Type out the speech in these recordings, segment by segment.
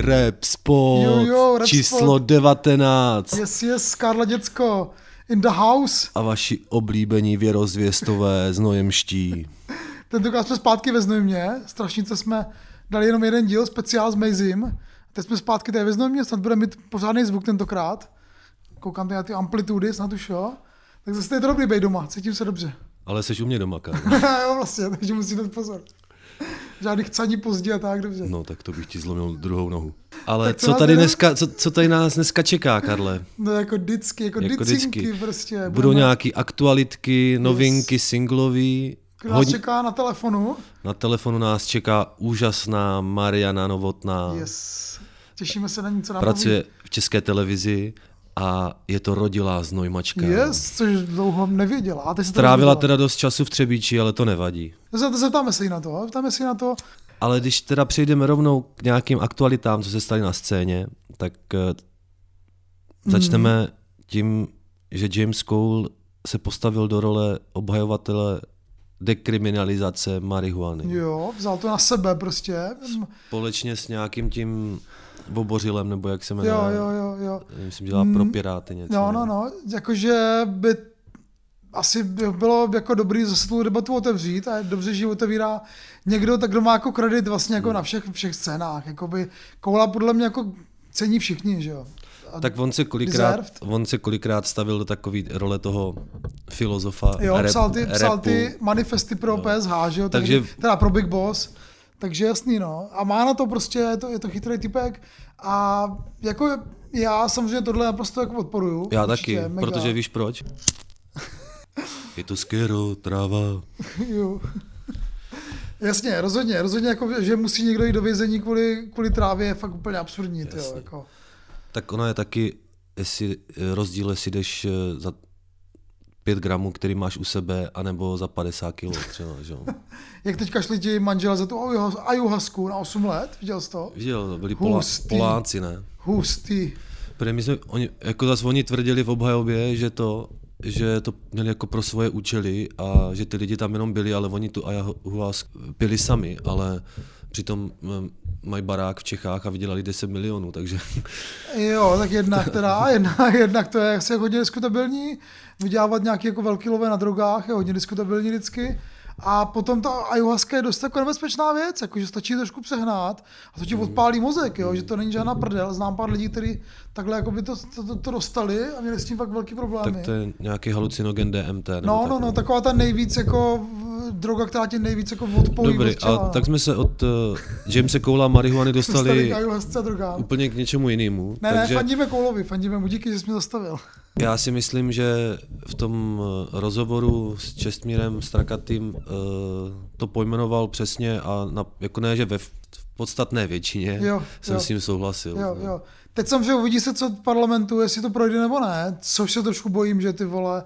Rap spot Jo, jo, rap číslo spot. 19 Yes, yes, Karla děcko. In the house. a vaši oblíbení věrozvěstové znojemští. Tentokrát jsme zpátky ve Znojmě. Strašnice jsme dali jenom jeden díl, speciál s Mejzim. Teď jsme zpátky tady ve Znojmě, snad bude mít pořádný zvuk tentokrát. Koukám tady na ty amplitudy, snad už jo. Tak zase je to dobrý být doma, cítím se dobře. Ale seš u mě doma, Karlo. jo, vlastně, takže musím dát pozor. Žádných chcání pozdě a tak, dobře. No, tak to bych ti zlomil druhou nohu. Ale Tak co tady, dneska, co, co tady nás dneska čeká, Karle? No jako vždycky, jako, Jako dicinky vždycky. prostě. Budou Budeme- nějaký aktualitky, novinky, singlový. Kdo nás čeká na telefonu? Na telefonu nás čeká úžasná Mariana Novotná. Yes. Těšíme se na ní, co nám Pracuje v české televizi a je to rodilá znojmačka. Yes, což dlouho nevěděla. A to Strávila teda dost času v Třebíči, ale to nevadí. Zeptáme- se jí na to, zeptáme se jí na to. Ale když teda přejdeme rovnou k nějakým aktualitám, co se staly na scéně, tak eh, začneme tím, že James Cole se postavil do role obhajovatele dekriminalizace marihuany. Jo, vzal to na sebe prostě. Společně s nějakým tím Vobořilem, nebo jak se jmenuje. Jo, jo, jo, jo. Myslím, dělá pro Piráty něco. No, no, no, jakože by asi by bylo jako dobrý zase tu debatu otevřít a dobře, že ji otevírá někdo, tak kdo má jako kredit vlastně jako na všech, všech scénách. Jakoby Koula podle mě jako cení všichni, že jo. A Tak on se, kolikrát, Deserved. on se kolikrát stavil do takové role toho filozofa Jo, rap, psal ty, psal ty manifesty pro PSH, že jo, Takže- takže, teda pro Big Boss, takže jasný, no. A má na to prostě, je to, je to chytrý typek a jako já samozřejmě tohle naprosto jako podporuju. Já určitě, taky, mega. protože víš proč? Je to skero, tráva. Jo. Jasně, rozhodně, rozhodně, jako, že musí někdo jít do vězení kvůli, kvůli trávě, je fakt úplně absurdní. Tyjo, jako. Tak ono je taky jestli, eh, rozdíl, jestli jdeš eh, za 5 gramů, který máš u sebe, anebo za 50 kilo třeba, že jo. Jak teďka šli ti manžele za tu aju- ajuhasku na 8 let, viděl jsi to? Viděl, to byli Hustý. Poláci, ne? Hustý. Protože my jsme, oni, jako zase oni tvrdili v obhajobě, že to, že to měli jako pro svoje účely a že ty lidi tam jenom byli, ale oni tu ayahuasku pili sami, ale přitom mm, mají barák v Čechách a vydělali 10 milionů, takže Jo, tak jednak teda, a jedna, jednak to je asi hodně diskutabilní, vydělávat nějaké jako velký lové na drogách je hodně diskutabilní vždycky. A potom ta ayahuasca je dost jako nebezpečná věc, jakože stačí trošku přehnat a to ti odpálí mozek, jo, že to není žádná prdel. Znám pár lidí, kteří takhle jako by to, to, to, to, dostali a měli s tím fakt velký problémy. tak to je nějaký halucinogen DMT. No, tak, no, no, taková ta nejvíc jako droga, která tě nejvíc jako odpojí Dobrý, těla, a no. tak jsme se od uh, Jamesa Cola marihuany Dostali úplně k něčemu jinému. Ne, ne, takže fandíme Koulovi, fandíme mu, díky, že jsi mě zastavil. já si myslím, že v tom eh, rozhovoru s Čestmírem Strakatým uh, to pojmenoval přesně a na, jako ne, že ve v podstatné většině Jo, jsem jo. s tím souhlasil. Jo, jo. Teď jsem, že uvidí se, co parlamentu, jestli to projde nebo ne, což se trošku bojím, že ty vole,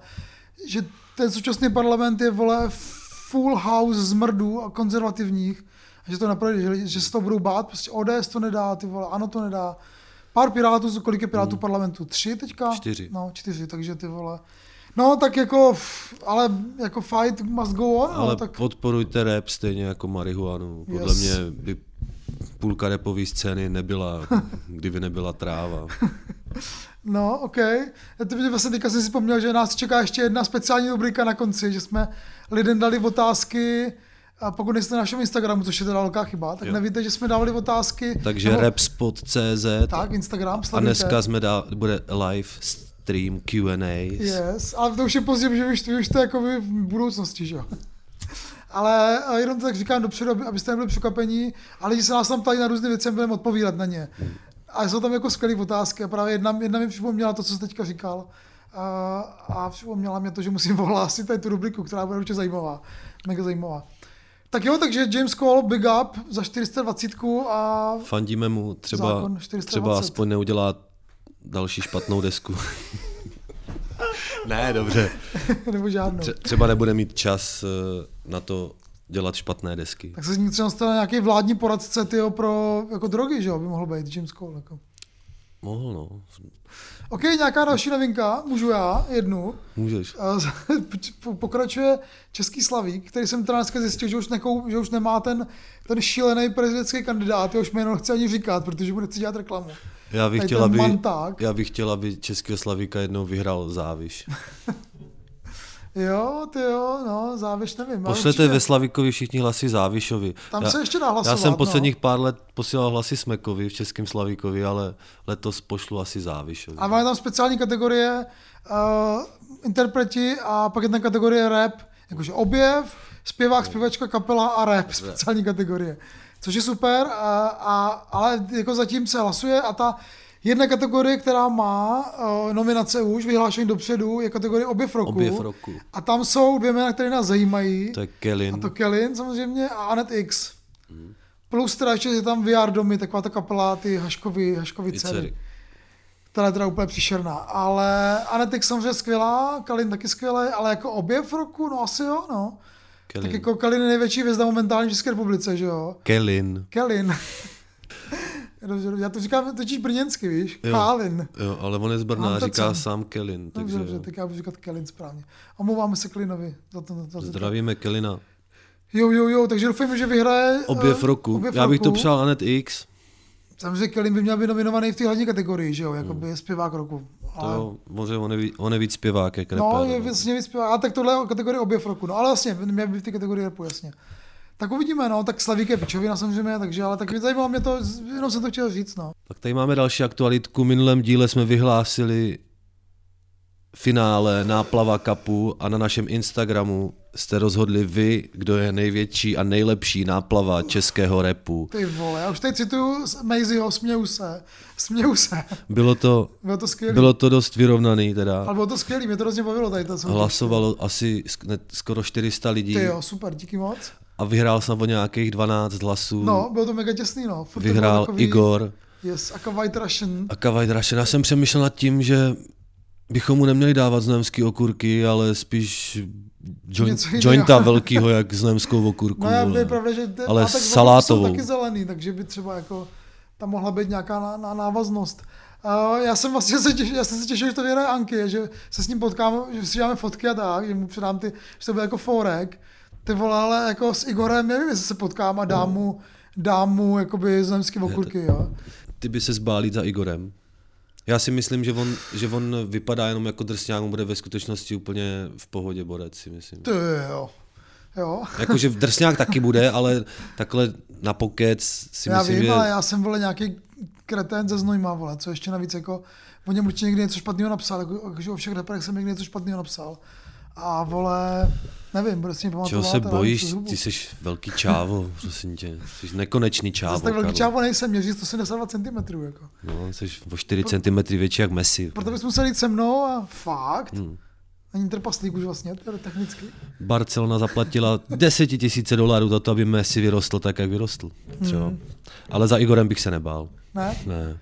že ten současný parlament je, vole, full house zmrdů a konzervativních, a že to neprojde, že, že se to budou bát, prostě ODS to nedá, ty vole, ano to nedá. Pár pirátů, kolik je pirátů v parlamentu? Tři teďka? Hmm. Čtyři. No, čtyři, takže ty vole. No, tak jako, ale jako fight must go on, Ale no, tak podporujte rap stejně jako marihuanu. Podle Yes. mě by půlka repové scény nebyla, kdyby nebyla tráva. No, OK. Já mě vlastně teďka jsem si vzpomněl, že nás čeká ještě jedna speciální rubrika na konci, že jsme lidem dali otázky, a pokud nejste na našem Instagramu, což je teda velká chyba, tak Jo. nevíte, že jsme dávali otázky. Takže nebo- rapspot.cz Tak, Instagram, a sledujte. dneska jsme dá, bude live stream Q&A. Yes, ale to už je pozdě, že už, už to je jako v budoucnosti, že jo. Ale a jenom to tak říkám dopředu, aby- abyste nebyli překvapení, ale lidi se nás tam ptají na různé věci a budeme odpovídat na ně. A jsou tam jako skvělé otázky a právě jedna, jedna mi připomněla to, co jsi teďka říkal. A, a připomněla mě to, že musím ohlásit tady tu rubriku, která bude určitě zajímavá. Mega zajímavá. Tak jo, takže James Cole, big up za 420 a Fandíme mu, třeba, Zákon 420. třeba aspoň neudělá další špatnou desku. ne, dobře. nebo žádnou. Tře- třeba nebude mít čas eh, na to dělat špatné desky. Tak se z ní třeba stane nějaký vládní poradce tyjo, pro jako drogy, že jo, by mohl být James Cole. Jako. Mohl, no. OK, nějaká další novinka, můžu já, jednu. Můžeš. A Pokračuje Český Slavík, který jsem teda dneska zjistil, že už, nekou, že už nemá ten, ten šílený prezidentský kandidát, jehož jméno nechci ani říkat, protože mu nechci dělat reklamu. Já bych, chtěl, aby, já bych chtěl, aby Českého Slavíka jednou vyhrál záviš. Jo, ty jo, no, závěš nevím. Pošlete určitě- ve Slavíkovi všichni hlasy Závišovi. Tam já, se ještě dá hlasovat, Já jsem no. posledních pár let posílal hlasy Smekovi v Českém Slavíkovi, ale letos pošlu asi Závišovi. A máme tam speciální kategorie uh, interpreti a pak jedna kategorie rap, jakože objev, zpěvák, zpěvačka, kapela a rap, speciální kategorie. Což je super, a, a, ale jako zatím se hlasuje a ta jedna kategorie, která má uh, nominace už vyhlášení dopředu, je kategorie objev roku. Objev roku. A tam jsou dvě jména, které nás zajímají. To je Kelin. A to Kellyn samozřejmě a Anet X. Plus teda ještě je tam VR domy, taková ta kapela, ty Haškovi, Haškovi dcery. dcery. která je teda úplně příšerná. Ale Anet X samozřejmě skvělá, Kalin taky skvělý, ale jako objev roku, no asi jo, no. Kelin. Tak jako Kalin je největší hvězda momentálně v České republice, že jo? Kelin. Kelin. Dobře, dobře, Já to říkám totiž brněnsky, víš? Jo. Kálin. Jo, ale on je z Brna, to říká cen. sám Kelin. Dobře, Takže dobře, tak já budu říkat Kelin správně. Omlouváme se Klinovi. Za to, za to, zdravíme Kelina. Jo, jo, jo, takže doufám, že vyhraje Objev eh, roku. objev Já bych to roku. přál Anet X. Samozřejmě Kelly by měl být nominovaný v té hlavní kategorii, že jo, jako by zpěvák roku. Ale, To, možná on je, on je víc zpěvák, jak no, rapper. je vlastně víc zpěvák. A tak tohle je kategorie objev roku, no ale vlastně, měl by v té kategorii rapu, jasně. Tak uvidíme, no, tak Slavík je pičovina samozřejmě, takže, ale tak mě zajímalo mě to, jenom jsem to chtěl říct, no. Tak tady máme další aktualitku. V minulém díle jsme vyhlásili finále náplava kapu a na našem Instagramu jste rozhodli vy, kdo je největší a nejlepší náplava českého repu. Ty vole, já už tady cituju z Maisieho, směju se, směju se. Bylo to, Bylo to skvělé. bylo to dost vyrovnaný teda. Ale bylo to skvělé, mě to hrozně bavilo tady to. Hlasovalo asi skoro 400 lidí Ty jo, super, díky moc. A vyhrál jsem o nějakých 12 hlasů. No, bylo to mega těsný, no. Furt vyhrál takový, Igor Yes, jako White Russian. a Kavaj Drašen. Já jsem přemýšlel nad tím, že bychom mu neměli dávat znojemský okurky, ale spíš joint, jointa velkýho, jak znojemskou okurku. No já vole. je pravda, že ty, Ale a tak salátovou. jsou taky zelený, takže by třeba jako tam mohla být nějaká ná, ná, návaznost. Uh, já jsem vlastně se těšil, já jsem se těšil, že to vyhraje Anky, že se s ním potkám, že si dáme fotky a tak, že mu předám ty, že to bude jako forek. Ty vole, ale jako s Igorem, nevím, jestli se potkám a dám mu, dám mu jakoby zemský okurky, jo. Ty by se zbálít za Igorem. Já si myslím, že on, že on vypadá jenom jako drsňák, on bude ve skutečnosti úplně v pohodě borec, si myslím. Ty jo. Jo. Jakože drsňák taky bude, ale takhle na pokec si já myslím, vím, že... ale já jsem vole nějaký kretén ze Znojma, vole, co ještě navíc jako, o něm určitě někdy něco špatného napsal, jako, jako, o všech reperech jsem někdy něco špatného napsal. A vole, nevím, prostě pamatovat. Čeho se bojíš? Ty jsi velký čávo, prosím tě. Jsi nekonečný čávo, tak velký Karlo. čávo nejsem, měří 172 cm. Jako. No, jsi o 4 cm větší jak Messi. Proto bys musel jít se mnou a fakt. Hmm. Není trpaslík už vlastně, to je technicky. Barcelona zaplatila 10 tisíce dolarů za to, aby Messi vyrostl tak, jak vyrostl. Třeba. Hmm. Ale za Igorem bych se nebál. Ne? Ne.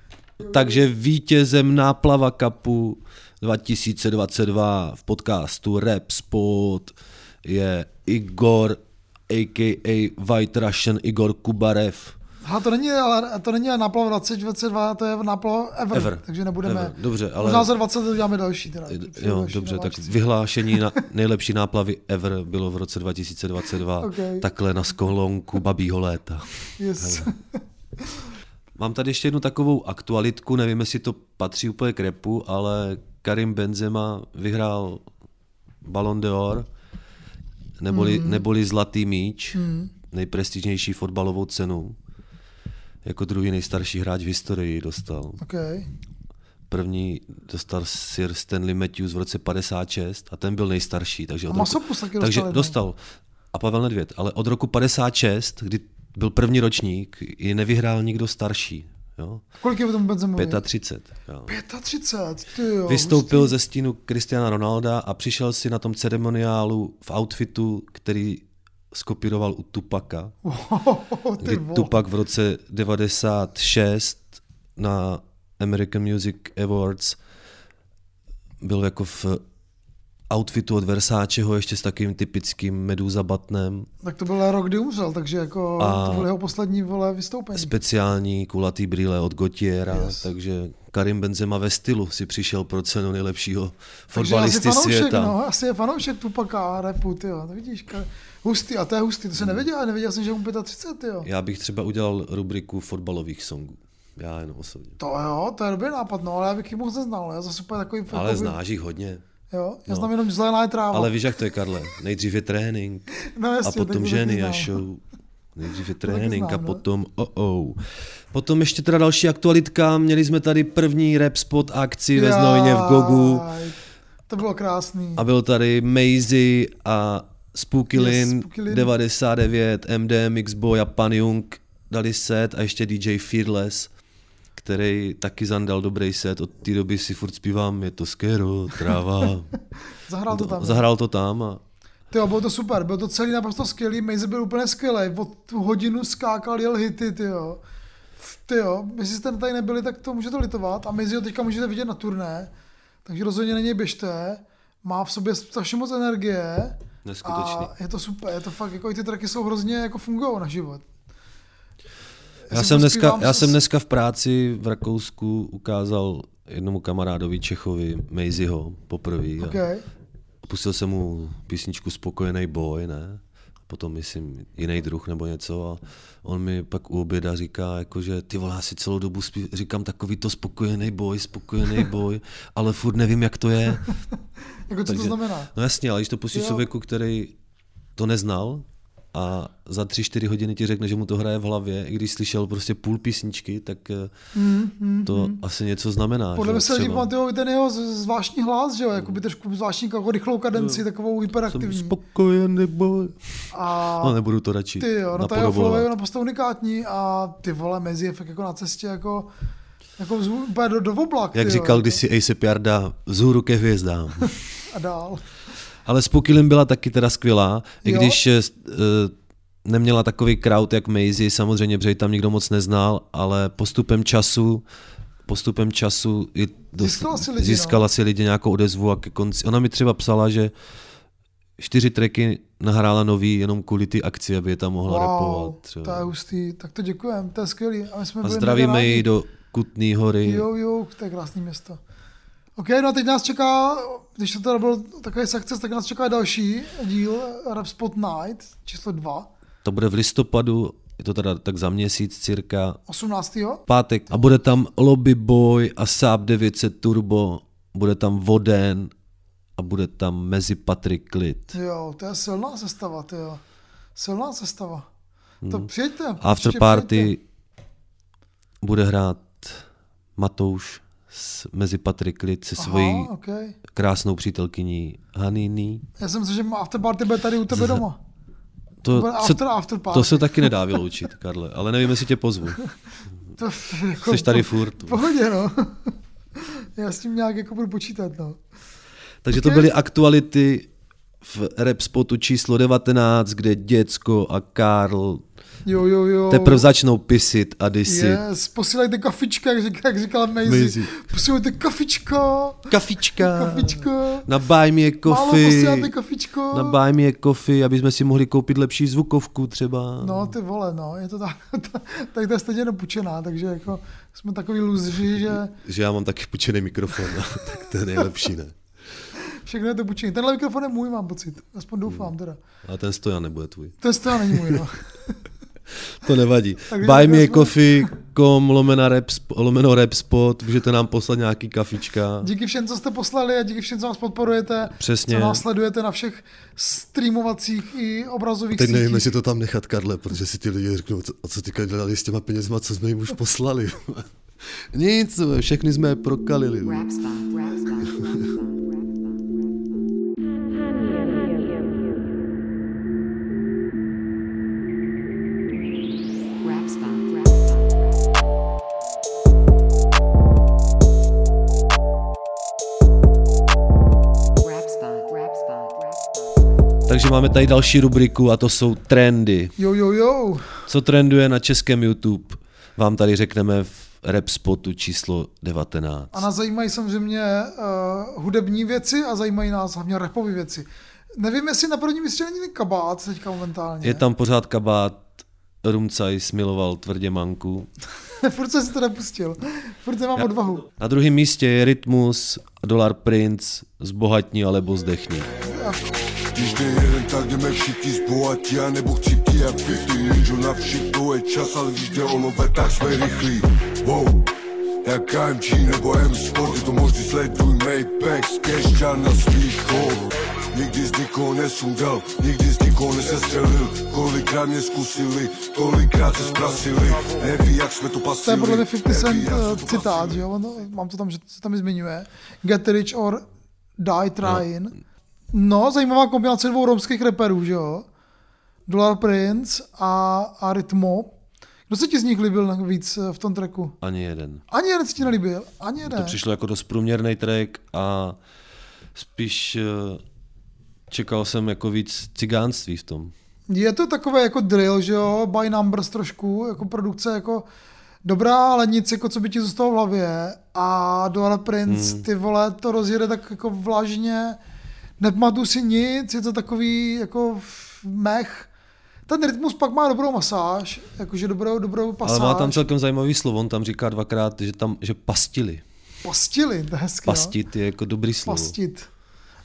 Takže vítězem náplava kapu 2022 v podcastu Rap Spot je Igor a.k.a. White Russian Igor Kubarev. Aha, to není, ale to není náplav 2022, to je náplav ever, Ever. takže nebudeme. Ever. Dobře, ale- Možná za 20 to uděláme další. Teda. Jo, Další dobře, tak navážci. vyhlášení na nejlepší náplavy ever bylo v roce 2022, Ok. takhle na skolonku babího léta. Yes. Mám tady ještě jednu takovou aktualitku, nevím, jestli to patří úplně k repu, ale Karim Benzema vyhrál Ballon d'Or, neboli, mm. neboli Zlatý míč, mm. nejprestižnější fotbalovou cenu. Jako druhý nejstarší hráč v historii dostal. okay. První dostal Sir Stanley Matthews v roce 56 a ten byl nejstarší. Takže A od roku- taky takže jednou. dostal. A Pavel Nedvěd. Ale od roku 56, kdy byl první ročník, ji nevyhrál nikdo starší. Jo? Kolik je v tom Benzemovi? 35. Jo. 35, ty jo. Vystoupil hustý. ze stínu Cristiana Ronalda a přišel si na tom ceremoniálu v outfitu, který skopíroval u Tupaka. Ty Kdy vole. Tupac v roce 96 na American Music Awards byl jako v outfitu od Versáčeho, ještě s takým typickým Meduza batnem. Tak to byl rok, kdy umřel, takže jako A- to byl jeho poslední vole vystoupení. Speciální kulatý brýle od Gotiera, Yes. takže Karim Benzema ve stylu si přišel pro cenu nejlepšího Takže asi fotbalisty fanoušek, světa. no, asi je fanoušek Tupaka a repu, tyjo, to vidíš, ka- hustý, a to je hustý, to se nevěděl, nevěděl jsem, že mu 35, jo. Já bych třeba udělal rubriku fotbalových songů. Já jenom osobně. To jo, to je dobrý nápad, no, ale já bych jich moc neznal, já zase úplně takový... Ale jakoby- znáš jich hodně. Jo, já No. znám jenom zelená tráva. Ale víš, jak to je, Karle? Nejdřív je trénink, no, jasně, a potom ženy a show. Nejdřív je trénink a znám, no. potom oh oh. Potom ještě teda další aktualitka, měli jsme tady první rap spot akci ve Znojně v Gogu To bylo krásný. a byl tady Maisie a Spooky Yes, Lin, Spooky Lin. 99, MDM, X-Boy a Pan Jung dali set a ještě DJ Fearless, který taky zandal dobrý set, od té doby si furt zpívám, je to skero, tráva. Zahrál to tam. Zahrál to tam a Ty bylo to super, bylo to celý naprosto skvělý, Maze byl úplně skvělý, od tu hodinu skákal, jel hity, ty jo. Ty jo, jestli jste tady nebyli, tak to můžete litovat a Maze ho teďka můžete vidět na turné, takže rozhodně na něj běžte, má v sobě strašně moc energie Neskutečný. a je to super, je to fakt, jako i ty tracky jsou hrozně jako fungují na život. Já jsem, dneska, já jsem dneska v práci v Rakousku ukázal jednomu kamarádovi Čechovi, Mejziho, poprvé. OK, A pustil jsem mu písničku Spokojený boj, ne? A potom, myslím, jiný druh nebo něco. A on mi pak u oběda říká, jako, že ty vole, já si celou dobu spí, říkám takový to spokojený boj, spokojený boj, ale furt nevím, jak to je. jako co to znamená? No jasně, ale když to pustíš člověku, který to neznal a za tři, čtyři hodiny ti řekne, že mu to hraje v hlavě, i když slyšel prostě půl písničky, tak mm, to asi něco znamená. Podle mě se lidi pamatují ten jeho zvláštní hlas, že jo, jakoby trošku zvláštní jako rychlou kadenci, takovou Jsem hyperaktivní. spokojený boj. A No nebudu to radši ty jo, no ta jeho flow je naprosto unikátní a ty vole, mezi je fakt jako na cestě jako, jako vzhů, úplně do, do oblak, Jak říkal jo, kdysi Ace Jarda, vzhůru ke hvězdám. A dál. Ale Spooky Lin byla taky teda skvělá, i Jo. když eh, neměla takový crowd jak Maisie, samozřejmě, protože tam nikdo moc neznal, ale postupem času postupem času i dos- Získala si lidi, no. získala si lidi nějakou odezvu a ke konci. Ona mi třeba psala, že čtyři tracky nahrála nový jenom kvůli ty akci, aby je tam mohla Wow, repovat. to je Třeba. hustý, tak to děkujem, to je skvělý. A my jsme A zdravíme ji do Kutný hory. Jo, jo, to je krásné město. OK, no a teď nás čeká, když to teda byl takový success, tak nás čeká další díl Rap Spot Night, číslo 2, To bude v listopadu, je to teda tak za měsíc cirka, 18. pátek. A bude tam Lobby Boy a Saab 900 Turbo, bude tam Voden a bude tam mezi Patrick Lid. Jo, to je silná sestava, ty jo. Silná sestava. To přijďte. After party přijďte. bude hrát Matouš s, mezi Patrick Lid se svojí Aha, okay. krásnou přítelkyní Haniny. Já jsem myslel, že after party bude tady u tebe doma. To, bude se, after, after party. to se taky nedá vyloučit, Karle, ale nevím, jestli tě pozvu. To, jako, Jsi tady furt. Pohodě, no. Já s tím nějak jako budu počítat, no. Takže to Ok. byly aktuality v rap spotu číslo 19, kde Děcko a Karl Jo, jo, jo. teprve začnou pisit a disit. Yes, posílejte kafička, jak, říká, jak říkala Maisie. Maisie. Posílejte kafičko, Kafička. kafičko. Na Buy Me Málo posíláte kafičko. Na Buy Me Coffee, aby jsme si mohli koupit lepší zvukovku třeba. No ty vole, no, je to tak, tak to je stejně dopučená, takže jako jsme takový luzři, že Že já mám taky půjčený mikrofon, tak to je nejlepší, ne? Všechno je dopučený. Tenhle mikrofon je můj, mám pocit, aspoň doufám Hmm. teda. A ten stojan nebude tvůj. Ten stoja není můj, no. To nevadí. Buy me coffee.com lomeno rap, sp- lomeno rap spot, můžete nám poslat nějaký kafička. Díky všem, co jste poslali a díky všem, co nás podporujete, Přesně. co nás sledujete na všech streamovacích i obrazových Teď nevím, sítích. jestli to tam nechat, Karle, protože si ty lidi řeknou, co- co ty dělali s těma penězma, co jsme jim už poslali. Nic, všechny jsme je prokalili. Rap spot. Rap spot. Rap spot. Takže máme tady další rubriku a to jsou trendy. Jo, jo, jo. Co trenduje na českém YouTube, vám tady řekneme v rap spotu číslo 19. A nás zajímají samozřejmě uh, hudební věci a zajímají nás hlavně rapové věci. Nevím, jestli na prvním místě není kabát teďka momentálně. Je tam pořád kabát, Rumcaj smiloval tvrdě manku. Furt jsem si to nepustil. Furt nemám odvahu. Na druhém místě je Rytmus, Dolar Prince, Zbohatní alebo zdechni. Když jde jeden, tak jdeme všichni zbohatí a nebo chcípky jak 50 Ninja na všechno je čas, ale když jde o nové, tak jsme rychlí. Wow, jak KMG nebo M-Sport, je to možný sleduj Mapex, cash na svých hol Nikdy z nikoho nesundal, nikdy z nikoho nesestřelil. Kolikrát mě zkusili, kolikrát se zprasili. Neví, jak jsme to To je pasili podle mě 50 Cent uh, citát, jo? Ono, mám to tam, že se tam i zmiňuje. Get rich or die trying. No, zajímavá kombinace dvou romských reperů, že jo? Dollar Prince a, a Rytmo. Kdo se ti z nich líbil víc eh, v tom tracku? Ani jeden. Ani jeden se ti nelíbil, ani jeden. To přišlo jako dost průměrný track a spíš eh, čekal jsem jako víc cigánství v tom. Je to takové jako drill, že jo, by numbers trošku, jako produkce jako dobrá, ale nic, jako co by ti zůstalo v hlavě. A Dollar Prince, Hmm. ty vole, to rozjede tak jako vlažně, nepamatuju si nic, je to takový jako mech. Ten rytmus pak má dobrou masáž, jakože dobrou, dobrou pasáž. Ale má tam celkem zajímavý slovo, on tam říká dvakrát, že tam, že pastili. Pastily, to je hezky. Pastit je jako dobrý slovo. Pastit.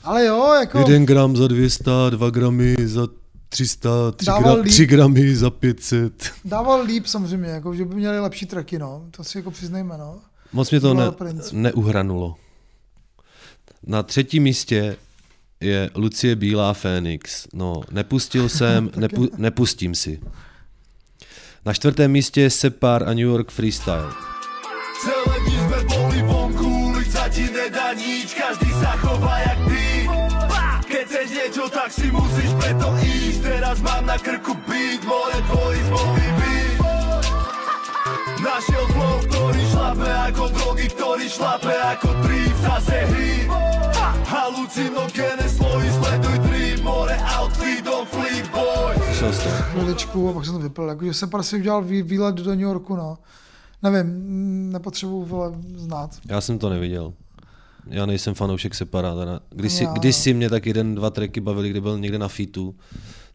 Ale jo, jako... Jeden gram za 200, dva gramy za 300, tři, Dával gra, líp. tři gramy za 500. Dával líp samozřejmě, jako, že by měli lepší tracky, no. To si jako přiznejme, no. Moc mě to ne, neuhranulo. Na třetím místě je Lucie Bílá Fénix. No, nepustil jsem, nepu, nepustím si. Na čtvrtém místě je Separ a New York Freestyle. Celé dní sme boli vonku, ulica ti nedá nič, každý sa chová jak ty. Keď chceš niečo, tak si musíš preto ísť, teraz mám na krku more tvoj. Našiel flow, šlape ako drogy, ktorý šlape ako trip, zase hit. Halucinogéne slohy, sleduj trip, more outfit, don't flip boy. Chviličku a pak jsem to vypil. Jakože jsem prostě udělal vý- výlet do New Yorku, no. Nevím, mm, nepotřebuji vole znát. Já jsem to neviděl. Já nejsem fanoušek Separa. Teda. Když, si, když si mě tak jeden, dva tracky bavili, kdy byl někde na fitu,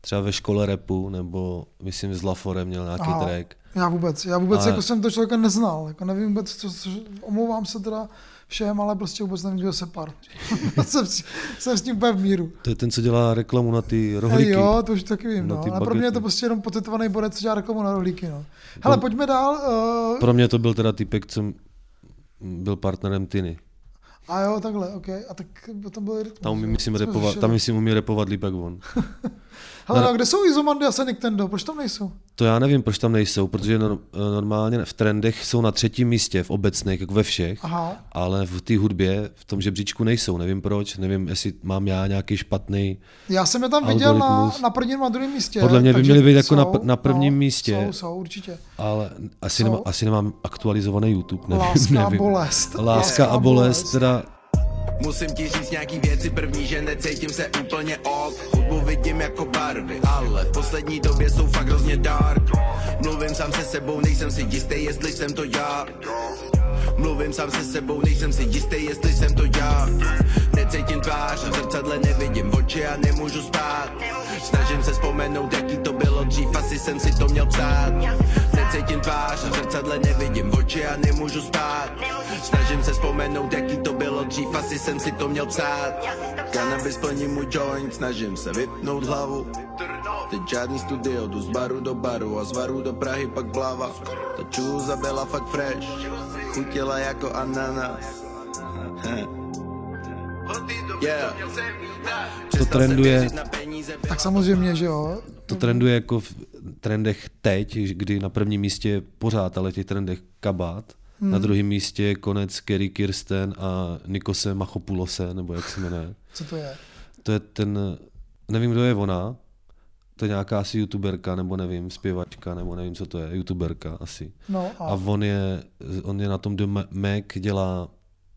třeba ve škole repu, nebo myslím s Laforem měl nějaký Aha. track. Já vůbec, já vůbec Ale- jako jsem to člověka neznal. Jako nevím vůbec, co, co, omlouvám se teda všem, ale prostě vůbec nevím, kdo se par. jsem, s- jsem s tím úplně v míru. To je ten, co dělá reklamu na ty rohlíky. jo, to už taky vím, no. ty A pro mě je to prostě jenom pocitovaný borec, co dělá reklamu na rohlíky, no. Hele, pojďme dál. Uh, Pro mě to byl teda typek, co byl partnerem Tiny. a jo, takhle, ok. A tak tam byl rytmus. Tam myslím, repovat, tam myslím umí repovat líp jak on. Hele, No, a kde jsou Izomandy a Nintendo? Proč tam nejsou? To já nevím, proč tam nejsou, protože nor- normálně v trendech jsou na třetím místě, v obecných, jako ve všech, Aha. ale v té hudbě, v tom žebříčku nejsou, nevím proč, nevím, jestli mám já nějaký špatný, Já jsem je tam viděl na, na prvním a druhém místě. Podle mě by měli být jako na jsou, pr- na prvním no, místě. Jsou, jsou, určitě. ale asi, Jsou. nemá, asi nemám aktualizovaný YouTube, nevím, Láska a nevím. bolest. Láska a bolest, teda Musím ti říct nějaký věci, první, že necítím se úplně ok. Hudbu vidím jako barvy, ale v poslední době jsou fakt hrozně dark. Mluvím sám se sebou, nejsem si jistý, jestli jsem to já Mluvím sám se sebou, nejsem si jistý, jestli jsem to já. Necítím tvář, v zrcadle nevidím oči a nemůžu spát. Snažím se vzpomenout, jaký to bylo dřív, asi jsem si to měl psát. Necítím tvář, v zrcadle nevidím oči a nemůžu spát. Snažím se vzpomenout, jaký to bylo dřív, asi jsem si to měl psát. Cannabis plní můj joint, snažím se vypnout hlavu. Teď žádný studio, jdu z baru do baru a z baru do Prahy pak plava Ta čůza byla fakt fresh, chutila jako ananas Yeah. to trenduje, Tak samozřejmě, že jo. to trenduje jako v trendech teď, kdy na prvním místě je pořád, ale těch trendech kabát. Hmm. Na druhém místě je konec Kerry Kirsten a Nikose Machopulose, nebo jak se jmenuje. Co to je? To je ten, nevím, kdo je ona, to je nějaká asi youtuberka, nebo nevím, zpěvačka, nebo nevím, co to je, youtuberka asi. No a, A on je, on je na tom The Mac, dělá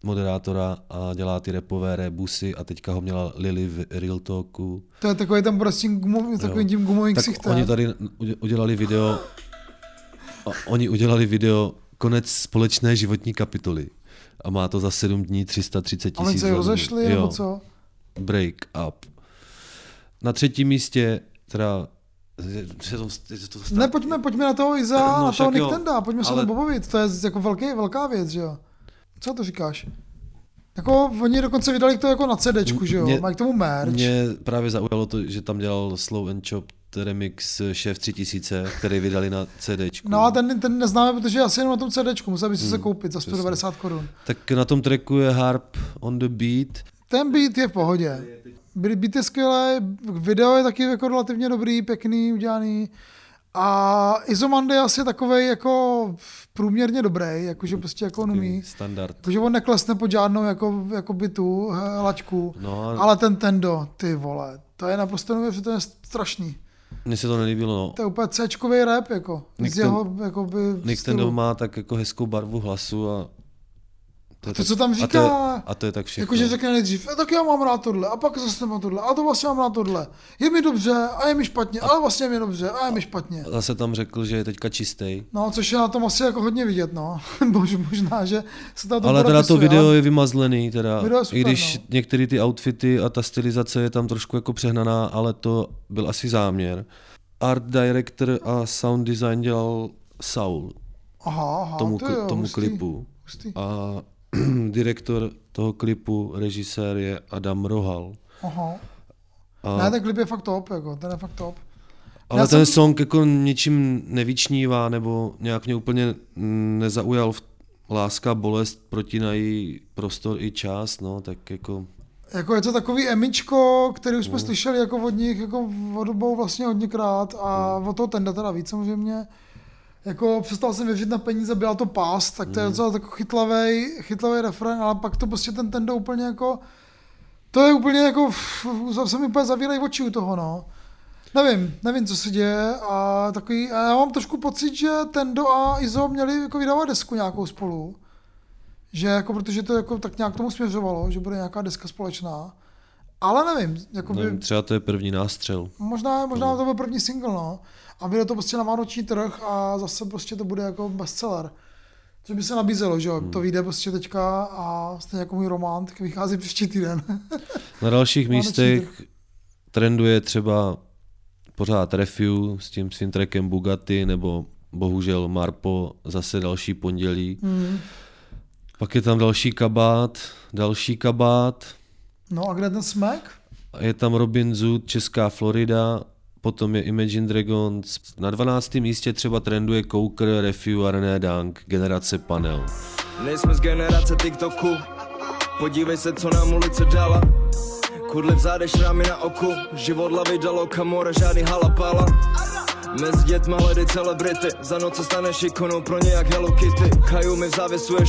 moderátora a dělá ty repové rebusy a teďka ho měla Lily v Real Talku. to je takový ten prostě tím gumovým, takovým tím gumovým Tak ksichtem. oni tady udělali video oni udělali video konec společné životní kapitoly. A má to za 7 dní 330 A oni tisíc. se zhlédnutí. rozešli, nebo co? Break up. Na třetím místě, teda... Je to, je to Ne, pojďme, pojďme na toho Iza No, a toho Nicktenda, pojďme se o ale- tom pobavit, to je jako velký, velká věc, že jo. Co to říkáš? Jako, oni dokonce vydali to jako na CDčku, že jo, Mě- mají k tomu merch. Mě právě zaujalo to, že tam dělal Slow and Chop remix Chef 3000, který vydali na CDčku. No a ten, ten neznáme, protože asi jenom na tom CDčku, musel bys si se Hmm, koupit za přesně. 190 korun. Tak na tom tracku je Harp on the Beat. Ten beat je v pohodě. Beat je skvělý, video je taky jako relativně dobrý, pěkný, udělaný. A Izomandy je asi takovej jako průměrně dobrý, jakože prostě jako on umí. Standard. Jakože on neklesne pod žádnou jako, jako by tu he, lačku. No a Ale ten Tendo, ty vole, to je naprosto neuvěřitelně strašný. mně se to nelíbilo. No. To je úplně C-čkový rap, jako. Nick z jeho, jako by, Nick. Tendo má tak jako hezkou barvu hlasu a to, je to, tak, co tam A to, je, říká, a to je tak všechno. Jakože řekne nejdřív, "E, tak já mám rád tohle, a pak zase mám tohle, a to vlastně mám rád tohle. Je mi dobře, a je mi špatně, ale vlastně je mi dobře, a je mi špatně. Zase tam řekl, že je teďka čistý. No, což je na tom asi jako hodně vidět, no. Bož, možná, že se tom Ale teda to video ale- je vymazlený, teda, Video je super, i když no. některé ty outfity a ta stylizace je tam trošku jako přehnaná, ale to byl asi záměr. Art director a sound design dělal Saul Aha, aha, tomu, to jo, tomu hustý, klipu. Hustý. A direktor toho klipu, režisér je Adam Rohal. Aha. A, Ne, ten klip je fakt top, jako, ten je fakt top. ale já ten jsem- song jako ničím nevyčnívá, nebo nějak mě úplně nezaujal v Láska, bolest protínají prostor i čas, no, tak jako Jako je to takový emičko, který už jsme Mm. slyšeli jako od nich jako od obou vlastně hodněkrát a Mm. od toho Tenda teda víc samozřejmě. Jako přestal jsem věřit na peníze, byla to pás, tak to Mm. je docela jako chytlavej, chytlavej refren, ale pak to prostě ten Tendo úplně jako, to je úplně jako, se mi úplně zavírají oči u toho, no. Nevím, nevím, co se děje a takový, a já mám trošku pocit, že Tendo a Izo měli jako vydávat desku nějakou spolu. Že jako, protože to jako tak nějak k tomu směřovalo, že bude nějaká deska společná. Ale nevím, jako by, nevím, třeba to je první nástřel. možná, možná to byl první single, no. A vyjde to prostě na vánoční trh a zase prostě to bude jako bestseller. Což by se nabízelo, že jo, to vyjde prostě teďka a stejně jako můj román, tak vychází příští týden. Na dalších místech trenduje třeba pořád Refu s tím svým trackem Bugatti, nebo bohužel Marpo zase další pondělí. Mm. Pak je tam další kabát, další kabát, No a kde ten smek? je tam Robin Zoot, Česká Florida, potom je Imagine Dragons. Na 12. místě třeba trenduje Coker, Refu a René Dank, generace Panel. Nejsme z generace TikToku. Podívej se, co nám ulice dala. Kudly v šrámy na oku. Život lavy dalo kamora, žádný halapala. Mezi dětma hledej celebrity. Za noc se staneš ikonou pro ně jak Hello Kitty. Kaju mi v závěsu je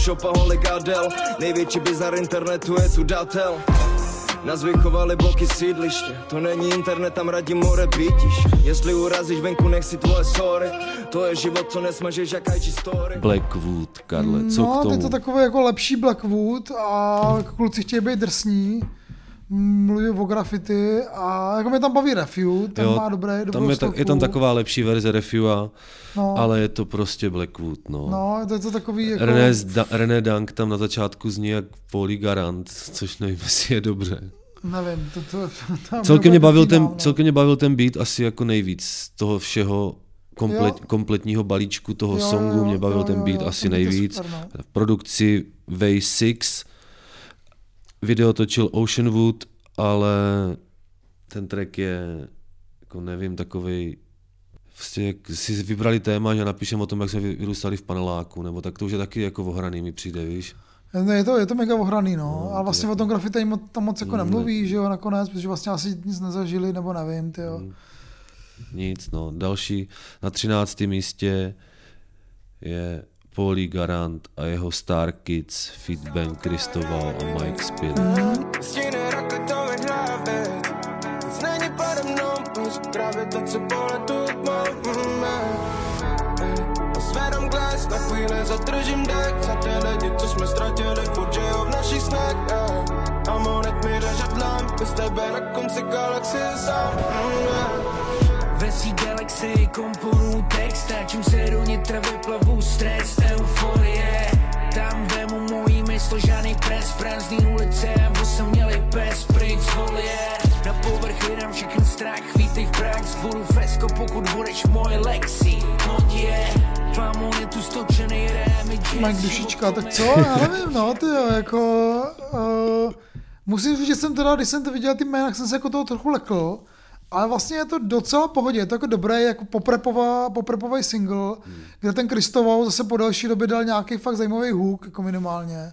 Adele. Největší bizar internetu je tu datel nás vychovali bloky sídliště To není internet, tam radí more pítiš Jestli urazíš venku, nech si tvoje sorry To je život, co nesmažeš jak IG story Blackwood, Karle, co no, k tomu? je to takový jako lepší Blackwood a kluci chtějí být drsní. Mluví o graffiti a jako mě tam baví Refu, ten Jo, má dobré, dobrou tam je, ta, je tam taková lepší verze Refua, no, ale je to prostě Blackwood, no. No, to je to takový jako... René, da, René Dank tam na začátku zní jak Poli Garant, což nevím, jestli je dobře. Nevím, to, to, to Celkem mě, bavil ten, no. celkem mě bavil ten beat asi jako nejvíc z toho všeho komplet, Jo. kompletního balíčku toho Jo, songu, jo, mě bavil jo, ten beat jo, asi nejvíc. super, no. V produkci Way 6, video točil Oceanwood, ale ten track je, jako nevím, takový Prostě jak si vybrali téma, že napíšeme o tom, jak jsme vy- vyrůstali v paneláku, nebo tak to už je taky jako ohraný mi přijde, víš. Ne, je to, je to mega ohraný, no. No, a vlastně je- o tom grafite tam moc jako Ne. nemluví, že jo, nakonec, protože vlastně asi nic nezažili, nebo nevím, ty jo. Mm. Nic, no. Další na 13. místě je Pauli Garant a jeho Star Kids, Fitbank, Kristoval a Mike Spill. Poletu zvedám glas, na chvíli zadržím dech Za ty lidi, co jsme ztratili Furt žijou v našich snech eh. A monet mi Bez tebe na konci galaxie sám mm, eh. Ve svý galaxii komponuju Stáčím se do nitra, vyplavu stres, euforie. Tam vemu mojí mysl, žádný pres Prázdný ulice, aby jsem měli pes pryč z volie. Na povrch vydám všechny strach, vítej v prach Zbudu fesko, pokud budeš moje lexi. Hoď je, famo je tu stočený remič Mike dušička, tak co, já nevím, no ty jo, jako... Uh, musím říct, že jsem teda, když jsem to viděl ty jména, jsem se jako toho trochu lekl, ale vlastně je to docela pohodě, je to jako dobré, jako poprepová, poprepový single, hmm. kde ten Kristovou zase po další době dal nějaký fakt zajímavý hook, jako minimálně.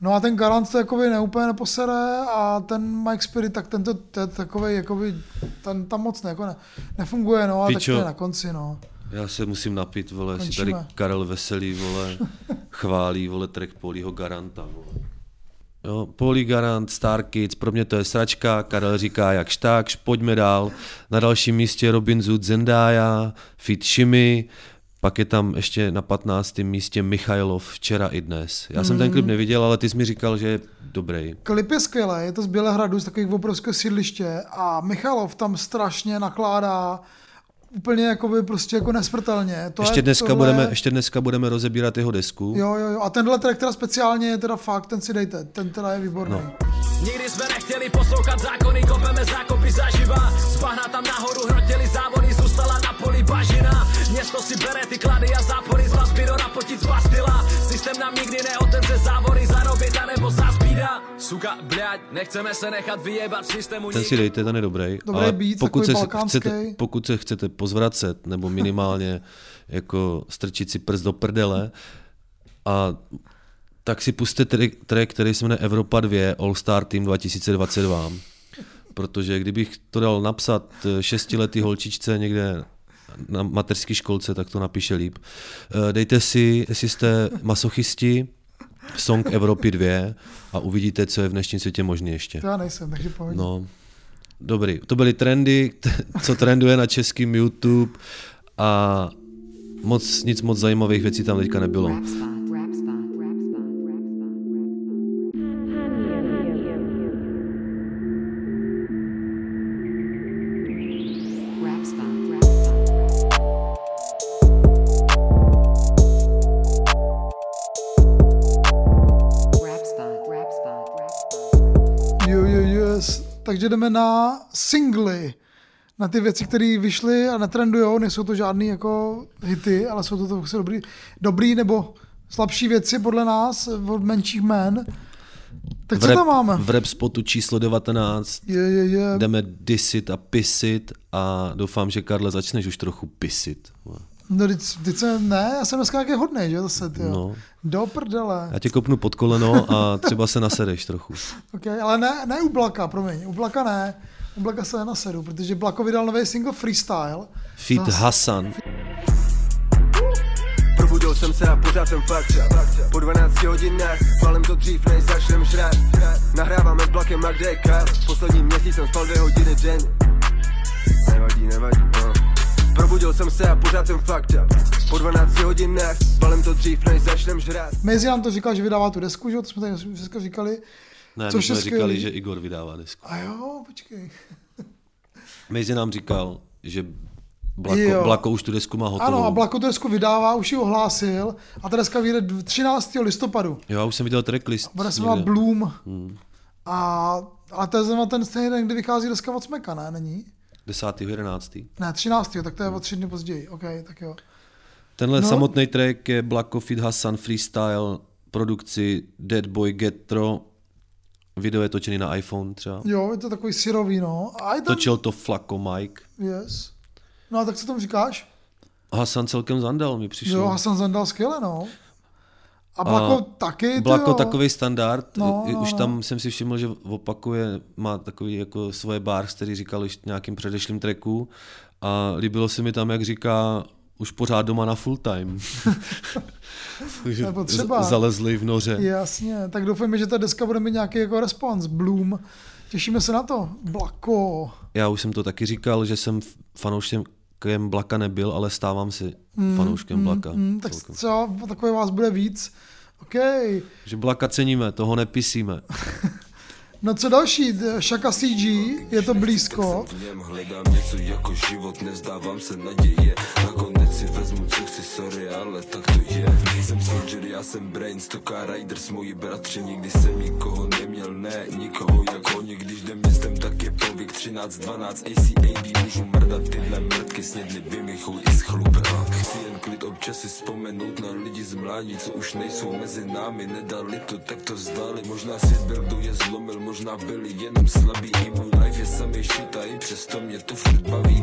No a ten Garant to jakoby neúplně neposere a ten Mike Spirit, tak ten to, je takový, jakoby, ten tam moc ne, jako ne, nefunguje, no a tak to je na konci, no. Já se musím napít, vole, si Končíme. tady Karel Veselý, vole, chválí, vole, track Polího Garanta, vole. Jo, Poli Garant, Star Kids, pro mě to je sračka, Karel říká jakž takž, pojďme dál. Na dalším místě Robin Zoot Zendaya, Fit Shimi, pak je tam ještě na 15. místě Michailov včera i dnes. Já jsem ten klip neviděl, ale ty jsi mi říkal, že je dobrý. Klip je skvělý, je to z Bělehradu, z takových obrovského sídliště a Michalov tam strašně nakládá úplně jakoby prostě jako nesmrtelně. To Ještě je, dneska, tohle- budeme, ještě dneska budeme rozebírat jeho desku. Jo, jo, jo. A tenhle track teda speciálně je teda fakt, ten si dejte, ten teda je výborný. No. Nikdy jsme nechtěli poslouchat zákony, kopeme zákopy zaživa. Z bahna tam nahoru hrotili závody, zůstala na poli bažina. Město si bere ty klady a zápory z vazby do napotit z bastila. Systém nám nikdy neotevře závory, Suka, bľať, nechceme se nechat vyjebat systému Ten si dejte, ten je dobrý. Dobrý ale být, pokud se, chcete, pokud se chcete pozvracet, nebo minimálně jako strčit si prst do prdele, a tak si puste track, který se jmenuje Evropa 2 All Star Team 2022. Protože kdybych to dal napsat eh, šestiletý holčičce někde na mateřské školce, tak to napíše líp. Eh, dejte si, jestli jste masochisti, song Evropy 2 a uvidíte, co je v dnešním světě možné ještě. To já nejsem, takže pohodě. No, dobrý. To byly trendy, co trenduje na českým YouTube a moc, nic moc zajímavých věcí tam teďka nebylo. Takže jdeme na singly. Na ty věci, které vyšly a netrendujou, nejsou to žádný jako hity, ale jsou to, to dobrý, dobrý nebo slabší věci podle nás od menších jmen. Tak co v, rap, tam máme? v rap spotu číslo 19 Je, je, je. jdeme disit a pisit a doufám, že Karle začneš už trochu pisit. No, teď, teď jsem, ne, já jsem dneska nějaký hodnej, že zase, ty. No. Do prdele. Já tě kopnu pod koleno a třeba se nasedeš trochu. Okay, ale ne, ne u Blaka, promiň, u Blaka ne. U Blaka se nenasedu, protože Blako vydal nový single Freestyle. Fit Zas- Hasan. Probudil jsem se a pořád jsem fakt Po 12 hodinách, palem to dřív než začnem žrát Nahráváme s Blakem a kde Poslední měsíc jsem spal dvě hodiny denně Nevadí, nevadí, no. Probudil jsem se a pořád jsem fakt Po 12 hodinách, palem to dřív než začnem žrát Mezi nám to říkal, že vydává tu desku, že jo, to jsme tady dneska říkali. Ne, Což my jsme říkali, skvělý. že Igor vydává desku. A jo, počkej. Mezi nám říkal, že Blako, Jo. Blako už tu desku má hotovou. Ano, a Blako tu desku vydává, už ji ohlásil a ta deska vyjde dv- 13. listopadu. Jo, já už jsem viděl tracklist. Bude se jmenovat. Bloom. Hmm. A, ale to je zrovna ten stejný den, kdy vychází deska od Smeka, ne? Není? 10. 11. Ne, 13. tak to je o tři dny později. OK, tak jo. Tenhle No. samotný track je Blacko Fit Hassan Freestyle, produkci Dead Boy Getro, video je točený na iPhone třeba. Jo, je to takový syrový, no. A je tam... Točil to Flako Mike. Yes. No a tak co tomu říkáš? Hassan celkem zandal mi přišlo. Jo, Hasan Zandal skvěle, no. A Blako taky, ty Blako jo. takový standard, No, no, už no. tam jsem si všiml, že opakuje, má takový jako svoje bars, který říkal už nějakým předešlým tracku a líbilo se mi tam, jak říká, už pořád doma na full time. Takže potřeba. zalezli v noře. Jasně, tak doufujeme, že ta deska bude mít nějaký jako respons. Bloom. Těšíme se na to. Blako. Já už jsem to taky říkal, že jsem f- fanouškem Blaka nebyl, ale stávám si fanouškem Blaka. Hmm, tak celkem. třeba takové vás bude víc. OK. Že Blaka ceníme, toho nepisíme. No co další? Shaka CG, je to blízko. V něm hledám něco jako život, nezdávám se naděje Nakonec si vezmu, co chci, sorry, ale tak já jsem Brains, to Riders, moji bratři, nikdy jsem nikoho neměl, ne, nikoho jako oni, když jdem městem, tak je povyk 13, 12, ACAB, můžu mrdat tyhle mrtky, snědli vymichou i z chci jen klid občas si vzpomenout na lidi z mládí, co už nejsou mezi námi, nedali to, tak to vzdali, možná svět byl, kdo je zlomil, možná byli jenom slabí, i můj life je samý shit a i přesto mě to furt baví.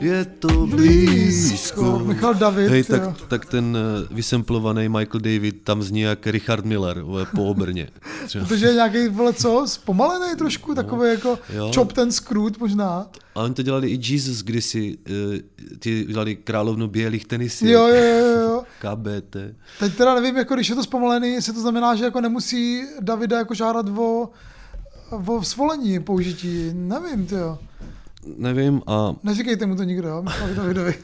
Je to blízko. Michal David, Hej, jo. tak, tak ten eh, vysemplovaný Michael David tam zní jak Richard Miller po obrně. Protože je nějaký, vole, co, zpomalený trošku, takový jako No. Jo. chop ten scroot možná. A oni to dělali i Jesus kdysi, eh, ti dělali královnu bělých tenisů. Jo, jo, jo, jo. KBT. Teď teda nevím, jako když je to zpomalený, jestli to znamená, že jako nemusí Davida jako žádat o, o svolení použití. Nevím, ty jo. Nevím a Neříkejte mu to nikdo, jo, Michalovi Davidovi.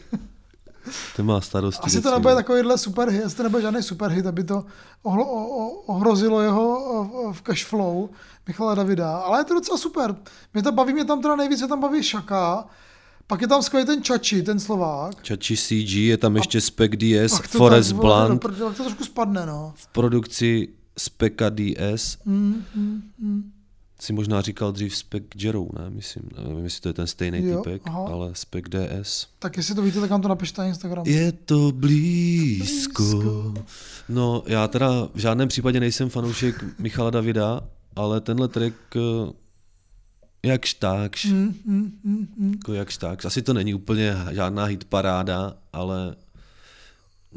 ten má starosti. Asi to nebude takovýhle super hit, asi to nebude žádný super hit, aby to ohlo, o, o, ohrozilo jeho v cash flow Michala Davida. Ale je to docela super. Mě to baví, mě tam teda nejvíce tam baví Šaka, pak je tam skvělý ten Čači, ten Slovák. Čači CG, je tam ještě Spec DS, Pak Forest Blunt, to trošku spadne, no. v produkci Speka DS. Mm, mm, mm. Si možná říkal dřív Spec Jero, ne? Myslím, nevím, jestli to je ten stejný Jo, typek, aha. ale Spec DS. Tak jestli to víte, tak nám to napište na Instagram. Je to blízko. No, já teda v žádném případě nejsem fanoušek Michala Davida, ale tenhle track eh, jakž takž, Mm, mm, mm, mm. jako jakž takž. Asi to není úplně žádná hit paráda, ale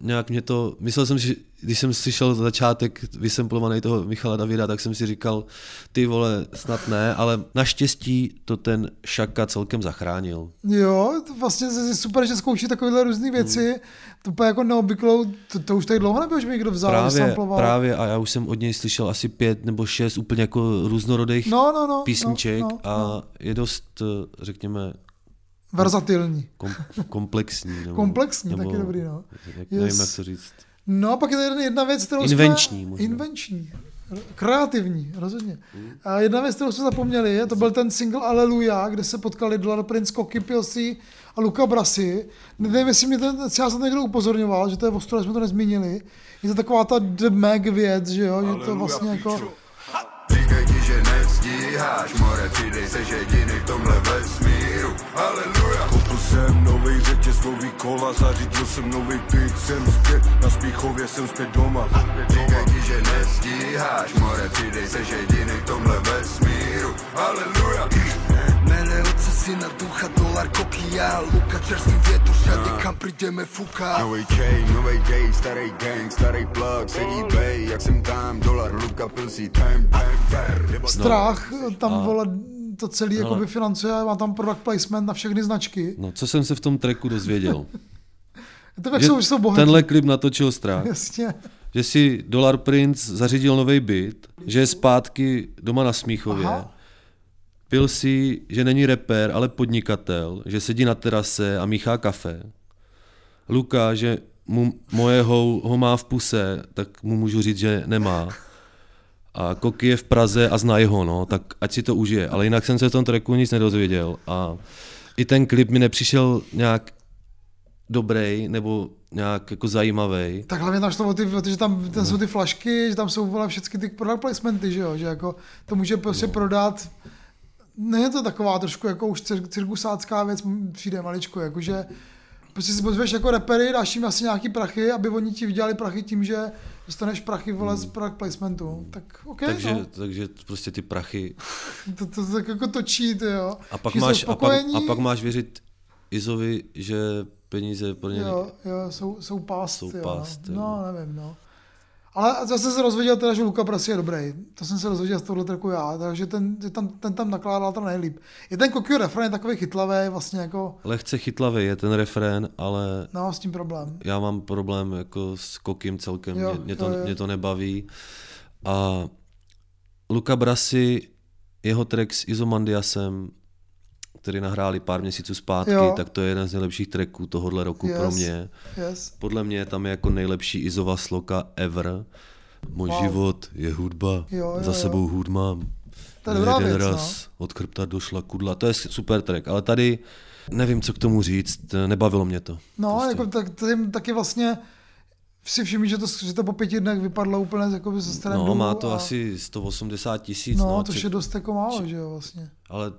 nějak mě to, myslel jsem si, když jsem slyšel začátek vysemplovaný toho Michala Davida, tak jsem si říkal, ty vole, snad ne, ale naštěstí to ten Šaka celkem zachránil. Jo, to vlastně je super, že zkouší takovéhle různé věci. To úplně jako neobvyklou, to, to už tady dlouho nebylo, že mi někdo vzal, Právě, vysamploval. právě a já už jsem od něj slyšel asi pět nebo šest úplně jako různorodých No, no, no, písniček no, no, a je dost, eh, řekněme, Verzatilní. kom, komplexní. Nebo, Komplexní, taky dobrý, no. Jak, Yes. Nevím, jak to říct. No a pak je tady jedna, věc, kterou Invenční jsme... možná. Invenční. Kreativní, rozhodně. A jedna věc, kterou jsme zapomněli, je, to byl ten single Aleluja, kde se potkali Dollar Prince, Koky Pilsi a Luca Brasi. Nevím, jestli mě ten, já jsem to někdo upozorňoval, že to je ostro, jsme to nezmínili. Je to taková ta The Mag věc, že jo, že to vlastně jako... Říkaj ti, že nestíháš, more, přidej se jediný v tomhle vesmíru. Aleluja. Koupil jsem novej řetěz, nový kola, zařídil jsem nový byt, jsem zpět, na Spíchově jsem zpět doma. Říkaj ti, že nestíháš, more, přidej se jediný v tomhle vesmíru. Aleluja. Mene oce syna ducha, dolar, koky, já, Luka, čerstvý větr, všade kam přijdeme fuka. Novej chain, novej day, starý gang, starý plug, sedí bej, jak jsem tam, dolar, Luka, pilsí, time, time, time. Strach, tam vole, to celý Hele. jakoby financuje, má tam product placement na všechny značky. No, co jsem se v tom tracku dozvěděl? To tak jsou, jsou bohatí. tenhle klip natočil strach, Jasně. že si Dollar Prince zařídil nový byt, že je zpátky doma na Smíchově. Aha. Pil si, že není rapper, ale podnikatel, že sedí na terase a míchá kafe. Luka, že mu moje ho, ho má v puse, tak mu můžu říct, že nemá. A Koky je v Praze a zná ho, no, tak ať si to užije. Ale jinak jsem se v tom tracku nic nedozvěděl. A i ten klip mi nepřišel nějak dobrý nebo nějak jako zajímavý. Tak hlavně tam šlo o ty, že tam, tam jsou ty flašky, že tam jsou vole, všechny ty product placementy, že jo, že jako to může prostě No. prodat, není to taková trošku jako už cir- cirkusácká věc, přijde maličko, jakože prostě si pozveš jako repery, dáš jim asi nějaký prachy, aby oni ti vydělali prachy tím, že dostaneš prachy vole z product placementu, tak OK, Hmm. takže, no. takže prostě ty prachy. to, to, to, tak jako točí, ty jo. A pak, Všichni máš, a, pak, a pak máš věřit Izovi, že peníze pro ně... Jo, jo, jsou, jsou past, Jsou jo, past, jo. no. no, nevím, no. Ale zase se rozvěděl teda, že Luka Prasi je dobrý. To jsem se rozvěděl z tohohle tracku já, takže ten, ten, ten tam nakládal ten nejlíp. Je ten Kokio refrén je takový chytlavý, vlastně jako, Lehce chytlavý je ten refrén, ale no, s tím problém. já mám problém jako s Kokim celkem, Jo, mě, mě, to, jo, jo. mě to nebaví. A Luka Brasi, jeho track s Izomandiasem, který nahráli pár měsíců zpátky, Jo. tak to je jeden z nejlepších tracků tohohle roku pro Yes. mě. Yes. Podle mě tam je jako nejlepší Izova sloka ever. Můj Wow. život je hudba, Jo, jo, za sebou hud mám. To je dobrá Jeden věc, no. raz od chrbta došla kudla. To je super track, ale tady nevím, co k tomu říct, nebavilo mě to. No, Prostě. jako tak, tím taky vlastně si všimni, že to, že to po pěti dnech vypadlo úplně jako ze trendu. No, má to a, asi 180 tisíc. No, no, to je dost jako málo, že jo, vlastně. ale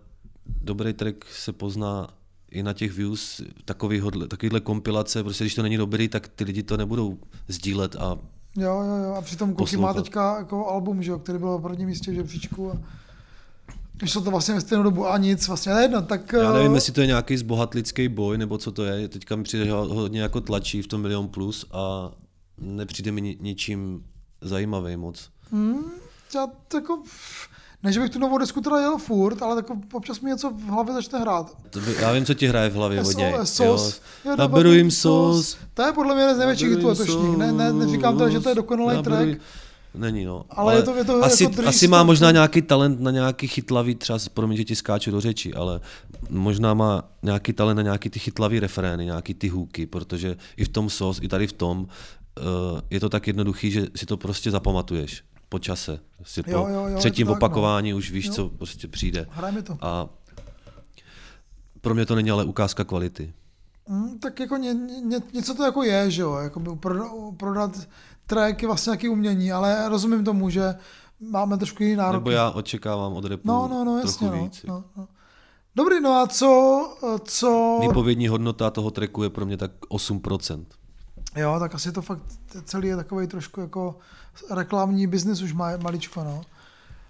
dobrý track se pozná i na těch views, takovýhle, kompilace, prostě když to není dobrý, tak ty lidi to nebudou sdílet a Jo, jo, jo. A přitom Koky má Poslouchat. teďka jako album, že jo, který byl v prvním místě v žebříčku. A... Vyšlo to vlastně ve stejnou dobu a nic, vlastně nejedno, tak... já eh, nevím, jestli to je nějaký zbohatlický boj, nebo co to je, teďka mi přijde, že ho hodně jako tlačí v tom Milion Plus a nepřijde mi ni- ničím zajímavý moc. Já to jako... Ne, že bych tu novou desku teda jel furt, ale jako občas mi něco v hlavě začne hrát. To by, já vím, co ti hraje v hlavě hodně. SOS. Naberu jim sos. To je podle mě jeden z největších hitů letošních. Ne, ne, neříkám teda, že to je dokonalý track. Není, no. Ale je to- je to asi, jako asi má možná nějaký talent na nějaký chytlavý, třeba, promiň, že ti skáču do řeči, ale možná má nějaký talent na nějaký ty chytlavý refrény, nějaký ty hůky, protože i v tom sos, i tady v tom uh, je to tak jednoduchý, že si to prostě zapamatuješ po čase. Prostě po Jo, jo, jo, je to třetím tak, no. opakování už víš, Jo. co prostě přijde. Hraje mi to. A pro mě to není ale ukázka kvality. Hmm, tak jako ně, ně, něco to jako je, že jo, jako prodat, track je vlastně nějaký umění, ale rozumím tomu, že máme trošku jiný nároky. Nebo já očekávám od repu No, no, no, trochu jasně, no, víc. no, no. Dobrý, no a co, co... Výpovědní hodnota toho tracku je pro mě tak 8%. Jo, tak asi to fakt celý je takový trošku jako reklamní biznis už má maličko, no.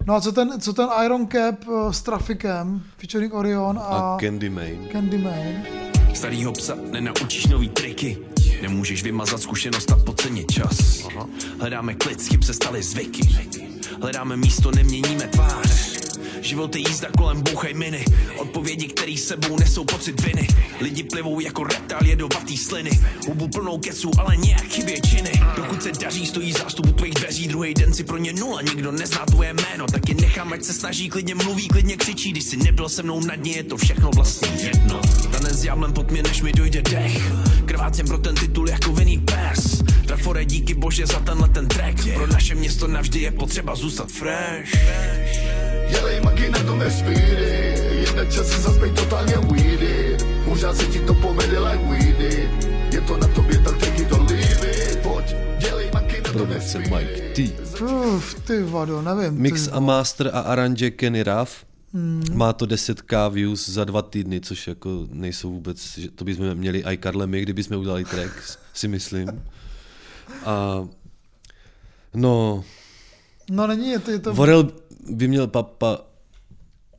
No a co ten, co ten Iron Cap eh, s Trafikem, featuring Orion a, A Candyman. Candyman. Starýho psa nenaučíš nový triky Nemůžeš vymazat zkušenost a podcenit čas Hledáme klid, chyb se staly zvyky Hledáme místo, neměníme tváře Život je jízda kolem bouchaj miny. Odpovědi, který sebou nesou pocit viny. Lidi plivou jako reptál jedovatý sliny. Hubu plnou keců, ale nějak chybě činy. Dokud se daří, stojí zástup u tvých dveří. Druhý den si pro ně nula, nikdo nezná tvoje jméno. Tak je nechám, ať se snaží, klidně mluví, klidně křičí. Když jsi nebyl se mnou na dně, je to všechno vlastně jedno. Tanec s pod mě, než mi dojde dech. Krvácím pro ten titul jako vinný pes Trafore, díky bože za tenhle ten track Pro naše město navždy je potřeba zůstat fresh Dělej magi na tom vesmíry Jeden čas si zas bej totálně weedy Možná se ti to povede like weedy Je to na tobě, tak or leave it Pojď, dělej magi na tom Produkce vesmíry Mike T. Uf, ty vado, nevím. Mix ty, a master a aranže Kenny Ruff. Hmm. Má to 10k views za dva týdny, což jako nejsou vůbec, že to bychom měli i Karle my, kdybychom udělali track, si myslím. A no, No není, je to, je to Vorel by měl papa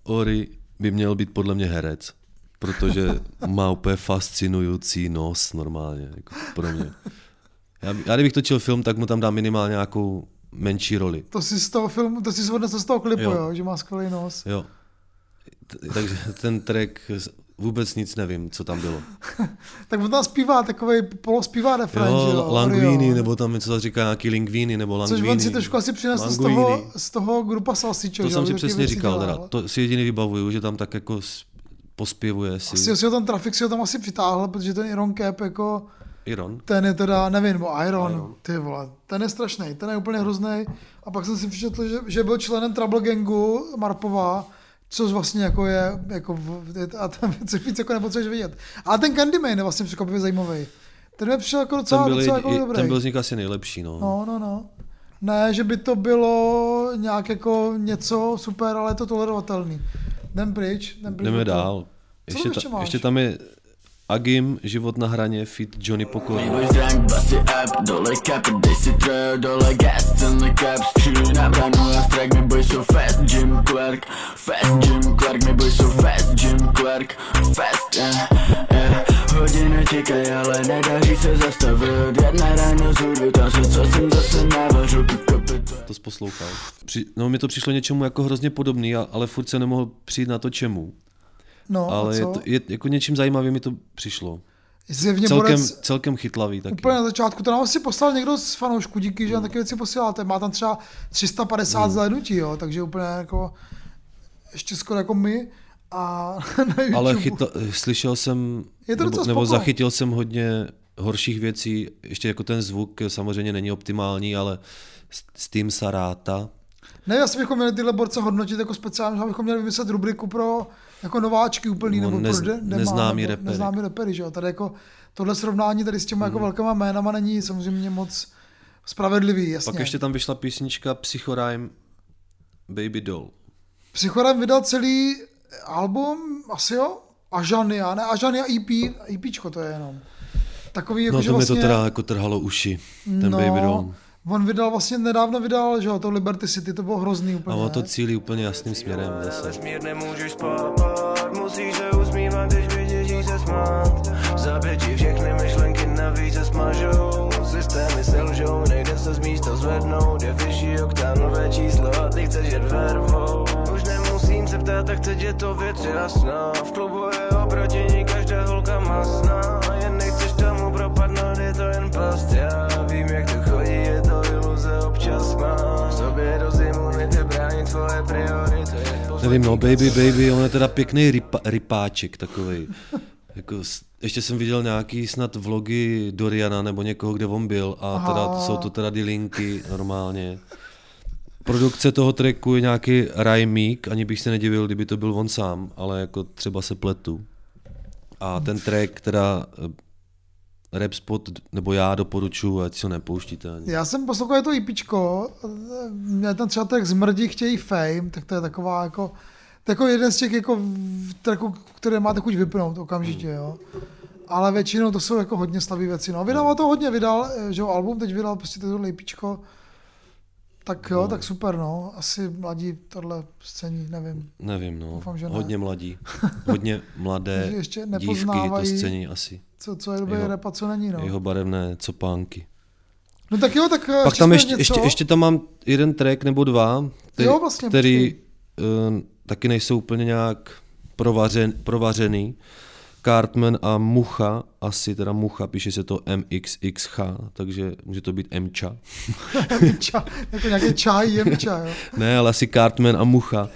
Ori by měl být podle mě herec, protože má úplně fascinující nos normálně, jako pro mě. Já, já kdybych točil film, tak mu tam dám minimálně nějakou menší roli. to si z toho filmu, to si z toho klipu, jo. Jo. jo, že má skvělý nos. Jo. T- takže ten track vůbec nic nevím, co tam bylo. Tak on tam zpívá takový polospívá refrén, že jo. Jo, Languini, nebo tam něco říká nějaký Lingvini, nebo Což Languini. on si trošku asi přinesl z toho, z toho grupa Salsičo. To jsem jo, si přesně říkal, teda. to si jediný vybavuju, že tam tak jako pospěvuje si. Asi si ho tam trafik si ho tam asi přitáhl, protože ten Iron Cap jako, Iron. ten je teda, nevím, nebo Iron, Iron. ty vole, ten je strašný, ten je úplně hrozný. A pak jsem si přečetl, že, že byl členem Trouble Gangu Marpová, což vlastně jako je, jako, a tam což víc jako nepotřebuješ vidět. A ten Candyman je vlastně překvapivě zajímavý. Ten mi přišel jako docela, Ten byl, docela jako dobrý. ten byl z nich asi nejlepší, no. No, no, no. Ne, že by to bylo nějak jako něco super, ale je to tolerovatelný. Jdem pryč. Jdem pryč Jdeme dál. Ještě, ještě ta, ještě tam je Agim, život na hraně, fit Johnny Pokorný. Yeah, yeah. Hodiny ale nedaří se zastavit, jedna ráno zůru, tam se, co jsem zase navařil. To jsi poslouchal. Při, no mi to přišlo něčemu jako hrozně podobný, ale furt se nemohl přijít na to čemu. No, ale je, to, je, jako něčím zajímavým mi to přišlo. Zjevně Celkem, Borec, celkem chytlavý taky. úplně na začátku, to nám asi poslal někdo z fanoušků, díky, že nám taky věci posíláte. Má tam třeba 350 Hmm. zhlédnutí, jo, takže úplně jako ještě skoro jako my. a na YouTube. Ale chytla, slyšel jsem, Je to nebo, nebo zachytil jsem hodně horších věcí, ještě jako ten zvuk samozřejmě není optimální, ale s, tím Saráta, Ne, asi bychom měli tyhle borce hodnotit jako speciálně, že bychom měli vymyslet rubriku pro jako nováčky úplný, Nebo nebo nez- pro de, demá, neznámý nebo repery. Neznámý repery, že jo. Tady jako tohle srovnání tady s těma Hmm. jako velkýma jménama není samozřejmě moc spravedlivý, jasně. Pak ještě tam vyšla písnička Psychorime Baby Doll. Psychorem vydal celý album, asi jo? Ažania, ne Ažania EP, EPčko to je jenom. Takový jako, No že to mi vlastně, to teda jako trhalo uši, ten no, Baby Doll. On vydal vlastně, nedávno vydal, že jo, to Liberty City, to bylo hrozný A úplně. ono to cílí úplně jasným směrem zase. Vesmír nemůžeš spát, musíš se usmívat, když vidíš se smát. Zaběti všechny myšlenky navíc se smažou, systémy selžou, nejde se z místa zvednout, je vyšší oktan, nové číslo a ty chceš jet vervou. Už nemusím se ptát, tak teď je to věc jasná, v klubu je oproti ní každá holka masná, Nevím, no, Baby Baby, on je teda pěkný rypa, rypáček takový. Jako, ještě jsem viděl nějaký snad vlogy Doriana nebo někoho, kde on byl a teda, jsou to teda ty linky normálně. Produkce toho tracku je nějaký Rajmík, ani bych se nedivil, kdyby to byl on sám, ale jako třeba se pletu. A ten track teda eh, Rap Spot, nebo já doporučuji, ať si ho nepouštíte ani. Já jsem poslouchal to EPčko, měl ten třeba track Zmrdí chtějí fame, tak to je taková jako, jako jeden z těch jako tracků, které máte chuť vypnout okamžitě, jo. Ale většinou to jsou jako hodně slabé věci. No, vydal to hodně, vydal, že jo, album teď vydal prostě tohle EPčko. Tak jo, tak super, no. Asi mladí tohle scéní, nevím. Nevím, no. Doufám, že ne. Hodně mladí. Hodně mladé ještě dívky to scéní asi. Co, co je dobrý Jeho- rap a co není, no. Jeho barevné copánky. No tak jo, tak Pak tam ještě, ještě, ještě tam mám jeden track nebo dva, který, Jo, vlastně, který uh, taky nejsou úplně nějak provařen, provařený. Cartman a Mucha, asi teda Mucha, píše se to MXXH, takže může to být Mča. Ča, jako nějaký čaj, jemča, jo. ne, ale asi Cartman a Mucha.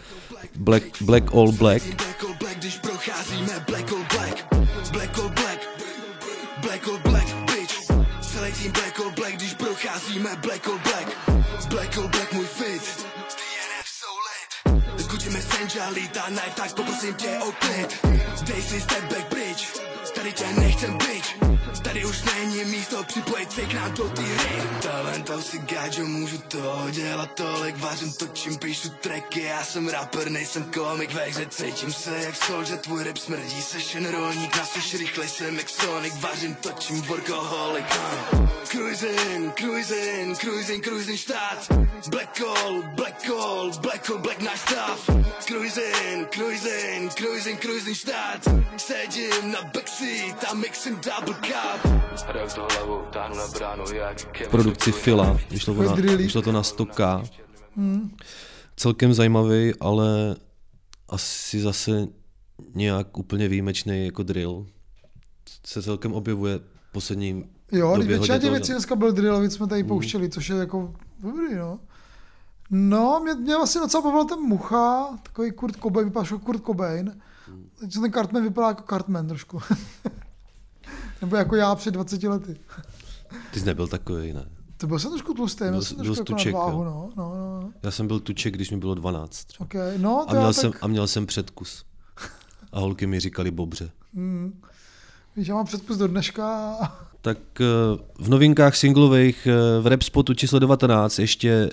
Black, Black All Black. Black all black, když procházíme Black all black Black all black, bitch. Celý tým Black all black, když procházíme Black all black. Black all black, můj fit. DNF jsou lit Skutíme Senja, lítá knife, tak poprosím tě o klid. Dej si step back, bridge Tady tě nechcem bitch Tady už není místo připojit se k nám do té hry. Talentou si gáďo, můžu toho dělat tolik. Vařím, točím, píšu tracky. Já jsem rapper, nejsem komik. Ve hře cítím se jak sol, že tvůj rap smrdí. Seš jen rolník, naseš rychle, jsem jak Sonic. Vařím, točím, workoholik. Uh. Cruising, cruising, cruising, cruising štát. Black hole, black hole, black hole, black náš stav Cruising, cruising, cruising, cruising štát. Sedím na backseat a mixím double cup Hraju to hlavou, táhnu na bránu jak v produkci Fila, vyšlo to na, vyšlo to na 100k. Hmm. Celkem zajímavý, ale asi zase nějak úplně výjimečný jako drill. Se celkem objevuje v posledním Jo, době většina těch věcí dneska byl drill, víc jsme tady Mhm. pouštěli, což je jako dobrý, no. No, mě, mě vlastně docela bavil ten Mucha, takový Kurt Cobain, vypadá jako Kurt Cobain. Teď ten Cartman vypadá jako Cartman trošku. Nebo jako já před 20 lety. Ty jsi nebyl takový, ne? To byl jsem trošku tlustý, Byl jsem byl trošku jako tuček, jo? no. no, no, no. Já jsem byl tuček, když mi bylo 12. třeba. Okay. No, a, měl já jsem, tak, a měl jsem předkus. A holky mi říkali bobře. mm, víš, já mám předpis do dneška. Tak eh, v novinkách singlových eh, v rap spotu číslo 19 ještě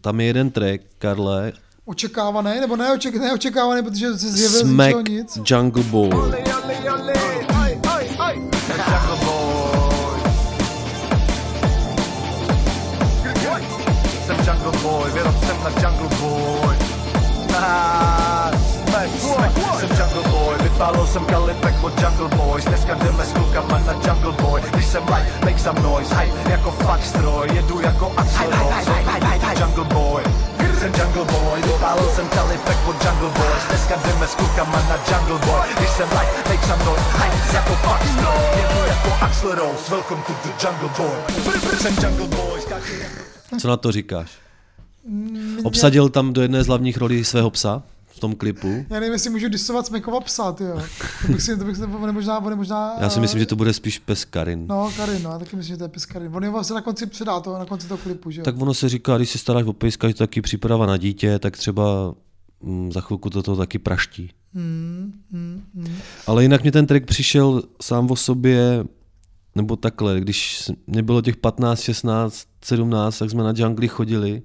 tam je jeden track, Karle, Očekávaný, nebo neoček, neočekávaný, protože se zjevil z Smack nic. Jungle Boy. Jsem Vypálil jsem kalipek od Jungle Boys. Dneska jdeme s klukama na Jungle Boy. Když jsem live, make some noise, hype, jako fakt stroj. Jedu jako Axl Rose, Jungle Boy. Jsem Jungle Boy, vypálil jsem kalipek od Jungle Boys. Dneska jdeme s klukama na Jungle Boy. Když jsem live, make some noise, hype, jako fakt stroj. Jedu jako Axl Rose, welcome to the Jungle Boy. Jsem Jungle Boy, skáču Co na to říkáš? Obsadil tam do jedné z hlavních rolí svého psa v tom klipu. Já nevím, jestli můžu disovat Smekova psa, ty jo. To bych si, to bych si, on je možná, on je možná... Já si myslím, že to bude spíš pes Karin. No, Karin, no, já taky myslím, že to je pes Karin. On je vlastně na konci předá to, na konci toho klipu, že jo. Tak ono se říká, když se staráš o pejska, že to taky příprava na dítě, tak třeba mm, za chvilku to, to taky praští. Hmm, hmm, hmm. Ale jinak mě ten track přišel sám o sobě, nebo takhle, když mě bylo těch 15, 16, 17, tak jsme na jungli chodili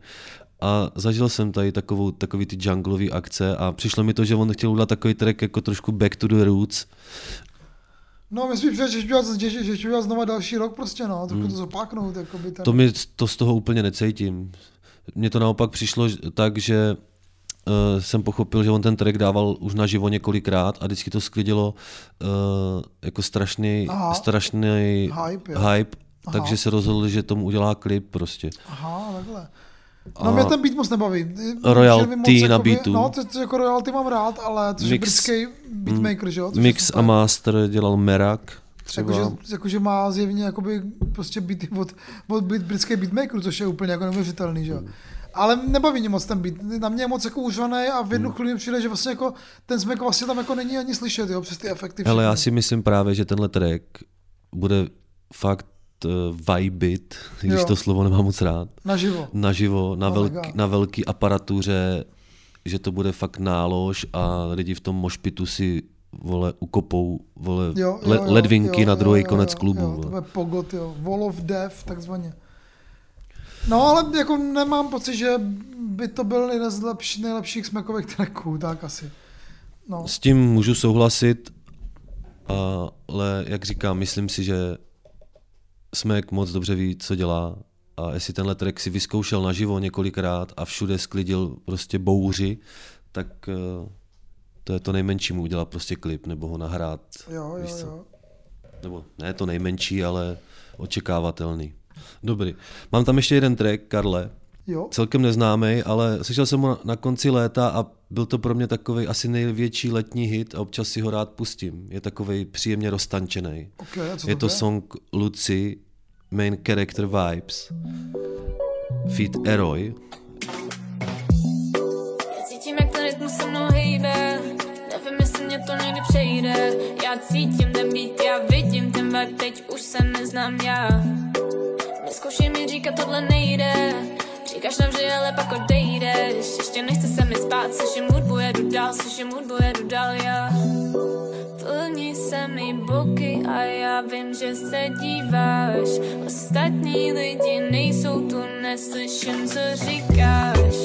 a zažil jsem tady takovou, takový ty junglové akce a přišlo mi to, že on chtěl udělat takový track jako trošku back to the roots. No, myslím, že že udělat, že, že, že udělat znova další rok prostě, no, trošku to zopáknout, jakoby ten... To mi to z toho úplně necítím. Mně to naopak přišlo tak, že uh, jsem pochopil, že on ten track dával už naživo několikrát a vždycky to sklidilo uh, jako strašný, Aha. strašný Hype, hype Aha. takže se rozhodl, že tomu udělá klip prostě. Aha, takhle. No A mě ten beat moc nebaví. royalty moc, na jakoby- beatu. No, to, to jako royalty mám rád, ale to je britský beatmaker, že jo? Mix a master dělal Merak třeba. Jakože, jakože má zjevně jakoby prostě beaty od, od beat, britských beatmakerů, což je úplně jako neuvěřitelný, že jo. Ale nebaví mě moc ten beat. Na mě je moc jako užvaný a v jednu Hmm. chvíli přijde, že vlastně jako ten smek vlastně tam jako není ani slyšet, jo, přes ty efekty. Ale já si myslím právě, že tenhle track bude fakt vibit, i když Jo. to slovo nemám moc rád. Naživo. Naživo, na, No, velk, mega. na velký aparatuře, že to bude fakt nálož a lidi v tom mošpitu si vole, ukopou vole, Jo, jo, le, jo, ledvinky jo, na jo, druhý jo, konec jo, klubu. Jo, to bude pogot, jo. Wall of Death, takzvaně. No, ale jako nemám pocit, že by to byl jeden z lepší, nejlepších smekových tracků, tak asi. No. S tím můžu souhlasit, ale jak říkám, myslím si, že Smek moc dobře ví, co dělá a jestli tenhle track si vyzkoušel naživo několikrát a všude sklidil prostě bouři, tak eh, to je to nejmenší mu udělat prostě klip nebo ho nahrát. Jo, víš jo, co? jo. Nebo ne to nejmenší, ale očekávatelný. Dobrý. Mám tam ještě jeden track, Karle. Jo. Celkem neznámý, ale slyšel jsem ho na- na konci léta a byl to pro mě takový asi největší letní hit a občas si ho rád pustím. Je takový příjemně roztančený. Ok, a co je to bude? song Lucy, Main Character Vibes, feat Eroy. Já cítím, jak ten rytmus se mnou hejbe Nevím, jestli mě to někdy přejde Já cítím ten beat, já vidím ten vibe Teď už se neznám já Neskoušej mi říkat, tohle nejde Říkáš že ale pak odejdeš. Ještě nechce se mi spát, slyším hudbu, jedu dál Slyším hudbu, jedu dál, já. Plní se mi boky a já vím, že se díváš. Ostatní lidi nejsou tu, neslyším, co říkáš.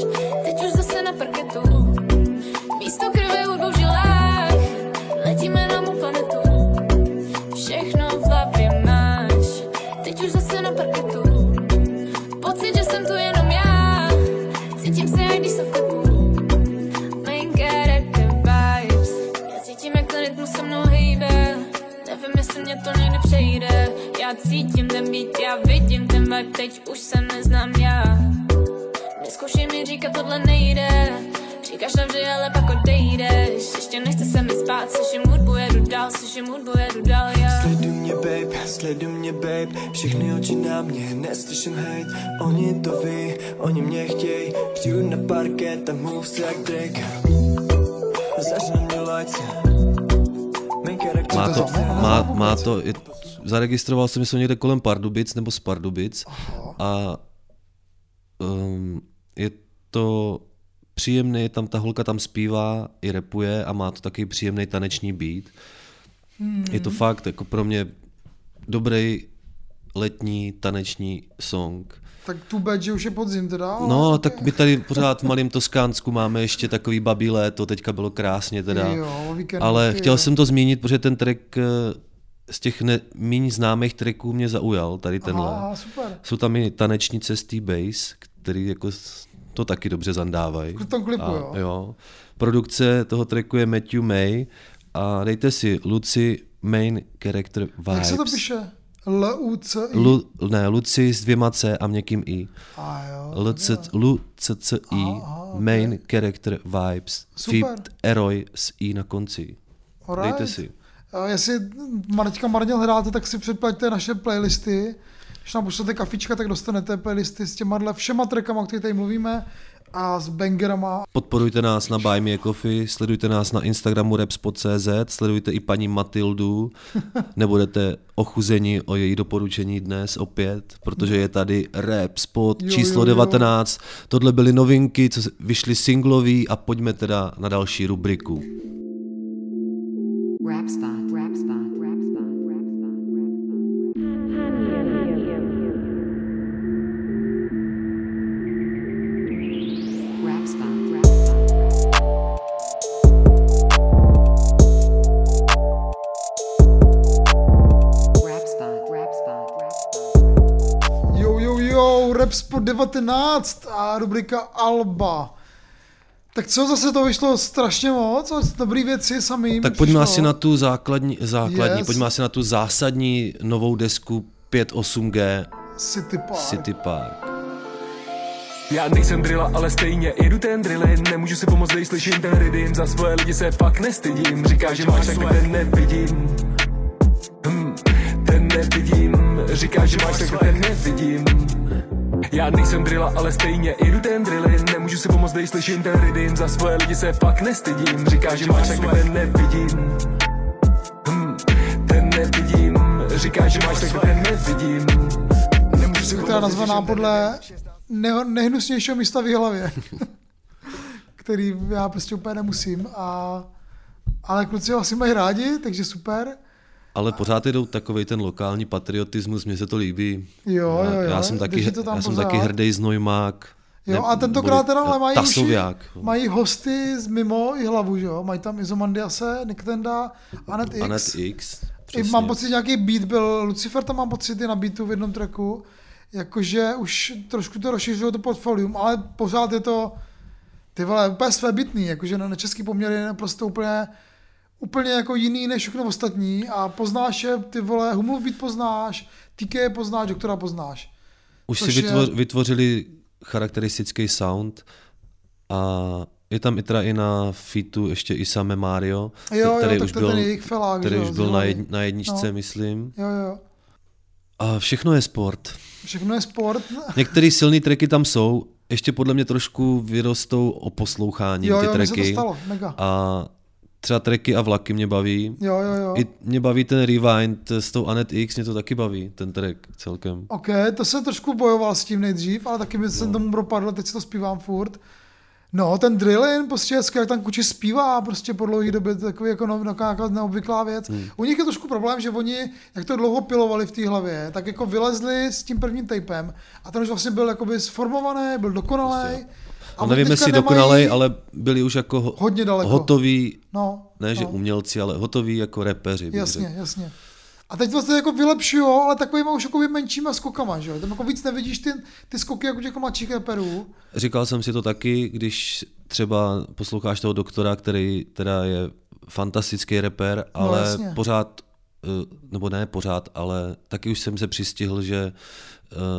Teď už zase neslyším hate Oni to ví, oni mě chtěj Přijdu na parket a moves jak Drake Začne mě character Má to, má, má to, je, zaregistroval jsem se někde kolem Pardubic nebo z Pardubic. A um, je to příjemný, tam ta holka tam zpívá i repuje a má to taky příjemný taneční beat. Hmm. Je to fakt jako pro mě dobrý letní taneční song. Tak tu bad, že už je podzim teda. ale No, tak my tady pořád v malém Toskánsku máme ještě takový babí léto, teďka bylo krásně teda. Jo, víkend, ale chtěl jo. jsem to zmínit, protože ten track eh, z těch ne, méně známých tracků mě zaujal, tady tenhle. Aha, super. Jsou tam i tanečnice z T-Base, který jako to taky dobře zandávají. V tom klipu, a, jo. jo. Produkce toho tracku je Matthew May a dejte si Lucy Main Character Vibes. Jak se to píše? L-U-C-I? Lu, ne, Lucy s dvěma C a měkkým I. A jo, C, C, I, Main Character Vibes, Super. Eroy s I na konci. Alright. Dejte si. A jestli Marťka marně hledáte, tak si předplaťte naše playlisty. Když nám pošlete kafička, tak dostanete playlisty s těma všema trackama, o kterých tady mluvíme. A s bangerama. Podporujte nás na Buy Me a Coffee, sledujte nás na Instagramu repspot.cz, sledujte i paní Matildu, nebudete ochuzeni o její doporučení dnes opět, protože je tady Repspot Jo, číslo jo, jo. 19. Tohle byly novinky, co vyšly singlový a pojďme teda na další rubriku. Rap jo, Rap Spot 19 a rubrika Alba. Tak co, zase to vyšlo strašně moc, a dobrý věci sami. Tak pojďme asi na tu základní, základní Yes. pojďme asi na tu zásadní novou desku 5.8G City Park. City Park. Já nejsem drilla, ale stejně jedu ten drillin Nemůžu si pomoct, když slyším ten rhythm Za svoje lidi se fakt nestydím Říká, že máš tak, tak ten nevidím hm, Ten nevidím Říká, že máš tak, tak ten nevidím já nejsem drilla, ale stejně jedu ten drillin. Nemůžu si pomoct, když slyším ten rhythm Za svoje lidi se fakt nestydím. Říká, že máš tak, ten nevidím. Hm, Ten nevidím. Říká, že máš tak, ten nevidím. Nemůžu si která nazvaná podle ne- nejhnusnějšího místa v hlavě, který já prostě úplně nemusím. A, ale kluci ho asi mají rádi, takže super. Ale pořád jdou takový ten lokální patriotismus, mně se to líbí. Jo, já, jo, jo, já jsem taky, já jsem taky hrdý znojmák. Jo, a tentokrát teda ale mají, Tasoviák. mají hosty z mimo i hlavu, že jo? Mají tam Izomandiase, Niktenda, Anet X. Anet X. I mám pocit, nějaký beat byl, Lucifer tam mám pocit i na beatu v jednom tracku, jakože už trošku to rozšiřuje to portfolium, ale pořád je to, ty vole, úplně svébytný, jakože na, na český poměr je prostě úplně, úplně jako jiný než všechno ostatní a poznáš je, ty vole, Humluv beat poznáš, TK je poznáš, doktora poznáš. Už si což je- vytvoř, vytvořili charakteristický sound a je tam i teda i na fitu ještě i samé Mario, Jo, jo, který tak už byl, felák, který že už jo, byl na, na jedničce, No. myslím. Jo, jo. A všechno je sport. Všechno je sport. Některé silné tracky tam jsou, ještě podle mě trošku vyrostou o poslouchání Jo, ty jo, mně se to tracky. stalo, mega. A třeba tracky a vlaky mě baví. Jo, jo, jo. I mě baví ten rewind s tou Anet X, mě to taky baví, ten track celkem. OK, to jsem trošku bojoval s tím nejdřív, ale taky mi jsem tomu propadl, teď si to zpívám furt. No, ten drillin, prostě hezky, jak tam kuči zpívá, prostě po dlouhé době takový jako no, nějaká neobvyklá věc. Hmm. U nich je trošku problém, že oni, jak to dlouho pilovali v té hlavě, tak jako vylezli s tím prvním tapem a ten už vlastně byl jakoby sformovaný, byl dokonalý. A nevím, jestli nemají- dokonalej, ale byli už jako ho- Hodně daleko. hotoví, No, ne že no. umělci, ale hotoví jako repeři. Jasně, řekl. jasně. A teď vlastně jako vylepšují, ale takovýma už jako menšíma skokama, že jo? Tam jako víc nevidíš ty, ty skoky jako těch mladších reperů. Říkal jsem si to taky, když třeba posloucháš toho doktora, který teda je fantastický reper, ale jasně. pořád, eh, nebo ne pořád, ale taky už jsem se přistihl, že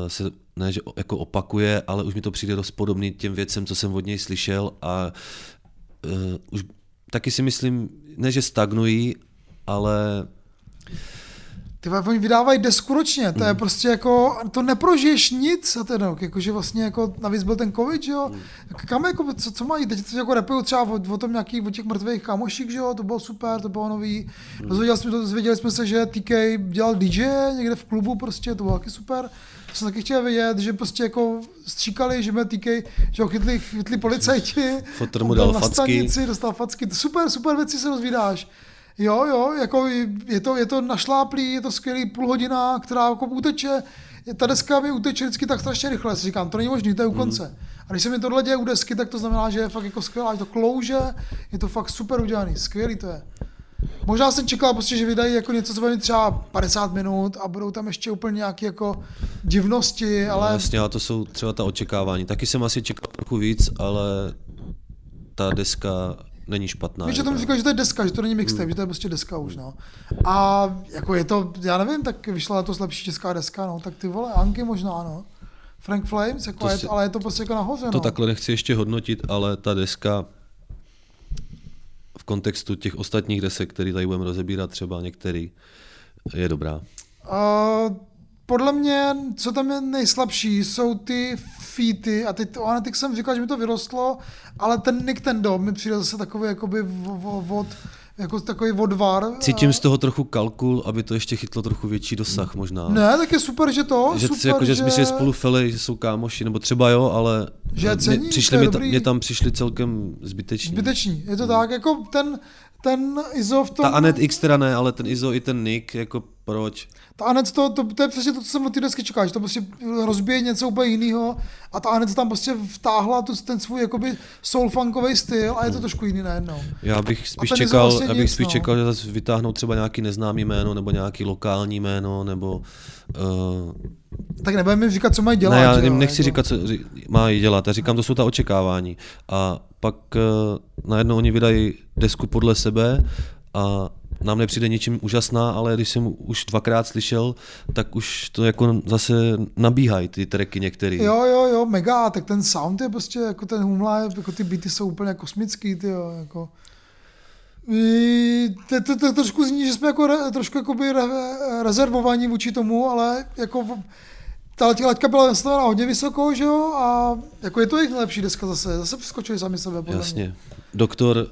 se ne, že jako opakuje, ale už mi to přijde dost podobný těm věcem, co jsem od něj slyšel a uh, už taky si myslím, ne že stagnují, ale Ty oni vydávají desku ročně, to je Hmm. prostě jako, to neprožiješ nic za ten rok, jakože vlastně jako, navíc byl ten covid, že jo, Hmm. kam jako, co, co mají, teď to jako repují třeba o, o tom nějaký, o těch mrtvých kamoších, že jo, to bylo super, to bylo nový, Hmm. dozvěděli jsme, dozvěděli jsme se, že TK dělal DJ někde v klubu prostě, to bylo taky super, jsem taky chtěl vědět, že prostě jako stříkali, že byl TK, že ho chytli, chytli policajti, Fotr mu dal na facky. stanici, dostal facky, super, super věci se dozvídáš. Jo, jo, jako je to, je to našláplý, je to skvělý půl hodina, která jako uteče. Ta deska mi uteče vždycky tak strašně rychle, si říkám, to není možný, to je u konce. A když se mi tohle děje u desky, tak to znamená, že je fakt jako skvělá, je to klouže, je to fakt super udělaný, skvělý to je. Možná jsem čekal prostě, že vydají jako něco, co bude mít třeba 50 minut a budou tam ještě úplně nějaké jako divnosti, ale ale... jasně, a to jsou třeba ta očekávání. Taky jsem asi čekal trochu víc, ale ta deska není špatná. Víš, že tam říkal, že to je deska, že to není mixtape, že to je prostě deska už, no. A jako je to, já nevím, tak vyšla to lepší česká deska, no, tak ty vole, Anky možná, no. Frank Flames, jako To je, si- ale je to prostě jako nahoře, To no. takhle nechci ještě hodnotit, ale ta deska kontextu těch ostatních desek, který tady budeme rozebírat, třeba některý, je dobrá. A podle mě, co tam je nejslabší, jsou ty feety a teď o Anetik jsem říkal, že mi to vyrostlo, ale ten Nick ten dom mi přijde zase takový jakoby v- v- od, jako takový odvar. Cítím z toho trochu kalkul, aby to ještě chytlo trochu větší dosah možná. Ne, tak je super, že to, že, super, si, jako, že, že... myslí spolu fely, že jsou kámoši, nebo třeba jo, ale Že je mě, cení, přišli to je mi, ta, dobrý. mě tam přišli celkem zbyteční. Zbytečný, je to tak, jako ten, ten Izo v tom... Ta Anet X teda ne, ale ten Izo i ten Nick, jako proč? Ta Anet, to, to, to, je přesně to, co jsem od té desky čekal, že to prostě rozbije něco úplně jiného a ta Anet tam prostě vtáhla tu, ten svůj jakoby soul funkový styl a je to trošku jiný najednou. Já bych spíš čekal, vlastně já bych nic, spíš no. čekal, že zase vytáhnou třeba nějaký neznámý jméno, nebo nějaký lokální jméno, nebo... Uh, Tak nebudeme mi říkat, co mají dělat. ne, já jim nechci jako. říkat, co mají dělat, já říkám, to jsou ta očekávání. A pak uh, najednou oni vydají desku podle sebe a nám nepřijde ničím úžasná, ale když jsem už dvakrát slyšel, tak už to jako zase nabíhají ty tracky některý. Jo, jo, jo, mega, tak ten sound je prostě, jako ten humla, jako ty beaty jsou úplně kosmický, ty jo, jako. To, to, to, trošku zní, že jsme jako trošku jakoby re, rezervovaní vůči tomu, ale jako ta laťka byla nastavena hodně vysoko, že jo, a jako je to jejich nejlepší deska zase, zase přeskočili sami sebe, podle mě. Jasně. Doktor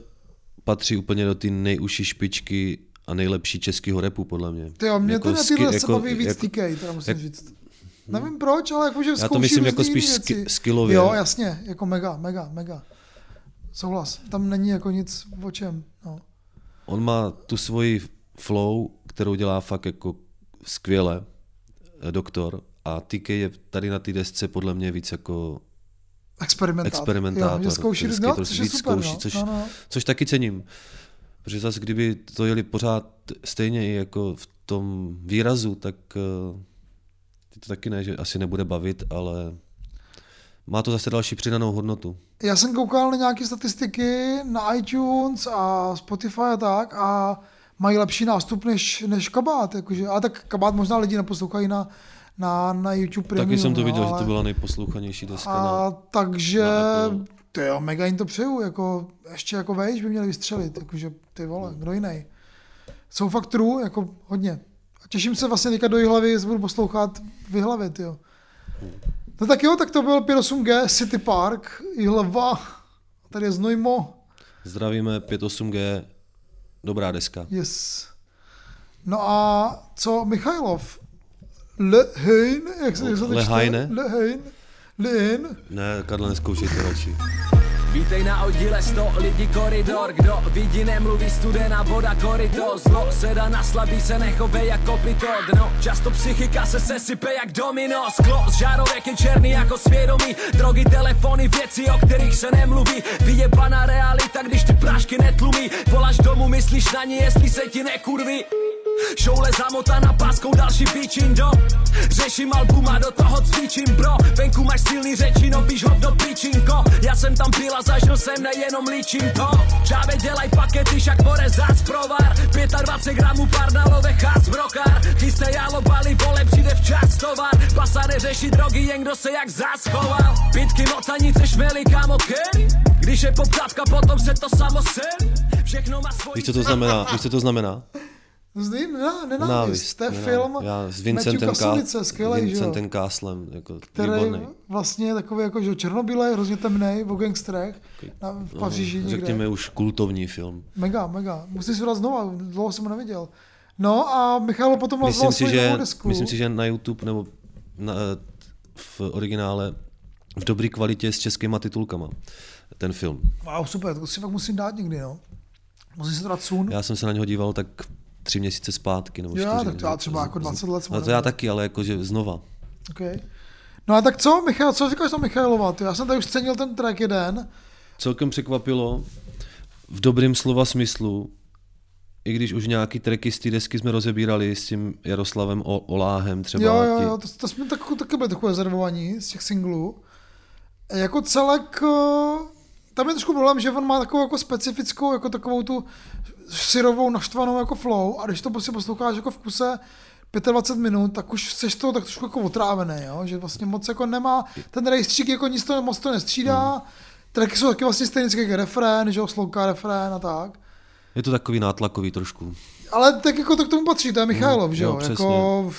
patří úplně do té nejužší špičky a nejlepší českého repu, podle mě. Ty jo, mě jako ten ski- jako, se baví víc TK, teda musím jak- říct. Nevím proč, ale jakože Já to myslím jako spíš skillově. Jo, jasně, jako mega, mega, mega. Souhlas, tam není jako nic o čem. On má tu svoji flow, kterou dělá fakt jako skvěle, eh, doktor, a TK je tady na té desce podle mě víc jako Experimentátor. experimentátor. Jo, zkouší, vždycky no, což víc super, zkouší, no. což, No, no. což taky cením. Protože zase kdyby to jeli pořád stejně i jako v tom výrazu, tak uh, to taky ne, že asi nebude bavit, ale má to zase další přidanou hodnotu. Já jsem koukal na nějaké statistiky na iTunes a Spotify a tak a mají lepší nástup než, než kabát. Jakože, a tak kabát možná lidi neposlouchají na, na, na YouTube Premium. Taky jsem to viděl, ale... že to byla nejposlouchanější deska. A na, takže, na to jo, mega jim to přeju, jako, ještě jako vejš by měli vystřelit, jakože ty vole, kdo jiný. Jsou fakt true, jako hodně. A těším se vlastně teďka do Jihlavy, budu poslouchat v Jihlavě, jo. No tak jo, tak to byl 58G City Park, Jihlava, tady je Znojmo, Zdravíme 58G, dobrá deska. yes. No a co Michailov? Lehein, jak se, jak se to čte? Lehajne? Lehein, Lehein. Ne, Karle, neskoušejte radši. Vítej na oddíle 100 lidí koridor. Kdo vidí nemluví studená voda koryto Zlo seda na slabý se nechovej jako pito Dno často psychika se sesype jak domino. Sklo z žárovek je černý jako svědomí. Drogy, telefony, věci o kterých se nemluví. Vyjebaná realita, když ty prášky netlumí. Voláš domů, myslíš na ní, jestli se ti nekurví Šoule zamotaná páskou další píčin do Řeším album a do toho cvičím bro. Venku máš silný řeči, no víš hovno píčinko. Já jsem tam byl a zažil jsem nejenom líčím to Čáve dělaj pakety, však more zás provar. 25 gramů pardalové chás brokár. Chystej jalo bali, vole přijde včas tovar. Pasa neřeší drogy, jen kdo se jak zaschoval Pitky, motanice, šmely, kámo, kerry Když je poptávka, potom se to samo sel Všechno má svůj Víš, co to znamená? Víš, co to znamená? Zdý, ne, nenávist. To je film Já s Vincentem, Kasulice, skvělej, že? Vincentem Káslem, jako který výborný. vlastně je takový jako, že černobílej, hrozně temnej, o gangstrech na, v Paříži No, řekněme už kultovní film. Mega, mega. Musím si ho dát znova, dlouho jsem ho neviděl. No a Michal potom Myslím nazval si, že, desku. myslím si, že na YouTube nebo na, v originále v dobré kvalitě s českýma titulkama ten film. Wow, super, to si fakt musím dát někdy, no. Musím si to dát sun. Já jsem se na něho díval tak tři měsíce zpátky, nebo Jo, čtyři. tak to já třeba jako 20 let jsem No to já taky, ale jakože znova. Okay. No a tak co, Michal, co říkáš na Michailova? Ty? Já jsem tady už cenil ten track jeden. Celkem překvapilo v dobrým slova smyslu, i když už nějaký tracky z té desky jsme rozebírali s tím Jaroslavem o- Oláhem třeba. Jo, jo, jo, to, to jsme tak, taky byli trochu rezervovaní z těch singlů. Jako celek, eh, tam je trošku problém, že on má takovou jako specifickou, jako takovou tu syrovou, naštvanou jako flow a když to prostě posloucháš jako v kuse 25 minut, tak už seš toho tak trošku jako otrávený, jo? že vlastně moc jako nemá, ten rejstřík jako nic to moc to nestřídá, Hmm. tracky jsou taky vlastně stejný jako refrén, že jo, slouká refrén a tak. Je to takový nátlakový trošku. Ale tak jako to k tomu patří, to je Michailov, Mm, že jo, jo, přesně. jako,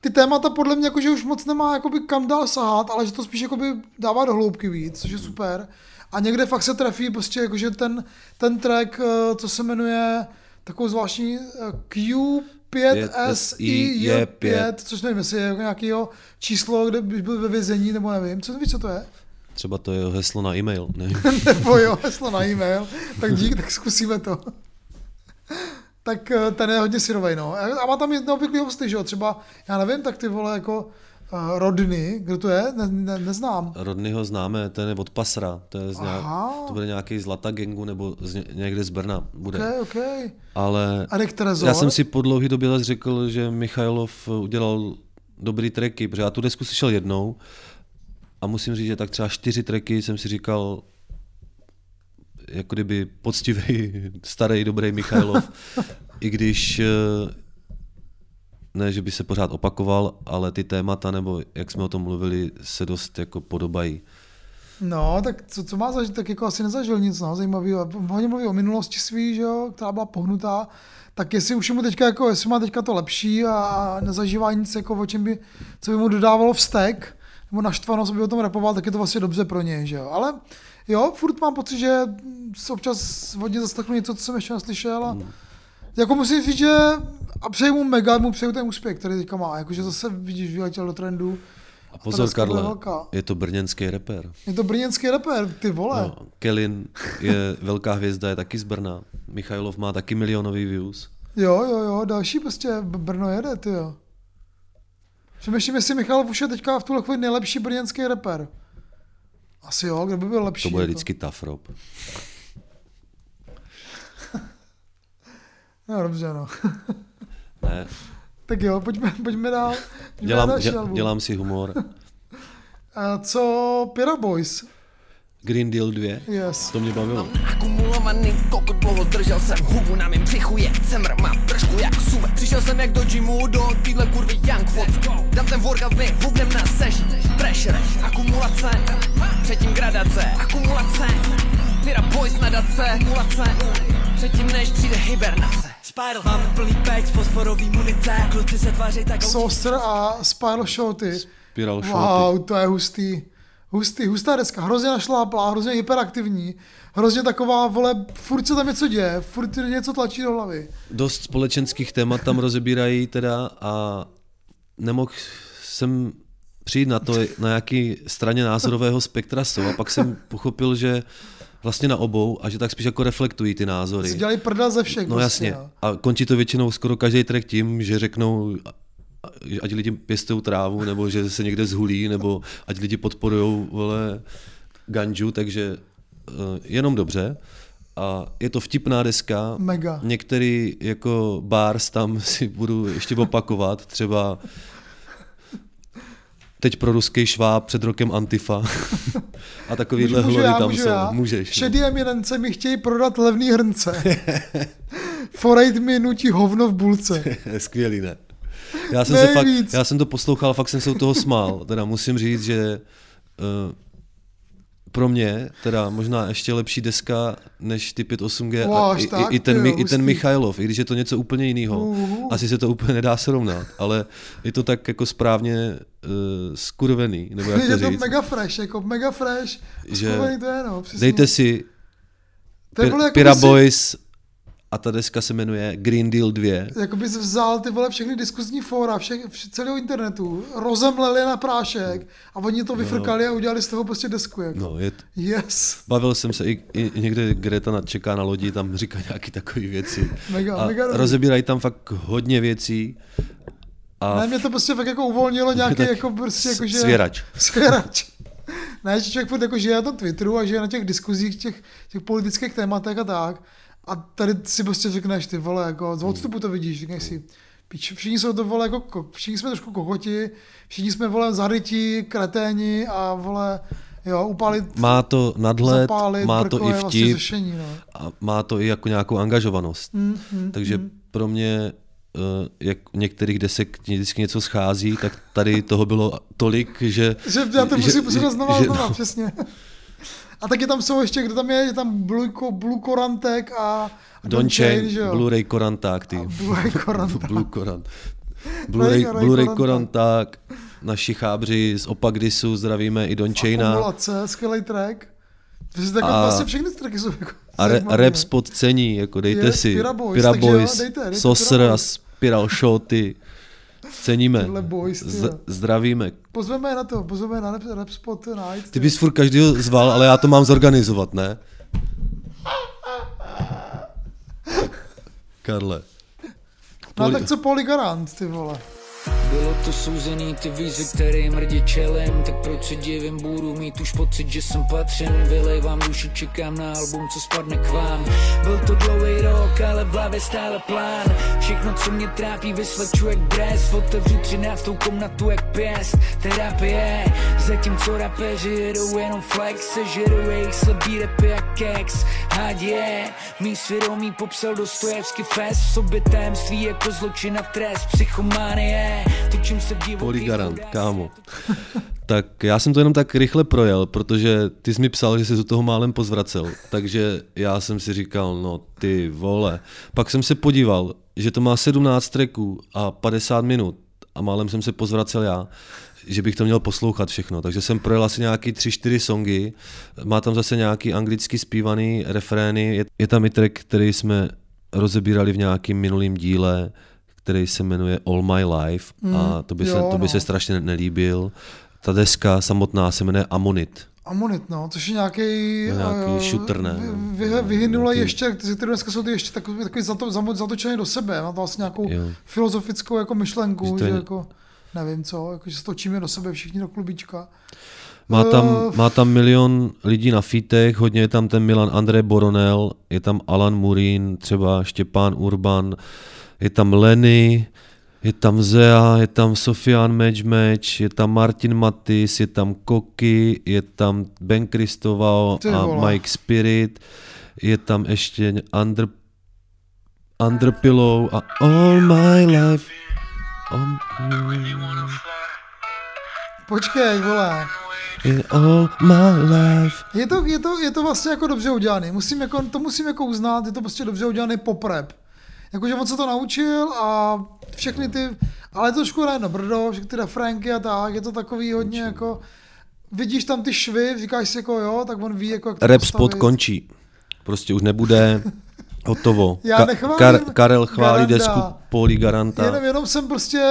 ty témata podle mě jakože už moc nemá jakoby kam dál sahat, ale že to spíš jakoby dává do hloubky víc, což je super. A někde fakt se trefí prostě jakože ten, ten track, eh, co se jmenuje takovou zvláštní eh, Q5SI5, což nevím, jestli je jako nějakého číslo, kde by byl ve vězení, nebo nevím, co víš, co to je? Třeba to je heslo na e-mail, nevím. nebo jo, heslo na e-mail, tak dík, tak zkusíme to. tak eh, ten je hodně syrovej, no. A má tam i neobvyklý hosty, že jo, třeba, já nevím, tak ty vole jako Rodny, kdo to je, ne, ne, neznám. Rodnyho známe, ten je od Pasra, to, je z nějak, to bude nějaký Zlata Gengu nebo z ně, někde z Brna bude. Ok, ok. Ale já jsem si po dlouhý době zase řekl, že Michailov udělal dobrý tracky, protože já tu desku slyšel jednou a musím říct, že tak třeba čtyři tracky jsem si říkal, jako kdyby poctivý, starý, dobrý Michailov, i když eh, ne, že by se pořád opakoval, ale ty témata, nebo jak jsme o tom mluvili, se dost jako podobají. No, tak co, co má zažít, tak jako asi nezažil nic no, zajímavého. Hodně mluví o minulosti svý, že jo, která byla pohnutá, tak jestli už mu teďka, jako, jestli má teďka to lepší a nezažívá nic, jako, o čem by, co by mu dodávalo vztek, nebo naštvanost, aby o tom repoval, tak je to vlastně dobře pro něj, že jo. Ale jo, furt mám pocit, že občas hodně zaslechnu něco, co jsem ještě neslyšel a jako musím říct, že a přeju mu mega, mu přeju ten úspěch, který teďka má, jakože zase vidíš, vyletěl do trendu. A pozor, bude Karle, velká. je to brněnský reper. Je to brněnský rapper, ty vole. No, Kelin je velká hvězda, je taky z Brna. Michailov má taky milionový views. Jo, jo, jo, další prostě Brno jede, ty jo. Přemýšlím, jestli Michal už je teďka v tuhle chvíli nejlepší brněnský rapper. Asi jo, kdo by byl lepší. To bude jako. vždycky tough No dobře, no. Ne, tak jo, pojďme, pojďme dál. Pojďme na dělám, další dě, album. dělám si humor. A co Pira Boys? Green Deal 2, Yes. to mě bavilo. Akumulovaný kokot dlouho držel jsem hubu na mým břichu je cemr, mám trošku jak suve Přišel jsem jak do gymu, do týhle kurvy Young Fox Dám ten workout mi hubnem na seš Pressure, akumulace, předtím gradace Akumulace, Pira Boys nadace Akumulace, předtím než přijde hibernace Spiral, máme plný packs, fosforový munice Kluci se tváří tak Saucer a Spiral Shorty. Spiral Wow, to je hustý. Hustý, hustá deska, hrozně našláplá, hrozně hyperaktivní, hrozně taková, vole, furt se tam něco děje, furt něco tlačí do hlavy. Dost společenských témat tam rozebírají teda a nemohl jsem přijít na to, na jaký straně názorového spektra jsou a pak jsem pochopil, že vlastně na obou a že tak spíš jako reflektují ty názory. Si dělají prdel ze všech. No prostě, jasně. jo. A končí to většinou skoro každý track tím, že řeknou, ať lidi pěstují trávu, nebo že se někde zhulí, nebo ať lidi podporují vole ganžu, takže uh, jenom dobře. A je to vtipná deska. Mega. Některý jako bars tam si budu ještě opakovat, třeba teď pro ruský šváb, před rokem Antifa. A takovýhle Můžu hlody já, tam můžu jsou. já? Můžeš. no. Šedý eminence mi chtějí prodat levný hrnce. Forejt mi nutí hovno v bulce. Skvělý, ne? Já jsem, se fakt, já jsem to poslouchal, fakt jsem se u toho smál. Teda musím říct, že uh, pro mě teda možná ještě lepší deska než ty 5.8G Wow, a i, tak, i, i, ten, jo, i ten. Michailov, i když je to něco úplně jiného. Uhu. Asi se to úplně nedá srovnat, ale je to tak jako správně uh, skurvený, nebo jak je to to říct. mega fresh, jako mega fresh. že to je, no, přesně. dejte si To Pir- jako Pira si- Boys a ta deska se jmenuje Green Deal 2. Jako bys vzal ty vole všechny diskuzní fóra, všech, vš, celého internetu, rozemleli na prášek a oni to vyfrkali a udělali z toho prostě desku. Jako. No, je, t- Yes. Bavil jsem se i, i někde Greta na- čeká na lodi, tam říká nějaký takové věci. Mega, a mega rozebírají tam fakt hodně věcí. A Ne, mě to prostě fakt jako uvolnilo nějaký jako prostě jako, že... svěrač. Svěrač. Ne, že člověk furt jako žije na tom Twitteru a žije na těch diskuzích, těch, těch politických tématech a tak. A tady si prostě řekneš, ty vole, jako z odstupu to vidíš, řekneš si, pič, všichni jsou to vole, jako, ko- všichni jsme trošku kokoti, všichni jsme vole zarytí, kreténi a vole, jo, upálit, má to nadhled, zapálit, má to i vlastně vtip řešení, no. a má to i jako nějakou angažovanost. Mm, mm, Takže mm. pro mě, eh, jak u některých desek vždycky něco schází, tak tady toho bylo tolik, že... Že já to musím poslouchat znova a že- znova, přesně. A taky tam jsou ještě, kdo tam je, je tam Blue, Blue Korantek a, a Don? Blu-ray Koranták, ty. Blu-ray Koranták. Blue Korant. Blu-ray, Ray- Blu-ray Ray Koranták, naši chábři z Opagdisu, zdravíme i Don Chaina. Akumulace, skvělý track. To tak A- vlastně všechny tracky jsou jako A, re, rap spod cení, jako dejte Yes, si Pira Boys, Pira takže jo, Boys, dejte, dejte Sosr a. Spiral Shoty. Ceníme. Boys, ty Z, zdravíme. Pozveme na to, pozveme na rap, rap spot night. Ty bys furt každýho zval, ale já to mám zorganizovat, ne? Karle. No tak co Poli Garant, ty vole. Bylo to souzený ty výzvy, který mrdě čelem. Tak proč se divím, budu mít už pocit, že jsem patřen. Vylejvám duši, čekám na album, co spadne k vám. Byl to dlouhý rok, ale v hlavě stále plán. Všechno, co mě trápí, vysleču jak dres. Otevřu třináctou komnatu jak pěst. Terapie, zatímco rapeři jedou jenom flex Sežerou jejich slabý rapy jak keks Ať je, mý svědomí popsal Dostojevský fest. V sobě tajemství jako zločin a trest. Psychománie, Poligarant, kámo. tak já jsem to jenom tak rychle projel, protože ty jsi mi psal, že jsi do toho málem pozvracel, takže já jsem si říkal, no ty vole. Pak jsem se podíval, že to má 17 tracků a 50 minut a málem jsem se pozvracel já, že bych to měl poslouchat všechno. Takže jsem projel asi nějaký 3-4 songy, má tam zase nějaký anglicky zpívaný refrény, je, je tam i track, který jsme rozebírali v nějakým minulým díle, který se jmenuje All My Life a Mm, to by, se, jo, to by no. se strašně nelíbil. Ta deska samotná se jmenuje Amonit. Amonit, no, což je nějaký... No, nějaký eh, shooter, ne? Vy, vy, vyhynulej ještě, ty, ty dneska jsou ty ještě takový, takový zato, zatočený do sebe, má to vlastně nějakou Jo. filozofickou jako myšlenku, Že to že, je- jako, nevím co, jako, že se točíme do sebe všichni do klubička. Má tam, Eh, má tam milion lidí na fitech, hodně je tam ten Milan André Boronel, je tam Alan Murín, třeba Štěpán Urban, je tam Lenny, je tam Zea, je tam Sofian Match, je tam Martin Matis, je tam Koky, je tam Ben Kristoval a. Mike Spirit, je tam ještě Under, Underpillow a All My Life. All, Počkej, vole. in all my life. Je to, je, to, je to vlastně jako dobře udělaný. Musím jako, to musím jako uznat, je to prostě dobře udělaný poprep. Jakože on se to naučil a všechny ty, ale je to trošku na brdo, všechny ty refrénky a tak, je to takový hodně jako, vidíš tam ty švy, říkáš si jako jo, tak on ví jako jak to Rap spot končí. Prostě už nebude hotovo. Já nechválím Kar- Karel chválí Garanda. desku Poli Garanta. Jenom, jenom jsem prostě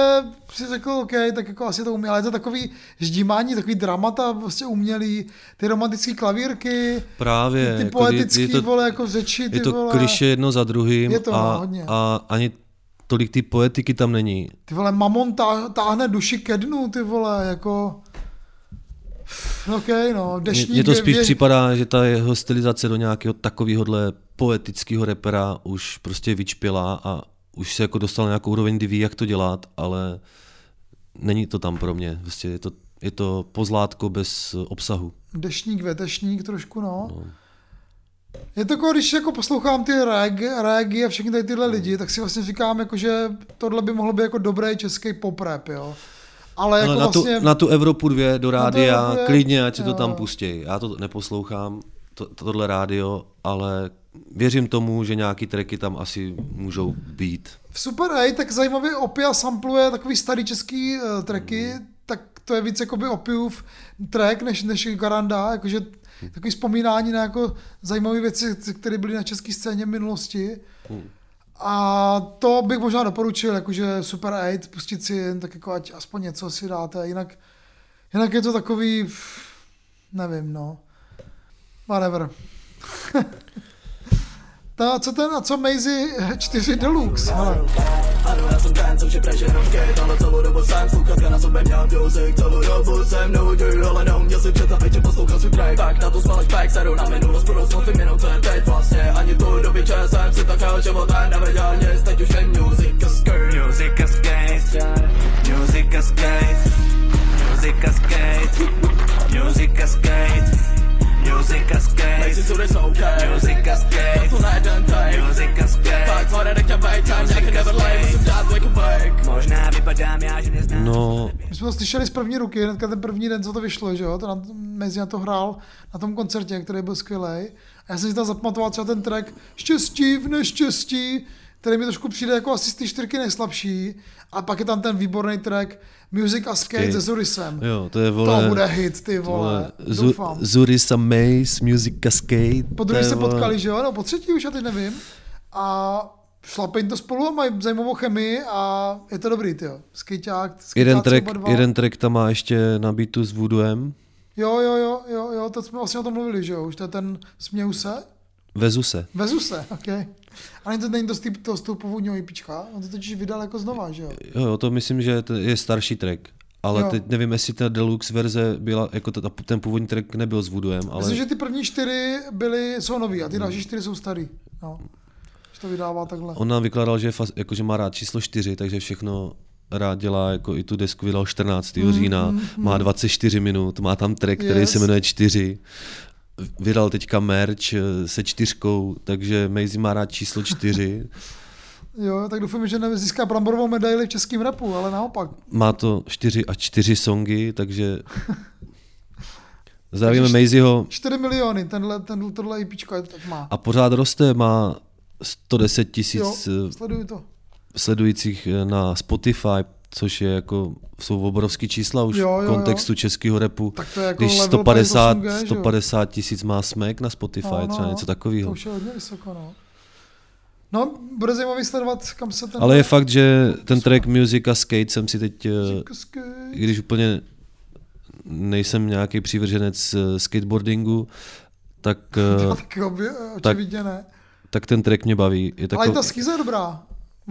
si řekl, OK, tak jako asi to umí, ale je to takový ždímání, takový dramata, prostě umělý, ty romantické klavírky, Právě. ty, ty jako poetický, je to, vole, jako řeči, ty je to vole. kliše jedno za druhým Je to, a, hodně. a ani tolik ty poetiky tam není. Ty vole, mamon tá, táhne duši ke dnu, ty vole, jako... OK, no, Mně dešník... mně to spíš vě- připadá, že ta jeho stylizace do nějakého takovéhohle poetického repera už prostě vyčpěla a už se jako dostal na nějakou úroveň, kdy ví, jak to dělat, ale není to tam pro mě. Prostě je to, je to pozlátko bez obsahu. Dešník, vetešník trošku, no. Je to jako, když jako poslouchám ty reg, regy a všechny tady tyhle lidi, tak si vlastně říkám, jako, že tohle by mohlo být jako dobrý český pop rap, jo. Ale jako na, vlastně... tu, na tu Evropu 2 do rádia, dvě, klidně, ať si to tam pustí. Já to neposlouchám, to, tohle rádio, ale věřím tomu, že nějaký tracky tam asi můžou být. V Super 8 tak zajímavě Opia sampluje takový starý český uh, tracky, tak to je víc jakoby Opiův track než, než Garanda, jakože takový vzpomínání na jako zajímavé věci, které byly na české scéně v minulosti. A to bych možná doporučil, jakože Super 8, pustit si jen tak jako ať aspoň něco si dáte, jinak, jinak je to takový, nevím, no. Whatever. Ta, co ten, a co Maisie 4 Deluxe. Ano, já jsem ten, ale celou dobu jsem sluchatka na sobě měl music, celou dobu jsem nudil, ale neuměl si představit, že poslouchal svůj track, tak na to smaleš pack, sedu na minulost, budoucnost i minuce, teď vlastně. Ani tu doby čas jsem si takhle životem nevěděl nic, teď už je music a skirt. Music a skate, music a skate, music a skate, music a skate, music okay. music take, music tak never musím dát wake a bake. Možná vypadám já, že neznám. No, My jsme to slyšeli z první ruky, hnedka ten první den, co to vyšlo, že jo, to na, mezi na to hrál na tom koncertě, který byl skvělý. A já jsem si tam zapamatoval třeba ten track Štěstí v neštěstí, který mi trošku přijde jako asi z té čtyřky nejslabší. A pak je tam ten výborný track Music a Skate, Skate. se Zurisem. Jo, to je, vole... To bude hit, ty vole. Doufám. Zurisa Mace, Music Cascade. Po druhé se potkali, že jo? No, po třetí už, já teď nevím. A šlape jim to spolu a mají zajímavou chemii a je to dobrý, jo. Skejťák, Jeden track, dva. jeden track tam má ještě na beatu s Voodooem. Jo, jo, jo, jo, jo, to jsme vlastně o tom mluvili, že jo? Už to je ten Směju se? Vezu se. Vezu se, ok. A není to, není to z, tý, to z toho původního IPčka? On to totiž vydal jako znova, že jo? Jo, to myslím, že to je starší track. Ale Jo. teď nevím, jestli ta deluxe verze byla, jako ta, ten původní track nebyl s Voodooem, ale Myslím, že ty první čtyři byly, jsou nový a ty další čtyři jsou starý. No. Že to vydává takhle. on nám vykládal, že, fas, jako, že má rád číslo 4, takže všechno rád dělá, jako i tu desku vydal 14. Mm, října, mm, má mm. 24 minut, má tam track, který Yes. se jmenuje 4. Vydal teďka merch eh, se čtyřkou, takže Maisie má rád číslo 4. Jo, tak doufám, že nezíská bramborovou medaili v českém rapu, ale naopak. Má to 4 a 4 songy, takže zdravíme Maisieho 4 miliony, tenhle, ten, tohle IPčko je, tak má. a pořád roste, má 110 tisíc eh, sleduju to. sledujících eh, na Spotify, což je jako, jsou obrovský čísla už Jo, v jo, jo. kontextu českého repu. Tak to je jako Když level 150, 58G, že jo? 150 tisíc má smek na Spotify, No, no, třeba no. něco To takového. už je hodně vysoko, no. No, bude zajímavý sledovat, kam se ten... Ale je fakt, že ten track Music a Skate jsem si teď, eh, když úplně nejsem nějaký přívrženec eh, skateboardingu, tak, eh, tak obě, tak, ne. tak ten track mě baví. Je Ale i ta schýza je dobrá.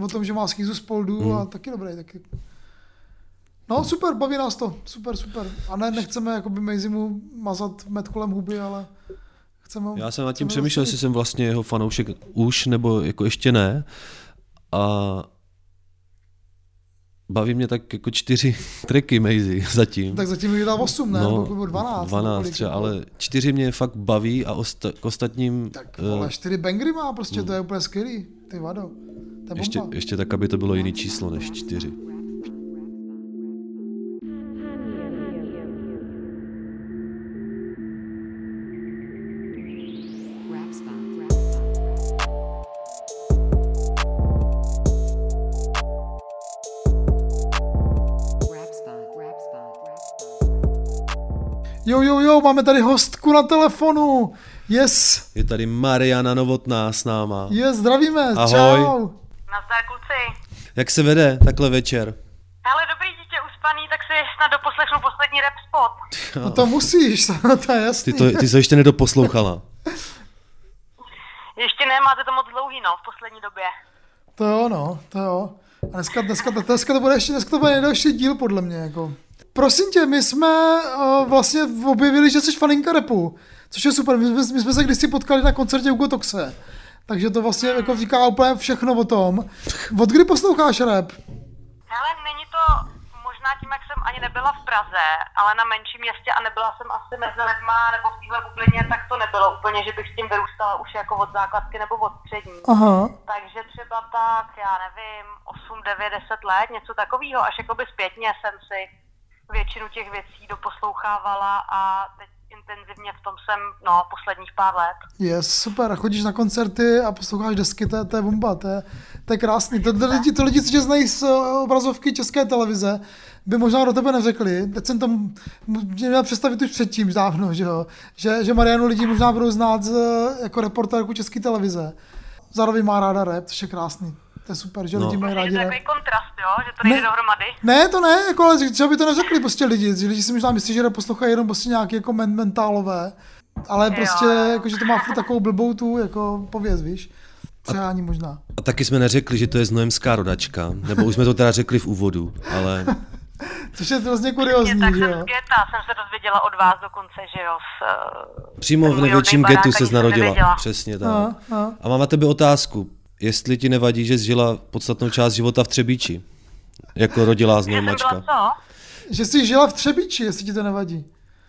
O tom, že má schýzu z poldu Mm. a taky dobrý. Taky. No super, baví nás to. Super, super. A ne, nechceme jakoby Mejzimu mazat med kolem huby, ale chceme já jsem nad tím přemýšlel, jestli jsem vlastně jeho fanoušek už, nebo jako ještě ne. A baví mě tak jako čtyři tracky Maisie zatím. Tak zatím mi vydal 8, ne? No, Nebo 12. 12 kolik třeba, ale čtyři mě fakt baví a osta- k ostatním tak, Vole, 4 bangry má prostě, to je úplně skvělý. Ty vado. Ještě, ještě tak, aby to bylo jiný číslo než čtyři. Máme tady hostku na telefonu. Yes, Je tady Mariana Novotná s náma. yes, zdravíme, Ahoj. čau. Nazdar kluci. Jak se vede takhle večer? Hele, dobrý dítě uspaný, tak si snad doposlechnu poslední rap spot. No to musíš, to je jasný. Ty, to, ty jsi ještě nedoposlouchala. Ještě ne, máte to moc dlouhý, no, v poslední době. To jo, no, to jo. A dneska, dneska, dneska to bude ještě, dneska to bude nejdelší díl, podle mě, jako. Prosím tě, my jsme uh, vlastně objevili, že jsi faninka repu, což je super. My jsme, my jsme se kdysi potkali na koncertě Hugo Toxe. Takže to vlastně jako říká úplně všechno o tom. Od kdy posloucháš rap? Hele, není to možná tím, jak jsem ani nebyla v Praze, ale na menším městě a nebyla jsem asi mezi lidma nebo v téhle bublině, tak to nebylo úplně, že bych s tím vyrůstala už jako od základky nebo od střední. Aha. Takže třeba tak, já nevím, 8, 9, 10 let, něco takového, až jakoby zpětně jsem si většinu těch věcí doposlouchávala a teď intenzivně v tom jsem, no, posledních pár let. Je super, chodíš na koncerty a posloucháš desky, to je, to je bomba, to je, to je krásný. To, to, lidi, to lidi, co tě znají z eh, obrazovky české televize, by možná do tebe neřekli. Teď jsem to měl představit už předtím, dávno, že jo. Že, že Marianu lidi možná budou znát eh, jako reportérku české televize. Zároveň má ráda rap, což je krásný. To je super, že No. lidi mají Je rádi to rap. takový kontrast, jo, že to nejde Ne. dohromady. Ne, to ne, jako, ale třeba by to neřekli prostě lidi. že Lidi si možná myslí, že rap poslouchají jenom prostě nějaké jako men- mentálové. Ale prostě, jako, že to má furt takovou blbou tu, jako pověz, víš. Přehání možná. A taky jsme neřekli, že to je znojemská rodačka, nebo už jsme to teda řekli v úvodu, ale Což je hrozně kuriozní, tak že jsem jo. z geta, jsem se dozvěděla od vás dokonce, že jo, z, eh, přímo v největším getu se jsem narodila. Přesně tak. No, no. A mám na tebe otázku. Jestli ti nevadí, že jsi žila podstatnou část života v Třebíči? Jako rodilá znojmačka. co? Že jsi žila v Třebíči, jestli ti to nevadí.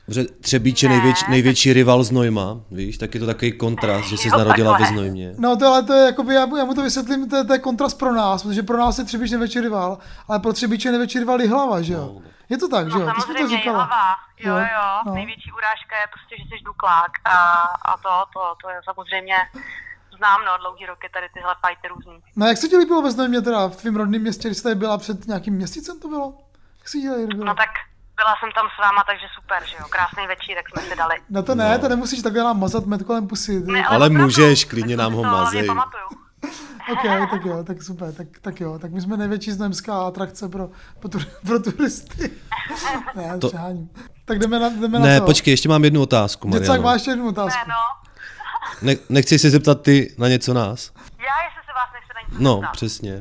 Protože Třebíč je největší, největší rival Znojma, víš, tak je to takový kontrast, že jsi narodila ve Znojmě. No to ale to je, jakoby, já, já mu to vysvětlím, to je, to je kontrast pro nás, protože pro nás je Třebíč největší rival, ale pro Třebíč je největší rival Jihlava, že jo. Je to tak, že jo? No Ty jsi to samozřejmě, říkala. Jihlava. Jo, Jo, jo, no. největší urážka je prostě, že jsi duklák a, a to, to, to je samozřejmě znám, no, dlouhý roky tady tyhle fajty různý. No jak se ti líbilo ve Znojmě teda, v tvém rodném městě, když jsi tady byla před nějakým měsícem to bylo? Jak se ti tady líbilo? No tak byla jsem tam s váma, takže super, že jo, krásný večírek jsme si dali. No to ne, to nemusíš takhle nám mazat med kolem pusy. Ne, Ale můžeš, klidně nám ho mazej. pamatuju. Ok, tak jo, tak super, tak, tak jo, tak my jsme největší znojemská atrakce pro, pro, tur, pro turisty. ne, já To-. Tak jdeme na, jdeme na Ne, to. počkej, ještě mám jednu otázku, Děcák, Mariano. máš ještě jednu otázku. Ne, no. Ne, nechci se zeptat ty na něco nás? Já, jestli se vás nechce na něco No, zeptat. přesně.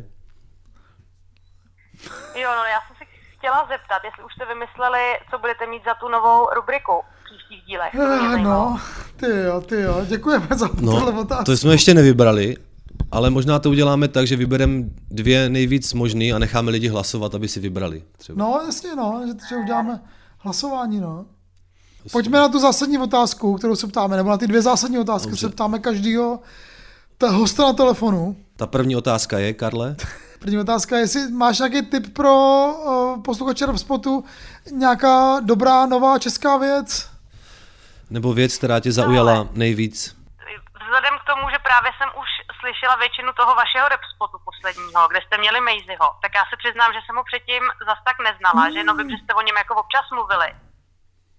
Jo, no, já jsem se chtěla zeptat, jestli už jste vymysleli, co budete mít za tu novou rubriku v příštích dílech. Eh. No, ty jo, ty jo, děkujeme za tohle No, otázku. to jsme ještě nevybrali, ale možná to uděláme tak, že vybereme dvě nejvíc možný a necháme lidi hlasovat, aby si vybrali. Třeba. No, jasně, no, že, že uděláme hlasování, no. Pojďme na tu zásadní otázku, kterou se ptáme, nebo na ty dvě zásadní otázky Dobře. se ptáme každýho ta hosta na telefonu. Ta první otázka je, Karle? První otázka je, jestli máš nějaký tip pro uh, posluchače Rapspotu, nějaká dobrá nová česká věc? Nebo věc, která tě zaujala nejvíc? Vzhledem k tomu, že právě jsem už slyšela většinu toho vašeho rap spotu posledního, kde jste měli Mejziho, tak já se přiznám, že jsem ho předtím zas tak neznala, že jenom vím, že jste o něm jako občas mluvili.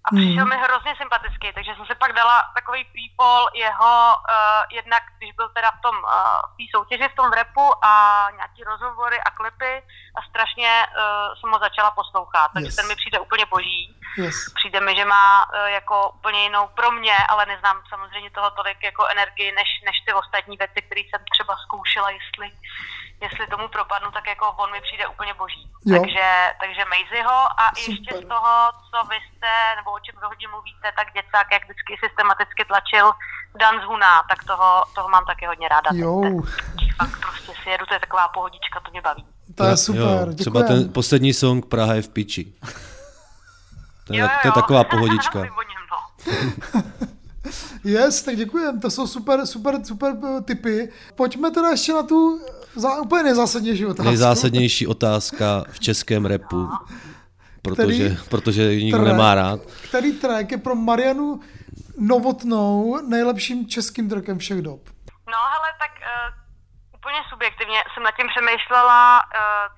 A přišel mi hrozně sympatický, takže jsem si pak dala takový freefall jeho, uh, jednak když byl teda v tom, uh, v té soutěži, v tom repu a nějaký rozhovory a klipy a strašně uh, jsem ho začala poslouchat, takže Yes. ten mi přijde úplně boží. Yes. Přijde mi, že má eh, jako úplně jinou pro mě, ale neznám samozřejmě toho tolik jako energii, než, než ty ostatní věci, které jsem třeba zkoušela, jestli, jestli tomu propadnu, tak jako on mi přijde úplně boží. Jo. Takže, takže Mejziho a Super. ještě z toho, co vy jste, nebo o čem vy hodně mluvíte, tak děcák, jak vždycky systematicky tlačil Dan z Huna, tak toho, toho mám taky hodně ráda. Jo, Fakt prostě si jedu, to je taková pohodička, to mě baví. to je super, Jo, třeba ten poslední song Praha je v piči. To je, Jo, to je jo. taková pohodička. No. Yes, tak děkujem, to jsou super, super, super tipy. Pojďme teda ještě na tu za, úplně nejzásadnější otázku. Nejzásadnější otázka v českém repu. Protože, Který protože ji nikdo track- nemá rád. Který track je pro Marianu Novotnou nejlepším českým trackem všech dob? No hele, tak uh, úplně subjektivně jsem nad tím přemýšlela, uh,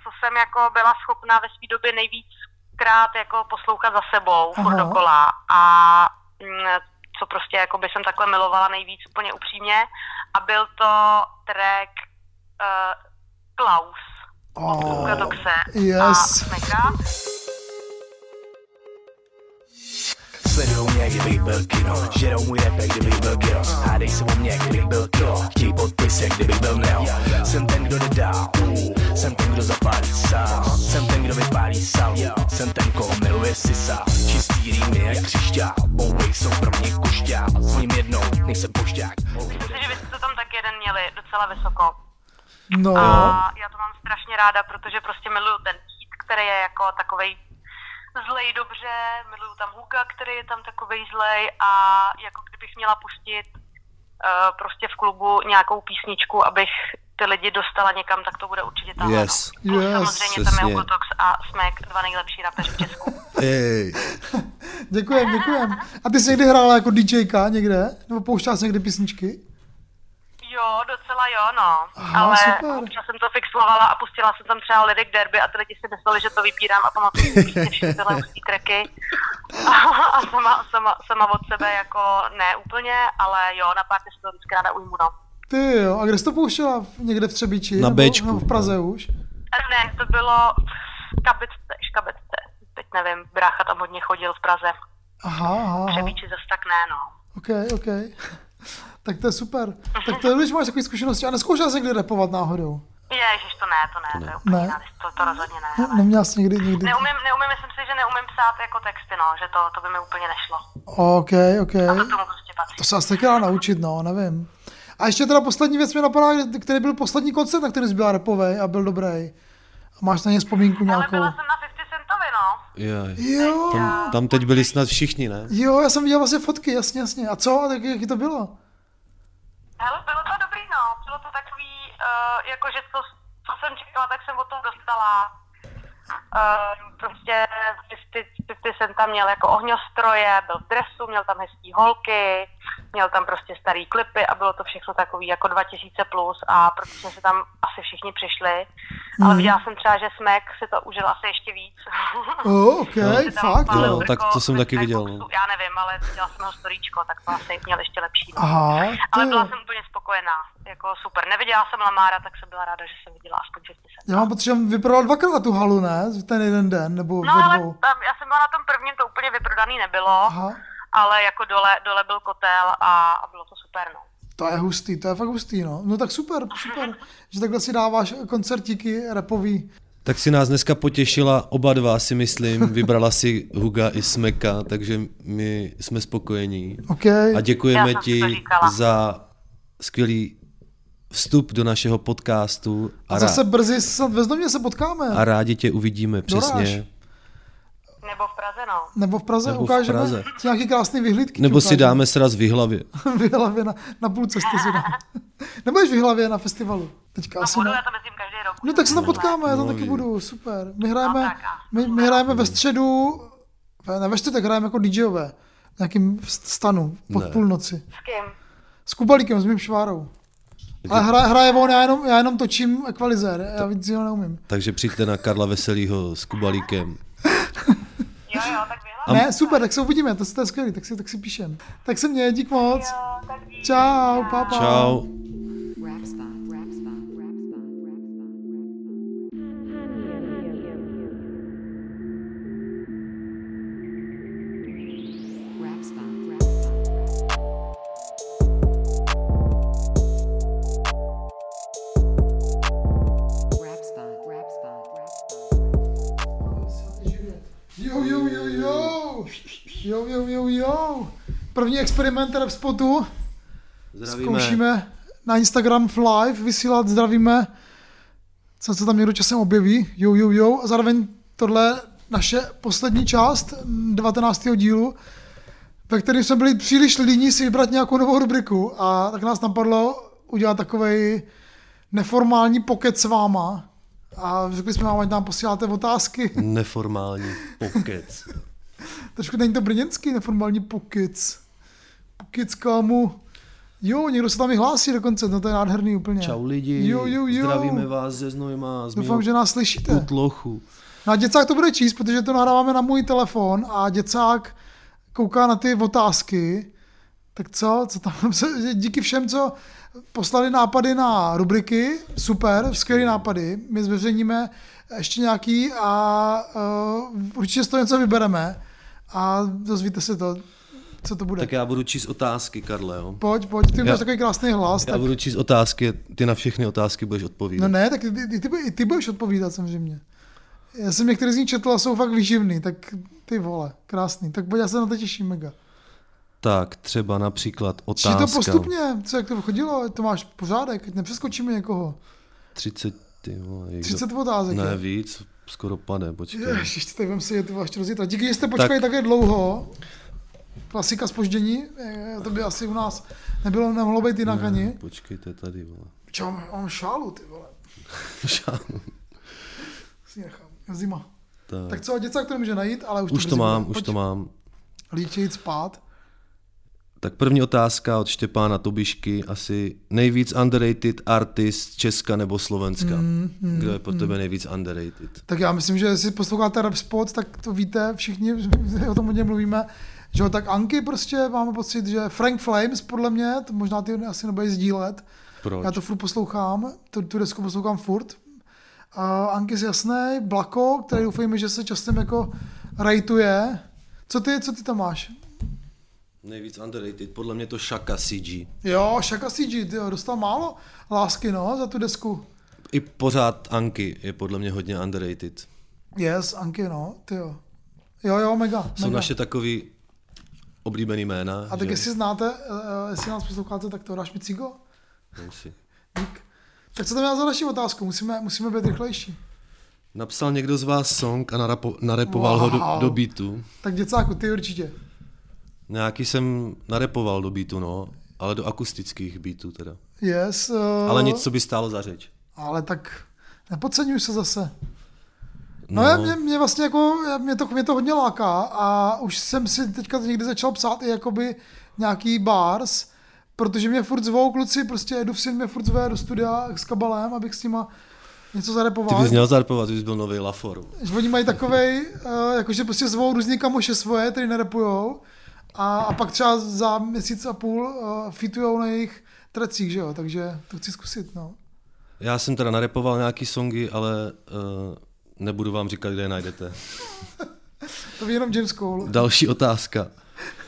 co jsem jako byla schopná ve své době nejvíckrát jako poslouchat za sebou, furt Aha. dokola a mm, co prostě jako by jsem takhle milovala nejvíc úplně upřímně a byl to track uh, Klaus. Od Oh, a yes. Sledujou mě, kdybych byl kino Žerou můj repek, kdybych byl kino Hádej se o mě, kdybych byl Chtěj podpis, jak kdybych byl neo. Jsem ten, kdo jde dál. Jsem ten, kdo zapálí sál. Jsem ten, kdo vypálí sál. Jsem ten, koho miluje si sál. Čistý rýmy jak křišťál. Boubej jsou pro mě kušťál. Jednou, nejsem pošťák. Myslím si, že to tam tak jeden měli docela vysoko. No, A já to mám strašně ráda, protože prostě miluju ten beat, který je jako takovej zlej dobře, miluju tam Huka, který je tam takovej zlej a jako kdybych měla pustit uh, prostě v klubu nějakou písničku, abych ty lidi dostala někam, tak to bude určitě tahle. Yes. no. Plus Yes, samozřejmě tam je. Hugotox a Smek, dva nejlepší rapeři v Česku. Ej. děkujem, děkujem. A ty jsi někdy hrála jako DJka někde? Nebo pouštěla jsi někdy písničky? Jo, docela jo, no. Aha, Ale super. občas jsem to fixlovala a pustila jsem tam třeba Lyric Derby a ty lidi si mysleli, že to vybírám a pamatuju si prostě všechny tyhle hustý tracky. A, a sama, sama, sama od sebe jako ne úplně, ale jo, na pár si to vždycky ráda ujmu, no. Ty jo, a kde jsi to pouštěla? Někde v Třebíči? Na Bčku, nebo v Praze už? Ne, to bylo v Kabetce, škabetce. Teď nevím, brácha tam hodně chodil v Praze. Aha, aha, aha. Přebíči zas tak ne, no. OK, OK. Tak to je super. Tak to je, když máš takové zkušenosti. A neskoušela jsi někdy repovat náhodou? Ježiš, to ne, to ne, to je úplně Ne. jiná věc, to, to rozhodně ne. Ne, neměla jsi někdy, někdy. Neumím, neumím, myslím si, že neumím psát jako texty, no, že to, to by mi úplně nešlo. OK, OK. A to tomu prostě patří. To se asi taky dá naučit, no, nevím. A ještě teda poslední věc mě napadá, který byl poslední koncert, na který jsi byla repovej a byl dobrý. A máš na ně vzpomínku Ale nějakou? byla jsem na 50 centovi, no. Jaj. Jo. Tam, tam teď byli snad všichni, ne? Jo, já jsem viděl vlastně fotky, jasně, jasně. A co? A tak jaký to bylo? Hele, bylo to dobrý, no. Bylo to takový, uh, jako že to, co jsem čekala, tak jsem od toho dostala. Uh, prostě 50, 50 Cent tam měl jako ohňostroje, byl v dresu, měl tam hezký holky, měl tam prostě starý klipy a bylo to všechno takový jako 2000 plus a protože se tam asi všichni přišli, ale Mhm. viděla jsem třeba, že Smek si to užil asi ještě víc. Oh, OK, fakt, jo. No, tak to jsem taky viděl. No. Já nevím, ale viděla jsem ho storíčko, tak to asi měl ještě lepší. No. Aha, ale ty byla jsem úplně spokojená, jako super. Neviděla jsem Lamára, tak jsem byla ráda, že jsem viděla aspoň 50 Cent. Já mám pocit, že vyprodal dvakrát tu halu, ne? Ten jeden den, nebo No ale já jsem byla na tom prvním, to úplně vyprodaný nebylo, Aha. ale jako dole, dole byl kotel a, a bylo to super, no. To je hustý, to je fakt hustý, no. No tak super, super, že takhle si dáváš koncertíky repový. Tak si nás dneska potěšila oba dva, si myslím. Vybrala si Huga i Smeka, takže my jsme spokojení. OK. A děkujeme ti za skvělý vstup do našeho podcastu A a, zase rá- brzy snad ve Znojmě se potkáme. a rádi tě uvidíme, Doráž. Nebo v Praze, no. Nebo v Praze Nebo v ukážeme Praze. ti nějaký krásný vyhlídky. Nebo si dáme sraz v hlavě. v hlavě na, na půl cesty si dáme. Nebudeš v hlavě na festivalu? Teďka asi Budu, ne. já tam jezdím každý rok. No tak se tam potkáme, já tam No, taky ví. budu, super. My hrajeme, my, my hrajeme ve středu, ne ve středu, tak hrajeme jako DJové. V nějakým stanu, pod Ne. půlnoci. S kým? S Kubalíkem, s mým švárou. Ale hra, hraje on, já jenom, já jenom točím ekvalizér, já víc ho neumím. Takže přijďte na Karla Veselýho s Kubalíkem. Jo, jo, tak A- Ne, super, tak se uvidíme, to, to je skvělý, tak si, tak si píšem. Tak se mě, dík moc. Čau, pa, pa. Čau. Rap Jo. První experiment rap spotu. Zdravíme. Zkoušíme na Instagram v live vysílat, zdravíme. Co se tam někdo časem objeví. Jo, jo, jo. A zároveň tohle naše poslední část 19. dílu, ve kterém jsme byli příliš líní si vybrat nějakou novou rubriku a tak nás napadlo udělat takovej neformální pokec s váma. A řekli jsme vám, ať nám posíláte otázky. Neformální pokec. Trošku není to brněnský neformální pokec. Pokec kámu. Jo, někdo se tam i hlásí dokonce, no to je nádherný úplně. Čau lidi, Jo, jo, jo. zdravíme vás ze Znojma, z Doufám, že nás slyšíte. Utlochu. No a děcák to bude číst, protože to nahráváme na můj telefon a děcák kouká na ty otázky. Tak co? co tam? Díky všem, co poslali nápady na rubriky, super, skvělé nápady. My zveřejníme ještě nějaký a uh, určitě z toho něco vybereme a dozvíte se to, co to bude. Tak já budu číst otázky, Karle, jo? Pojď, pojď, ty Já- máš takový krásný hlas. Já Tak... budu číst otázky, ty na všechny otázky budeš odpovídat. No ne, tak ty, ty, ty, ty, budeš odpovídat samozřejmě. Já jsem některý z nich četl a jsou fakt výživný, tak ty vole, krásný. Tak pojď, já se na to těším mega. Tak třeba například Či otázka. to postupně, co jak to chodilo, to máš pořádek, ať nepřeskočíme někoho. 30, ty vole, jak 30 to- otázek, Ne, jo? víc, skoro padne, počkej. Ježiš, teď vem si je ty ještě rozjítra. Díky, že jste počkali tak... také dlouho. Klasika spoždění, to by asi u nás nebylo, nemohlo být jinak ani. Ne, počkejte tady, vole. Čo, mám, mám šálu, ty vole. Šánu. Si nechám. Zima. Tak. Tak co, děcák to nemůže najít, ale už, Už to, to mám, už to mám. Líče jít spát. Tak první otázka od Štěpána Tobišky, asi nejvíc underrated artist Česka nebo Slovenska. Mm, mm, Kdo je pro mm. tebe nejvíc underrated? Tak já myslím, že jestli posloucháte Rap Spot, tak to víte, všichni o tom hodně mluvíme, že tak Anky prostě máme pocit, že Frank Flames, podle mě, to možná ty asi nebudeš sdílet, Proč? já to furt poslouchám, tu, tu desku poslouchám furt. Uh, Ankis jasný, Blako, který doufejme, že se časem jako rejtuje. Co ty, co ty tam máš? Nejvíc underrated, podle mě to Shaka CG. Jo, Shaka CG, ty jo, dostal málo lásky, no, za tu desku. I pořád Anky je podle mě hodně underrated. Yes, Anky, no, ty jo. Jo, jo, mega, Jsou mega. naše takový oblíbený jména. A tak že? jestli znáte, uh, jestli nás posloucháte, tak to dáš mi cigo? Vem si. Tak co tam já za další otázku? Musíme, musíme být rychlejší. Napsal někdo z vás song a narapo, narepoval ho do, Wow. do beatu. Tak děcáku, ty určitě. Nějaký jsem narepoval do beatu, no, ale do akustických beatů teda. Yes. Uh, Ale nic, co by stálo za řeč. Ale tak nepodceňuj se zase. No, No. Mě, mě vlastně jako, mě to, mě to hodně láká a už jsem si teďka někdy začal psát i jakoby nějaký bars, protože mě furt zvou kluci, prostě Edu syn mě furt zve do studia s kabalem, abych s nima něco Ty zarepoval. bys měl zarpovat, ty bys byl nový Lafor. Že oni mají takovej, uh, jakože prostě zvou různý kamoše svoje, který nerepujou a, a pak třeba za měsíc a půl uh, fitujou na jejich tracích, že jo, takže to chci zkusit, no. Já jsem teda narepoval nějaký songy, ale uh, nebudu vám říkat, kde je najdete. To ví jenom James Cole. Další otázka.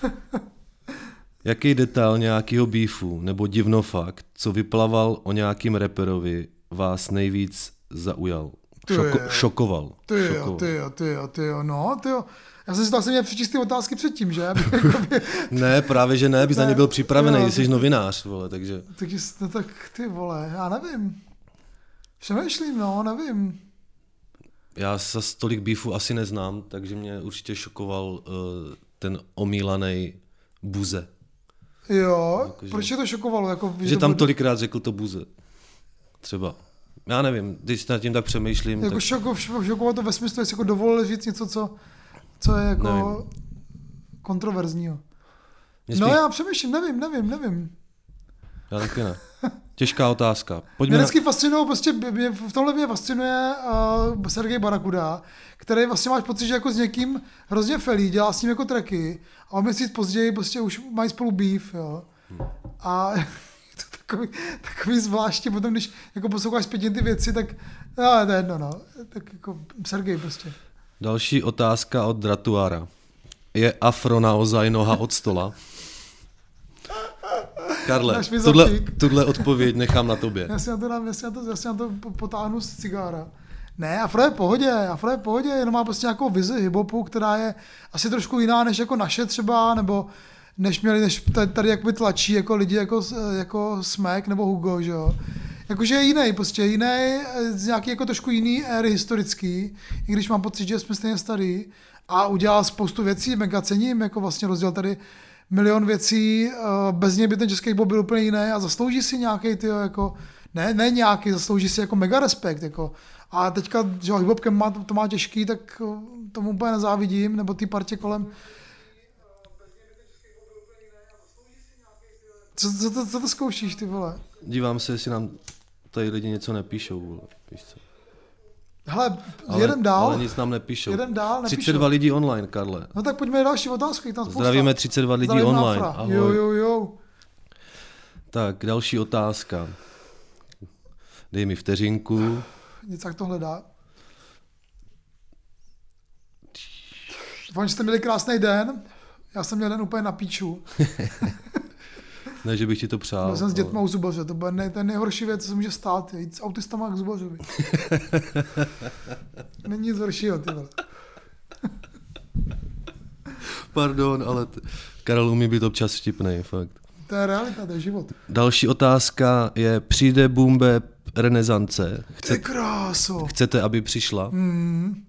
Jaký detail nějakého beefu nebo divnofakt, co vyplaval o nějakým reperovi, vás nejvíc zaujal? Ty Šoko- je. šokoval. Ty jo, šokoval. ty jo, ty jo, ty jo, no, ty jo. Já jsem si to asi měl přečíst ty otázky předtím, že? Jakoby- Ne, právě že ne, bys na ně byl připravený, Jo, jsi novinář, vole, takže... tak, no, tak ty vole, já nevím. Přemýšlím, no, nevím. Já se tolik beefu asi neznám, takže mě určitě šokoval uh, ten omílaný buze. Jo, Jakože- proč je to šokovalo? Jako, Že to tam bude- tolikrát řekl to buze. Třeba. Já nevím, když nad tím tak přemýšlím, Jako tak šoko, šoko, šokovat to ve smyslu, jestli jako dovolili říct něco, co, co je jako Nevím. kontroverzního. Mě No spíš- já přemýšlím, nevím, nevím, nevím. já taky ne. Těžká otázka. Mě Pojďme na... vždycky fascinují, prostě mě, v tomhle mě fascinuje uh, Sergej Barakuda, který vlastně máš pocit, že jako s někým hrozně felí, dělá s ním jako tracky a o měsíc později prostě už mají spolu beef, jo. A je to takový, takový zvláštní, potom když jako posloucháš zpětně ty věci, tak no, to je jedno, no. Tak jako Sergej prostě. Další otázka od Dratuara. Je afro naozaj noha od stola? Karle, tuhle, tuhle odpověď nechám na tobě. Já si na to, dám, já si na to, já si na to po- potáhnu z cigára. Ne, Afro je v pohodě, Afro je v pohodě, jenom má prostě nějakou vizi hiphopu, která je asi trošku jiná než jako naše třeba, nebo než měli, než tady, tady jakoby tlačí jako lidi jako, jako Smek nebo Hugo, že jo. Jakože je jiný, prostě jiný, z nějaký jako trošku jiný éry historický, i když mám pocit, že jsme stejně starý a udělal spoustu věcí, mega cením, jako vlastně rozděl tady milion věcí, eh, bez něj by ten český hip byl úplně jiný a zaslouží si nějaký ty jako, ne, ne nějaký, zaslouží si jako mega respekt, jako. A teďka, že hip má, to má těžký, tak eh, tomu úplně nezávidím, nebo ty partě kolem. Co, co, co, co to zkoušíš, ty vole? Dívám se, jestli nám tady lidi něco nepíšou. Vole. Víš co? Hele, Ale, jedem dál. Ale nic nám nepíšou. Jedem dál, nepíšou. 32 lidí online, Karle. No tak pojďme na další otázku, tam spousta. Zdravíme 32 lidí Zdravíme online. Afra. Ahoj. Jo, jo, jo. Tak, další otázka. Dej mi vteřinku. Nic jak to hledá. Doufám, že jste měli krásný den. Já jsem měl den úplně na píču. Ne, že bych ti to přál. Byl jsem s dětma u zubaře. To bude nej, ten nejhorší věc, co se může stát. je Jít s autistama k zubařovi. Není nic horšího, ty vole. Pardon, ale t- Karel umí být občas vtipnej, fakt. To je realita, to je život. Další otázka je, přijde Bumbe renesance? Ty Chce, kráso. chcete, aby přišla? Hmm.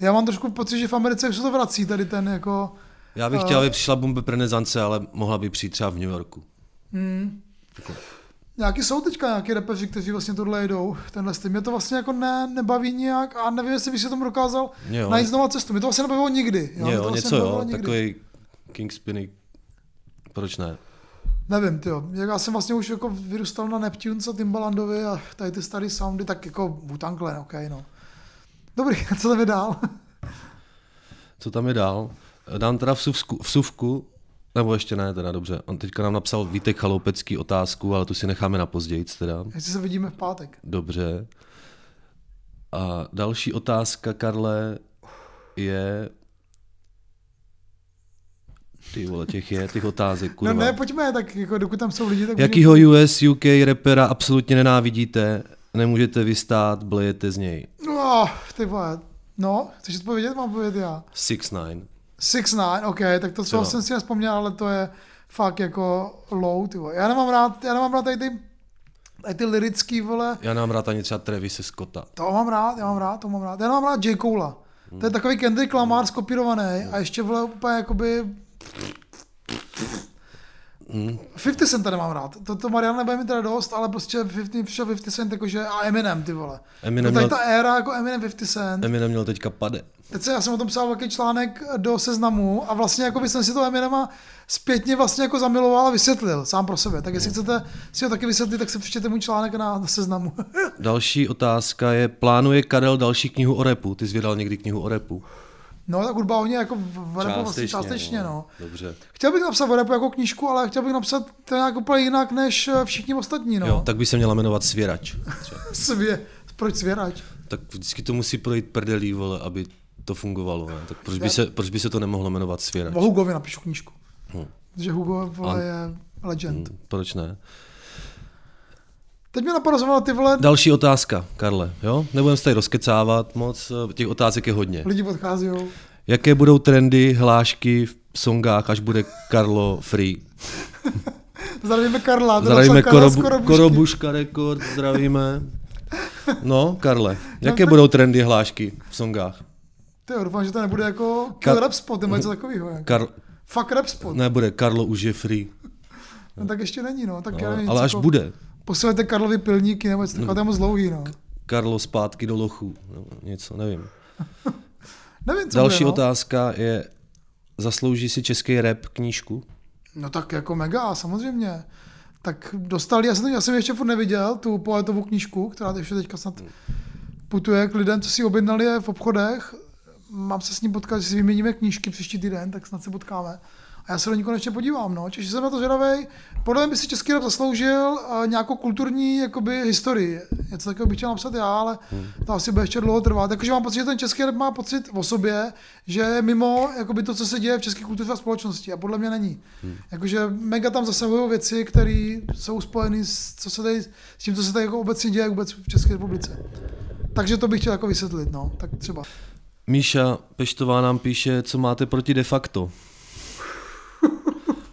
Já mám trošku pocit, že v Americe už se to vrací, tady ten jako... Já bych eh, chtěl, aby přišla Bumbe renesance, ale mohla by přijít třeba v New Yorku. Hmm. Nějaký jsou teďka nějaký repeři, kteří vlastně tohle jedou, tenhle styl. Mě to vlastně jako ne, nebaví nijak a nevím, jestli bych si tomu dokázal Jo. najít znova cestu. Mě to vlastně nebavilo nikdy. Jo, jo vlastně něco jo, nikdy. takový King Spinny. Proč ne? Nevím, ty Já jsem vlastně už jako vyrůstal na Neptunes a Timbalandovi a tady ty staré soundy, tak jako Wu-Tang Clan, ok, no. Dobrý, co tam je dál? Co tam je dál? Dám teda vsuvku, vsuvku nebo ještě ne, teda dobře. On teďka nám napsal Vítek Chaloupecký otázku, ale tu si necháme na později, teda. Jestli se vidíme v pátek. Dobře. A další otázka, Karle, je... Ty vole, těch je, těch otázek, kurva. No ne, pojďme, tak jako dokud tam jsou lidi, tak Jakýho US, UK rapera absolutně nenávidíte, nemůžete vystát, blejete z něj. No, ty vole. No, chceš odpovědět? Mám odpovědět já. 6 9 Six Nine, ok, tak to, co jsem si nespomněl, ale to je fakt jako low, ty vole. Já nemám rád, já nemám rád tady ty, tady ty lirický, vole, Já nám rád ani třeba Travis Scotta. to mám rád, já mám rád, to mám rád. Já nemám rád J. Cola. To je takový Kendrick Lamar skopírovaný a ještě vole úplně jakoby Mm. 50 Cent nemám rád. To, to Mariana nebude mi teda dost, ale prostě 50, přišel 50 Cent jakože a Eminem, ty vole. Eminem to tady měl- ta éra jako Eminem 50 Cent. Eminem měl teďka pade. Teď se, já jsem o tom psal velký článek do seznamu a vlastně jako by jsem si to Eminema zpětně vlastně jako zamiloval a vysvětlil sám pro sebe. Tak jestli chcete si ho taky vysvětlit, tak si přečtěte můj článek na, na seznamu. Další otázka je, plánuje Karel další knihu o repu? Ty jsi vydal někdy knihu o repu? No tak hudba hodně jako v v repu vlastně částečně, no. Dobře. Chtěl bych napsat o repu jako knížku, ale chtěl bych napsat to nějak úplně jinak než eh, všichni ostatní, no. Jo, tak by se měla jmenovat Svěrač. Svě, proč svěrač? Tak vždycky to musí projít prdelí, vole, aby to fungovalo. Ne? Tak proč by, se, proč by se to nemohlo jmenovat Svěrač? O Hugovi napíšu knížku. Hm. Protože Hugo vole, je legend. Hm, Proč ne? Teď mě napadlo ty vole, Další otázka, Karle. Jo? Nebudeme se tady rozkecávat moc, těch otázek je hodně. lidi odchází. Jaké budou trendy, hlášky v songách, až bude Karlo free? Zdravíme Karla. Zdravíme Korobu. Korobuška Rekord, zdravíme. No, Karle, jaké tak- budou trendy, hlášky v songách? Ty jo, doufám, že to nebude jako Kar- Kar- rap spot nebo něco takového. Jako. Kar- Fuck rap spot. Nebude, Karlo už je free. No, tak ještě není, no. Tak já No, nevím, ale až jako- bude. Posílejte Karlovi pilníky nebo něco takového, to je moc dlouhý, no. Karlo zpátky do lochu, nebo něco, nevím. Nevím, co Další bude, no. otázka je, zaslouží si český rap knížku? No tak jako mega, samozřejmě. Tak dostali, já jsem, já jsem ještě furt neviděl tu poetovou knížku, která ještě teďka snad putuje k lidem, co si objednali je v obchodech. Mám se s ním potkat, že si vyměníme knížky příští týden, tak snad se potkáme. A já se do ní konečně podívám, no. Čiže jsem na to zvědavej. Podle mě by si český rap zasloužil uh, nějakou kulturní jakoby, historii. Něco takového bych chtěl napsat já, ale to asi bude ještě dlouho trvat. Takže mám pocit, že ten český rap má pocit o sobě, že je mimo jakoby, to, co se děje v české kultuře a společnosti. A podle mě není. Jakože mega tam zasahují věci, které jsou spojeny s, co se tady, s tím, co se tady jako obecně děje vůbec v České republice. Takže to bych chtěl jako vysvětlit, no. Tak třeba. Míša Peštová nám píše, co máte proti de facto.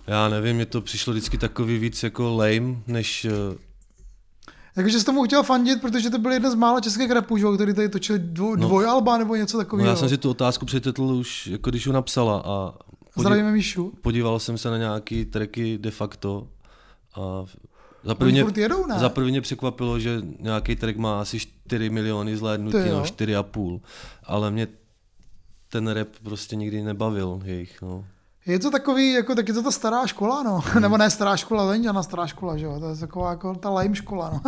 Já nevím, mně to přišlo vždycky takový víc jako lame, než... eh, Jakože jsem tomu chtěl fandit, protože to byl jeden z mála českých rapů, že který tady točil dvo, No. dvojalba nebo něco No, takového. já jsem si tu otázku přečetl už, jako když ho napsala a Zdravíme Míšu. podíval jsem se na nějaký tracky de facto a za prvně, jedou, ne? za prvně překvapilo, že nějaký track má asi 4 miliony zhlédnutí, no 4,5, ale mě ten rap prostě nikdy nebavil jejich, no. Je to takový, jako tak je to ta stará škola, no. Hmm. Nebo ne stará škola, není žádná stará škola, že jo. To je taková jako ta lame škola, no.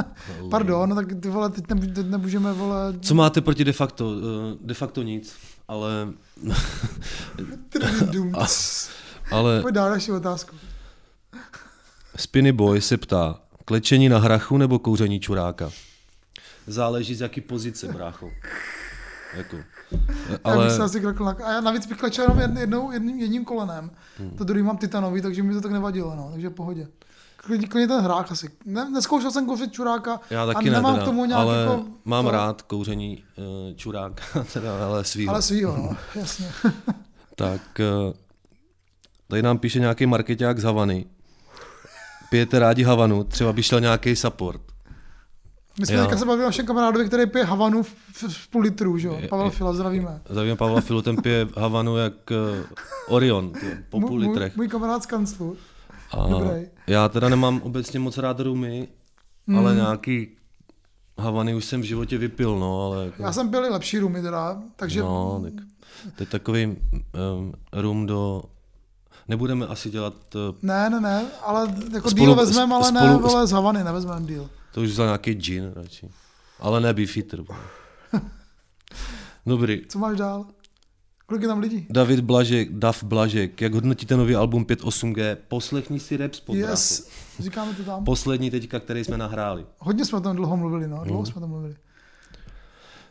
Pardon, no tak ty vole, teď, ne, teď nemůžeme, vole... Co máte proti de facto? Eh, De facto nic, ale... A- ale Pojď dál další otázku. Spinny Boy se ptá, klečení na hrachu nebo kouření čuráka? Záleží z jaký pozice, brácho. Jako. Ale... Já bych se asi klekl na... A já navíc bych klečel jenom jedn, jednou, jedním, jedním kolenem. Hmm. To druhý mám titanový, takže mi to tak nevadilo, no. Takže pohodě. Klidně, klidně ten hrách asi. Ne, neskoušel jsem kouřit čuráka já a taky ne, nemám teda, k tomu nějak ale jako... mám to, rád kouření uh, čuráka, teda, ale svýho. Ale svýho, no, jasně. Tak eh, tady nám píše nějaký marketák z Havany. Pijete rádi Havanu, třeba by šel nějaký support. My jsme teďka se bavili o našem kamarádovi, který pije Havanu v, v, v půl litru, že jo. Pavel Fila, zdravíme. Zdravím Pavla Filu, ten pije Havanu jak uh, Orion, ty, po půl Můj, litrech. můj kamarád z kanclu. A Dobrý. já teda nemám obecně moc rád rumy, Mm. ale nějaký Havany už jsem v životě vypil, no, ale... Jako, Já jsem pil i lepší rumy teda, takže... No, tak to je takový um, rum do... Nebudeme asi dělat... Uh, Ne, ne, ne, ale jako Spolu- díl vezmeme, ale ne, spolu- vole, z Havany nevezmeme díl. To už za nějaký gin radši. Ale ne Beefeater. Dobrý. Co máš dál? Kolik je tam lidí? David Blažek, Dav Blažek, jak hodnotíte nový album 5.8G? Poslechni si rap spot, Yes, říkáme to tam. Poslední teďka, který jsme nahráli. Hodně jsme o tom dlouho mluvili, no, dlouho Mhm. jsme o tom mluvili.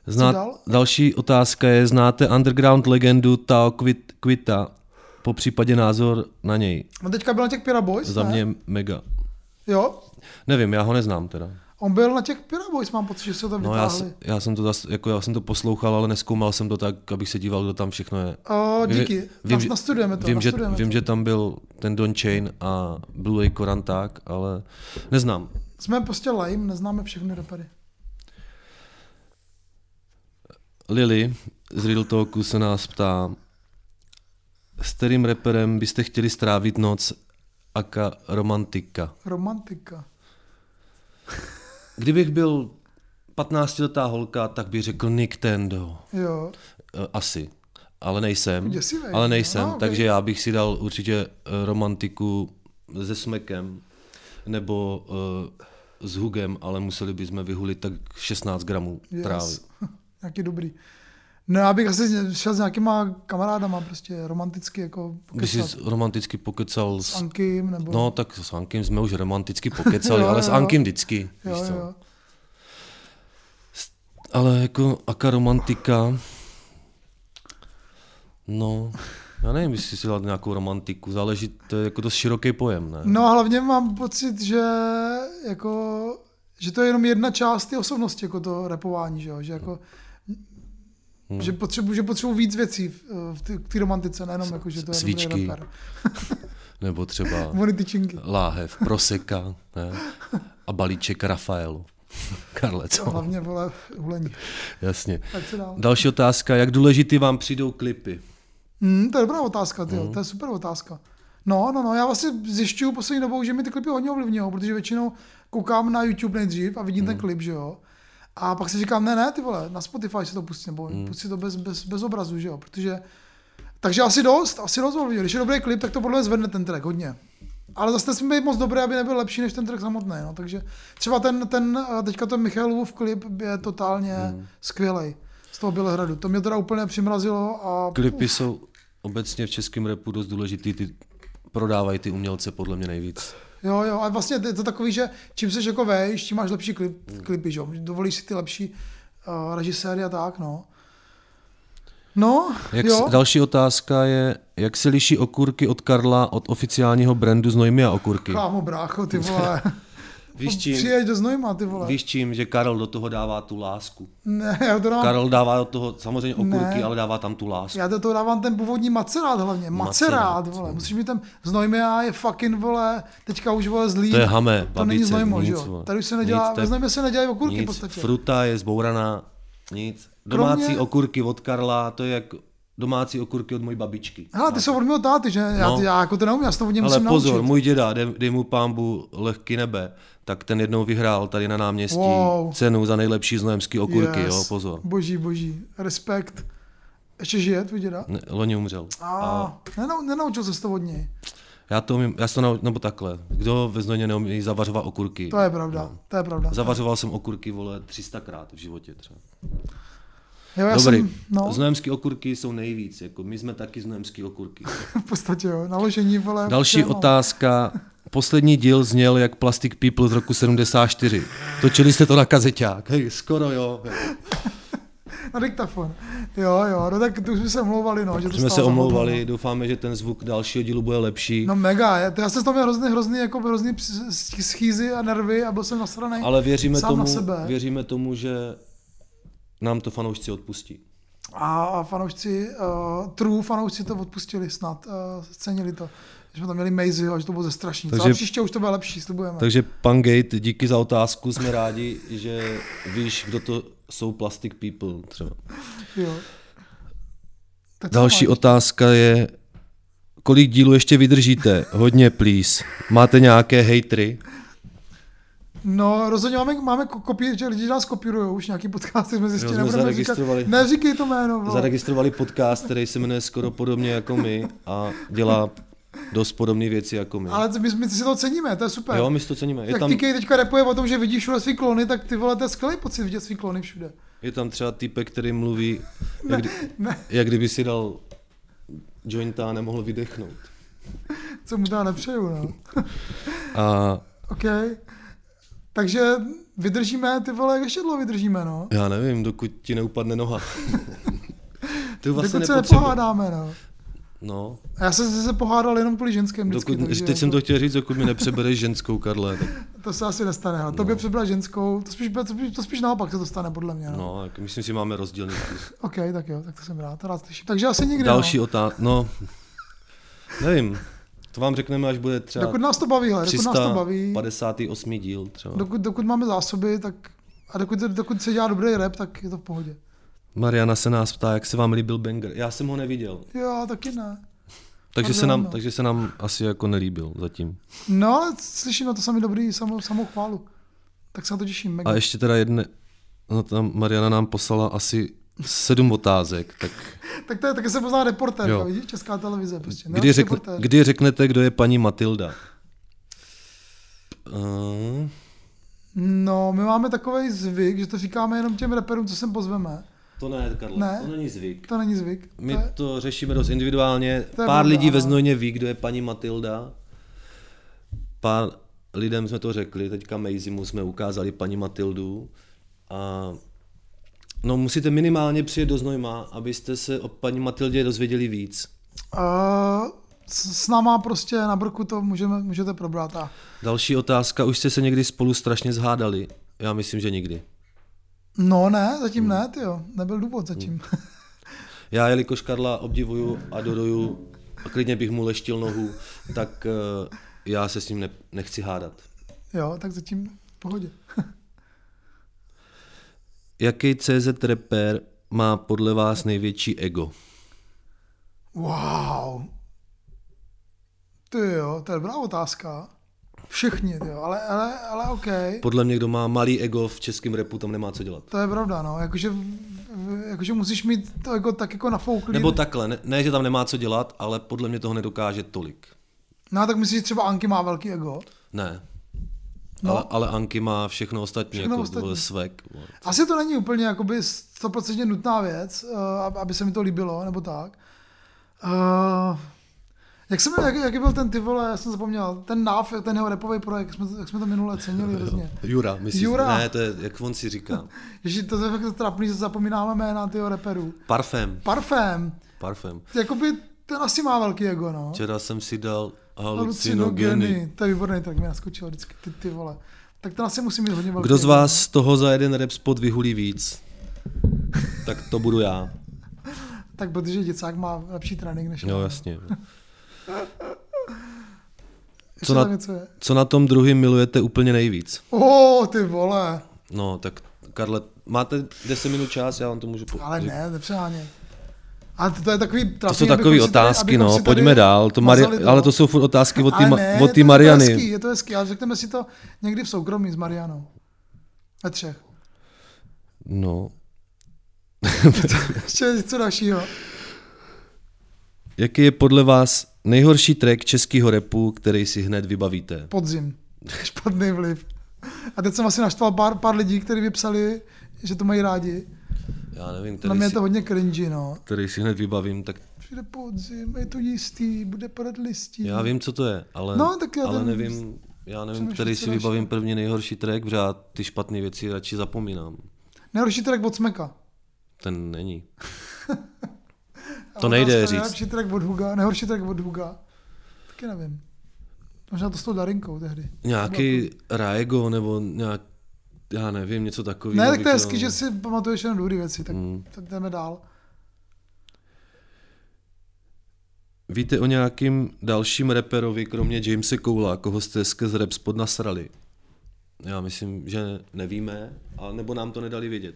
Zná, dál? další otázka je, znáte underground legendu Tao Quit, Quita? Po případě názor na něj. No teďka byl na těch Pira Boys, Za ne? mě mega. Jo, Nevím, já ho neznám teda. on byl na těch Pira Boys, mám pocit, že se tam No, já, vytáhli. já, jsem to jako já jsem to poslouchal, ale neskoumal jsem to tak, abych se díval, kdo tam všechno je. O, díky. Nas- že- nastudujeme to, Vím, že, nastudujeme vím to. že tam byl ten Don Chain a Blue Koranták, ale neznám. Jsme prostě lame, neznáme všechny repery. Lily z Real Talku se nás ptá, s kterým reperem byste chtěli strávit noc aka romantika? Romantika. Kdybych byl 15-letá holka, tak bych řekl Nick Tendo. Jo. Eh, Asi. ale nejsem. Děsivej, ale nejsem, no, takže já bych si dal určitě eh, romantiku se smekem nebo uh, s hugem, ale museli bychom vyhulit tak 16 gramů trávy. Yes. Nějaký dobrý. No já bych asi šel s nějakýma kamarádama, prostě romanticky jako By si pokecat. romanticky pokecal S Ankim, nebo- No tak s Ankim jsme už romanticky pokecali, Jo, ale s jo. Ankim vždycky. Jo, víš co. jo. Ale jako aka romantika, no, já nevím, jestli si dát nějakou romantiku, záleží, to je jako dost široký pojem, ne? No hlavně mám pocit, že jako, že to je jenom jedna část té osobnosti, jako to repování, že jo, že jako, Hmm. Že potřebuji, že potřebuji víc věcí v, té- romantice, nejenom jako, že to je Svíčky. Nebo třeba láhev, proseka, ne? A balíček Rafaelu. Karle, co? Hlavně, vole, hulení. Jasně. Další otázka, jak důležitý vám přijdou klipy? Hmm, to je dobrá otázka, tyjo, Mhm. to je super otázka. No, no, no, já vlastně zjišťuju poslední dobou, že mi ty klipy hodně ovlivňují, protože většinou koukám na YouTube nejdřív a vidím Mhm. ten klip, že jo. A pak si říkám, ne, ne, ty vole, na Spotify si to pustí, nebo Mhm. pustí to bez, bez, bez obrazu, že jo, protože... Takže asi dost, asi dost ovlivňuje. Když je dobrý klip, tak to podle mě zvedne ten track hodně. Ale zase nesmí být moc dobrý, aby nebyl lepší než ten track samotný. No. Takže třeba ten, ten teďka ten Michalův klip je totálně hmm. skvělý z toho Bělehradu. To mě teda úplně přimrazilo a Klipy jsou obecně v českém repu dost důležitý, ty prodávají ty umělce podle mě nejvíc. Jo, jo, a vlastně je to takový, že čím seš jako vejš, tím máš lepší klip, klipy, že jo, dovolíš si ty lepší uh, režiséry a tak, no. No, Jak jo. s, další otázka je, jak se liší okurky od Karla od oficiálního brandu Znojmy a okurky? Kámo, brácho, ty vole. Víš čím? Přijeď do Znojma, ty vole. Víš čím, že Karel do toho dává tu lásku. Ne, já to dávám, Karel dává do toho samozřejmě okurky, Ne. ale dává tam tu lásku. já do toho dávám ten původní macerát hlavně, macerát, Macerát, vole. Musíš mít ten Znojmia je fucking, vole, teďka už, vole, zlý. To je hamé, To není Znojmo, že nic, jo. vole. Tady už se nedělá, Nic, ve Znojmě se nedělají okurky v nic, podstatě. Fruta je zbouraná, nic. Domácí Kromě- okurky od Karla, to je jak domácí okurky od mojí babičky. Hele, ty jsou od mého táty, že? Já, No. já jako to neumím, já se to od něj Ale musím pozor, naučit. můj děda, dej, dej mu pámbu lehký nebe, tak ten jednou vyhrál tady na náměstí Wow. cenu za nejlepší znojemský okurky, Yes. jo, pozor. Boží, boží. Respekt. Ještě žije tvůj děda? Ne, loni umřel. A, nenau, nenaučil se to od něj. Já to umím, já to nau, nebo takhle, kdo ve Znojmě neumí zavařovat okurky? To je pravda, to je pravda. Zavařoval jsem okurky, vole, 300krát v životě třeba. Jo, já Dobrý, jsem, no, znojemský okurky jsou nejvíc, jako my jsme taky znojemský okurky. v podstatě jo, naložení, vole. Další všem, no. otázka. Poslední díl zněl jak Plastic People z roku 74. Točili jste to na kazeťák. Hej, skoro jo. Na diktafon. Jo, jo, no tak tu jsme se omlouvali, no. Že to Jsme se omlouvali, hodinu. doufáme, že ten zvuk dalšího dílu bude lepší. No mega, já, já jsem z toho měl hrozný, hrozný, jako hrozný schýzy a nervy a byl jsem nasranej Ale věříme sám tomu, na sebe. věříme tomu, že nám to fanoušci odpustí. A, fanoušci, uh, true fanoušci to odpustili snad, uh, cenili to. Že jsme tam měli Maisie a že to bylo ze strašný. Takže, Ale příště už to bude lepší, slibujeme. Takže pan Gate, díky za otázku, jsme rádi, že víš, kdo to jsou Plastic People třeba. Jo. Tak co Další máš? otázka je, kolik dílů ještě vydržíte? Hodně, please. Máte nějaké hejtry? No, rozhodně máme, máme ko- kopí, že lidi nás kopírují, už nějaký podcasty jsme zjistili, jsme nebudeme říkat, neříkej to jméno, vole. Zaregistrovali podcast, který se jmenuje skoro podobně jako my a dělá dost podobné věci jako my. Ale my, my si to ceníme, to je super. Jo, my si to ceníme. Je Jak tam, TK teďka repuje o tom, že vidíš všude svý klony, tak ty vole, to je skvělý pocit vidět svý klony všude. je tam třeba týpek, který mluví, Ne, jak, kdy, ne. jak kdyby si dal jointa a nemohl vydechnout. Co mu teda nepřeju, no. A OK. Takže vydržíme, ty vole, jak ještě dlouho vydržíme, no. já nevím, dokud ti neupadne noha. to vlastně Dokud se nepohádáme, no. No, A já jsem se pohádal jenom kvůli ženským vždycky. dokud, takže teď jsem jako- to chtěl říct, dokud mi nepřebereš ženskou, Karle. Tak, To se asi nestane, ale tobě přebrat ženskou, to spíš, to spíš, to spíš naopak se to stane, podle mě. No. no, tak myslím si, máme rozdílný vkus. OK, tak jo, tak to jsem rád, to rád slyším. Takže asi nikdy, Další no. otázka, no, nevím, to vám řekneme, až bude třeba Dokud nás to baví, hele, dokud nás to baví. 358. díl třeba. Dokud, dokud máme zásoby, tak a dokud, dokud se dělá dobrý rap, tak je to v pohodě. Mariana se nás ptá, jak se vám líbil Banger. Já jsem ho neviděl, Jo, taky ne. takže se, nám, no. takže se nám asi jako nelíbil zatím. No, ale slyším na to sami dobrý, samou, samou chválu. Tak se na to těším, mega. A ještě teda jedne, no tam Mariana nám poslala asi sedm otázek, tak Tak to je, taky se pozná reportér, Jo. vidíš, česká televize prostě. kdy, řekne, reportér. kdy řeknete, kdo je paní Matilda? Uh, No, my máme takový zvyk, že to říkáme jenom těm reperům, co sem pozveme. to ne, Karle, Ne. to není zvyk. To není zvyk. My to je, to řešíme dost individuálně. To je Pár pravda, lidí ve ano. Znojmě ví, kdo je paní Matilda. Pár lidem jsme to řekli, teďka Mejzimu jsme ukázali paní Matildu. A no musíte minimálně přijet do Znojma, abyste se o paní Matildě dozvěděli víc. uh, s, náma prostě na brku to můžeme, můžete probrat. A, Další otázka, už jste se někdy spolu strašně zhádali? Já myslím, že nikdy. no ne, zatím ne, ty jo. Nebyl důvod zatím. Já, jelikož Karla obdivuju, adoruju a klidně bych mu leštil nohu, tak eh, já se s ním ne, nechci hádat. jo, tak zatím v pohodě. Jaký CZ reper má podle vás největší ego? Wow. Ty jo, to je dobrá otázka. Všichni, jo, ale, ale, ale OK. Podle mě, kdo má malý ego v českém repu, tam nemá co dělat. To je pravda, no. Jakože, jakože musíš mít to jako tak jako nafouklý. Nebo takhle, ne, ne, že tam nemá co dělat, ale podle mě toho nedokáže tolik. No tak myslíš, že třeba Anky má velký ego? Ne. No. Ale, ale Anky má všechno ostatní, Všechno jako ostatní. svek. Asi to není úplně jakoby 100% nutná věc, uh, aby se mi to líbilo, nebo tak. Uh, jak, jsem, jak, jaký byl ten ty vole, já jsem zapomněl, ten NAV, ten jeho repový projekt, jak jsme, jak jsme to minule cenili hrozně. Jura, myslíš? Jura. Ne, to je, jak on si říká. Ježi, to je fakt trapný, že zapomínáme jména tyho reperů. Parfém. Parfém. Parfém. Jakoby ten asi má velký ego, no. Včera jsem si dal Halucinogeny. To je výborný, tak mi naskočilo vždycky ty, ty vole. Tak ten asi musí mít hodně velký Kdo z vás z toho za jeden rap spot vyhulí víc? Tak to budu já. Tak protože děcák má lepší trénink než Jo, jasně. Co na, co na tom druhým milujete úplně nejvíc? O, ty vole. No, tak Karle, máte 10 minut čas, já vám to můžu po- Ale ne, nepřeháně. Ale to, to je takový To trapný, jsou takové tady- otázky, no, tady pojďme dál. To Mari- mazali ale to jsou furt otázky od té to- Mariany. To je hezký, je to hezký, ale řekneme si to někdy v soukromí s Marianou. Ve třech. No. Ještě něco dalšího. Jaký je podle vás nejhorší track českého repu, který si hned vybavíte? Podzim. Špatný vliv. A teď jsem asi naštval pár, pár lidí, kteří vypsali, že to mají rádi. Já nevím, Na který, mě je si, to hodně cringy, no. který si hned vybavím, tak Přijde podzim, je to jistý, bude padat listí. já vím, co to je, ale, No, tak já ale ten- nevím, já nevím, který si vybavím první nejhorší track, protože já ty špatné věci radši zapomínám. Nejhorší track od Smeka. Ten není. To nejde říct. Nejlepší track od Huga, nejhorší track od Huga. Taky nevím. Možná to s tou Darinkou tehdy. Nějaký Raego nebo nějak, já nevím, něco takového. Ne, tak to je hezký, že si pamatuješ jenom dobré věci, tak, Hmm. tak jdeme dál. Víte o nějakým dalším reperovi, kromě Jamese Coula, koho jste skrz rap spod nasrali? Já myslím, že nevíme, a nebo nám to nedali vědět.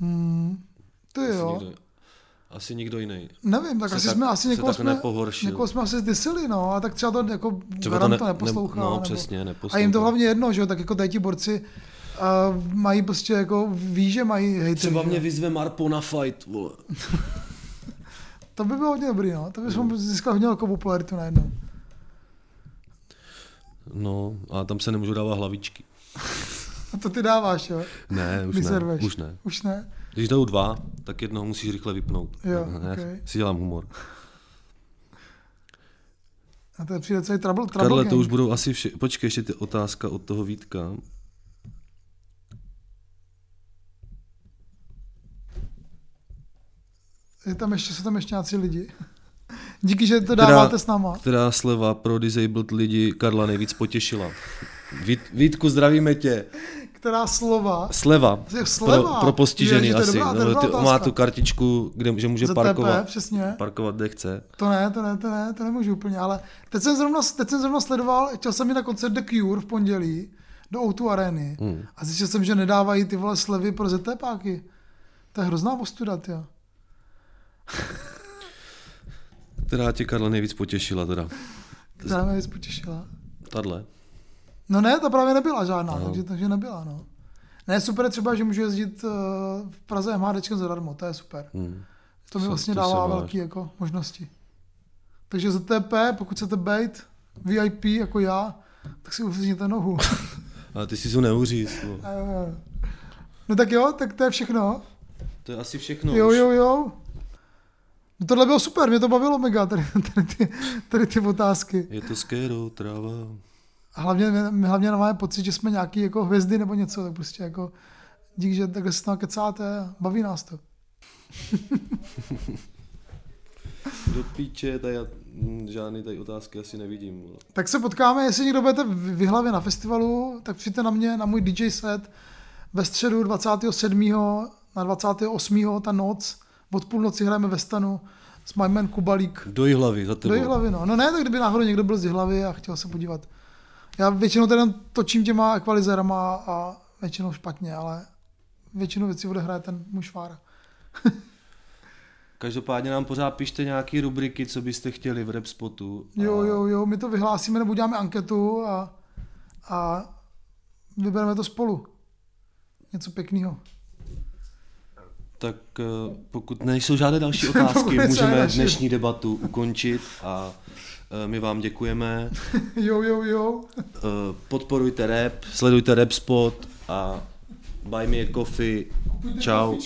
Hmm, ty Asi jo. Nikdo, asi nikdo jiný. Nevím, tak Se asi tak- jsme, asi někoho jsme, nepohoršil. někoho jsme asi zdisili, no, a tak třeba to jako Třeba to ne- to ne- neposlouchá. no, nebo, přesně, A neposlouchá. jim to hlavně jedno, že jo, tak jako tady ti borci uh, mají prostě jako, ví, že mají hejtry. Třeba mě vyzve Marpo na fight, vole. To by bylo hodně dobrý, no, to bychom získali hodně velkou popularitu najednou. No, a tam se nemůžu dávat hlavičky. A to ty dáváš, jo? Ne, už ne, už ne. Už ne? Když jdou dva, tak jednoho musíš rychle vypnout. Jo, ne, okej. si dělám humor. A to je přijde celý trouble, trouble Karle, to už budou asi vše... Počkej, ještě ty otázka od toho Vítka. Je tam ještě, jsou tam ještě nějací lidi. Díky, že to dáváte s náma. Která sleva pro disabled lidi Karla nejvíc potěšila? Vít, Vítku, zdravíme tě. Která slova? Sleva. Sleva? Pro, pro postižený Ježi, asi. dobrá- Nebo dobrá ty, má tu kartičku, kde, že může ZTP, parkovat. přesně. Parkovat, kde chce. To ne, to ne, to ne, to nemůžu úplně, ale teď jsem zrovna, teď jsem zrovna sledoval, chtěl jsem jít na koncert The Cure v pondělí do O2 Areny Hmm. a zjistil jsem, že nedávají ty vole slevy pro ZTPáky. To je hrozná ostuda, jo. Která tě Karla nejvíc potěšila teda? Která mě víc potěšila. Tadle. No ne, to právě nebyla žádná, Aha. takže, takže nebyla, no. Ne, super je třeba, že můžu jezdit uh, v Praze MHDčkem zadarmo, to je super. Hmm. To mi vlastně to dává velké jako možnosti. Takže ZTP, pokud chcete být VIP jako já, tak si uřízněte nohu. Ale ty si to neuříz. no. Eh, no tak jo, tak to je všechno. To je asi všechno. Jo, už. jo, jo. No tohle bylo super, mě to bavilo mega, tady, tady, ty, tady ty otázky. Je to skéro, tráva. A hlavně, hlavně máme pocit, že jsme nějaký jako hvězdy nebo něco, tak prostě jako dík, že takhle se tam kecáte baví nás to. Do píče, tady já mm, žádný tady otázky asi nevidím. Tak se potkáme, jestli někdo budete v Jihlavě na festivalu, tak přijďte na mě, na můj DJ set ve středu 27. na 28. ta noc, od půlnoci hrajeme ve stanu s my man Kubalík. Do Jihlavy, za tebou. Do Jihlavy, no. No ne, tak kdyby náhodou někdo byl z Jihlavy a chtěl se podívat. Já většinou teda točím těma ekvalizérama a většinou špatně, ale většinou věcí odehraje ten můj švára. Každopádně nám pořád pište nějaký rubriky, co byste chtěli v rap spotu. Jo, jo, jo, my to vyhlásíme nebo uděláme anketu a, a vybereme to spolu. Něco pěkného. Tak eh, pokud nejsou žádné další otázky, můžeme další. dnešní debatu ukončit a eh, my vám děkujeme. Jo, jo, jo. Eh, Podporujte rap, sledujte rap spot a buy me a coffee. Čau.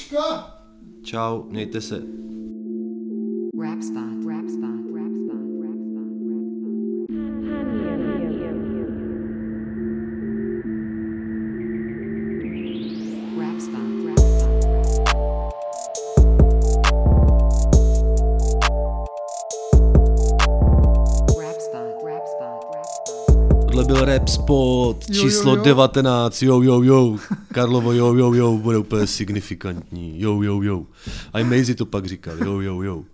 Čau, mějte se. Rap spot, byl rap spot, Jo, jo, číslo jo. 19, jo, jo, jo. Karlovo, jo, jo, jo, bude úplně signifikantní, jo, jo, jo. A i Maisie to pak říkal, jo, jo, jo.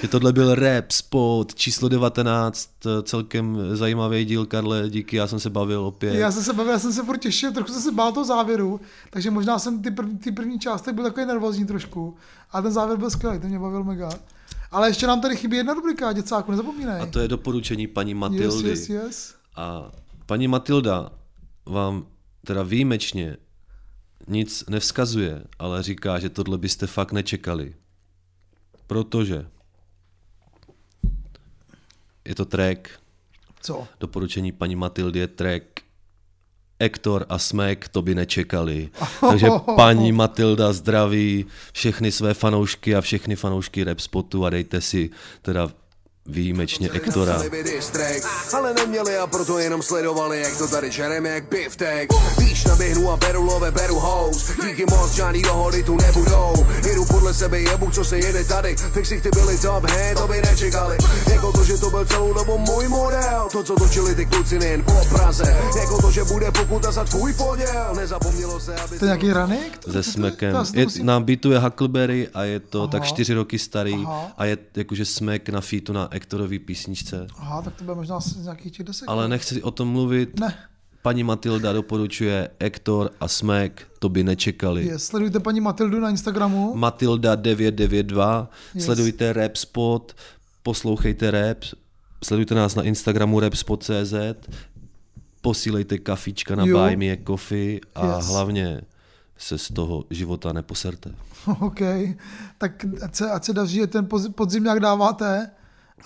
Že tohle byl rap spot, číslo 19, celkem zajímavý díl, Karle, díky, já jsem se bavil opět. Já jsem se bavil, já jsem se furt těšil, trochu jsem se bál toho závěru, takže možná jsem ty, prv, ty první částek byl takový nervózní trošku, a ten závěr byl skvělý, ten mě bavil mega. Ale ještě nám tady chybí jedna rubrika, děcáku, nezapomínej. A to je doporučení paní Matildy. Yes, yes, yes. A paní Matilda vám teda výjimečně nic nevzkazuje, ale říká, že tohle byste fakt nečekali. Protože je to track, Co? doporučení paní Matildy je track Ektor a Smek, to by nečekali. Takže paní Matilda zdraví všechny své fanoušky a všechny fanoušky rap spotu a dejte si teda výjimečně Ektora. Ale neměli a proto jenom sledovali, jak to tady žereme jak biftek. Víš, naběhnu a beru love, beru house, díky moc žádný dohody tu nebudou. Jedu podle sebe jebu, co se jede tady, fixy ty byli top, he, to by nečekali. Jako to, že to byl celou dobu můj model, to, co točili ty kluci nejen po Praze. Jako to, že bude pokuta za tvůj poděl, nezapomnělo se, aby... To je nějaký ranik? To, se smekem. Je, na beatu je Huckleberry a je to Aha. tak čtyři roky starý Aha. a je jakože smek na featu na Ektorový písničce. Aha, tak to bude možná z nějakých těch desek. Ale nechci o tom mluvit. Ne. Paní Matilda doporučuje Ektor a Smek, to by nečekali. Yes, sledujte paní Matildu na Instagramu. Matilda 992, Yes. sledujte Rap Spot, poslouchejte rap, sledujte nás na Instagramu rapspot.cz, posílejte kafička na Jo. Buy Me a Coffee a Yes. hlavně se z toho života neposerte. OK, tak ať se, ať se daří, že ten poz- podzim nějak dáváte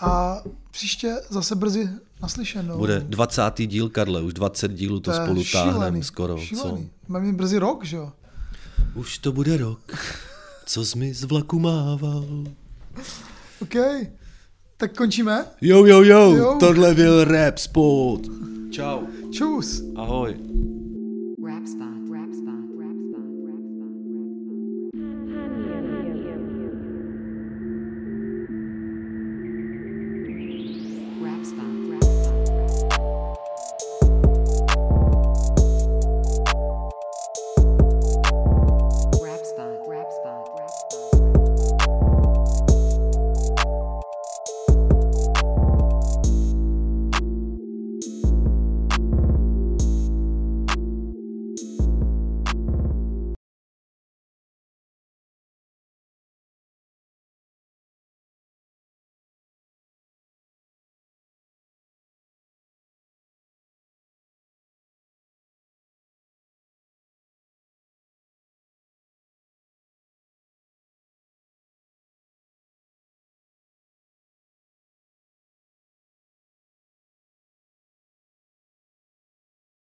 a příště zase brzy naslyšenou. Bude 20. díl, Karle, už 20 dílů to, je spolu táhneme skoro. Šílený. Máme mít brzy rok, že jo? Co? Už to bude rok, co jsi mi z vlaku mával. OK, tak končíme? Jo, jo, jo, Jo. tohle byl Rap Spot. Čau. Čus. Ahoj. Rap spot.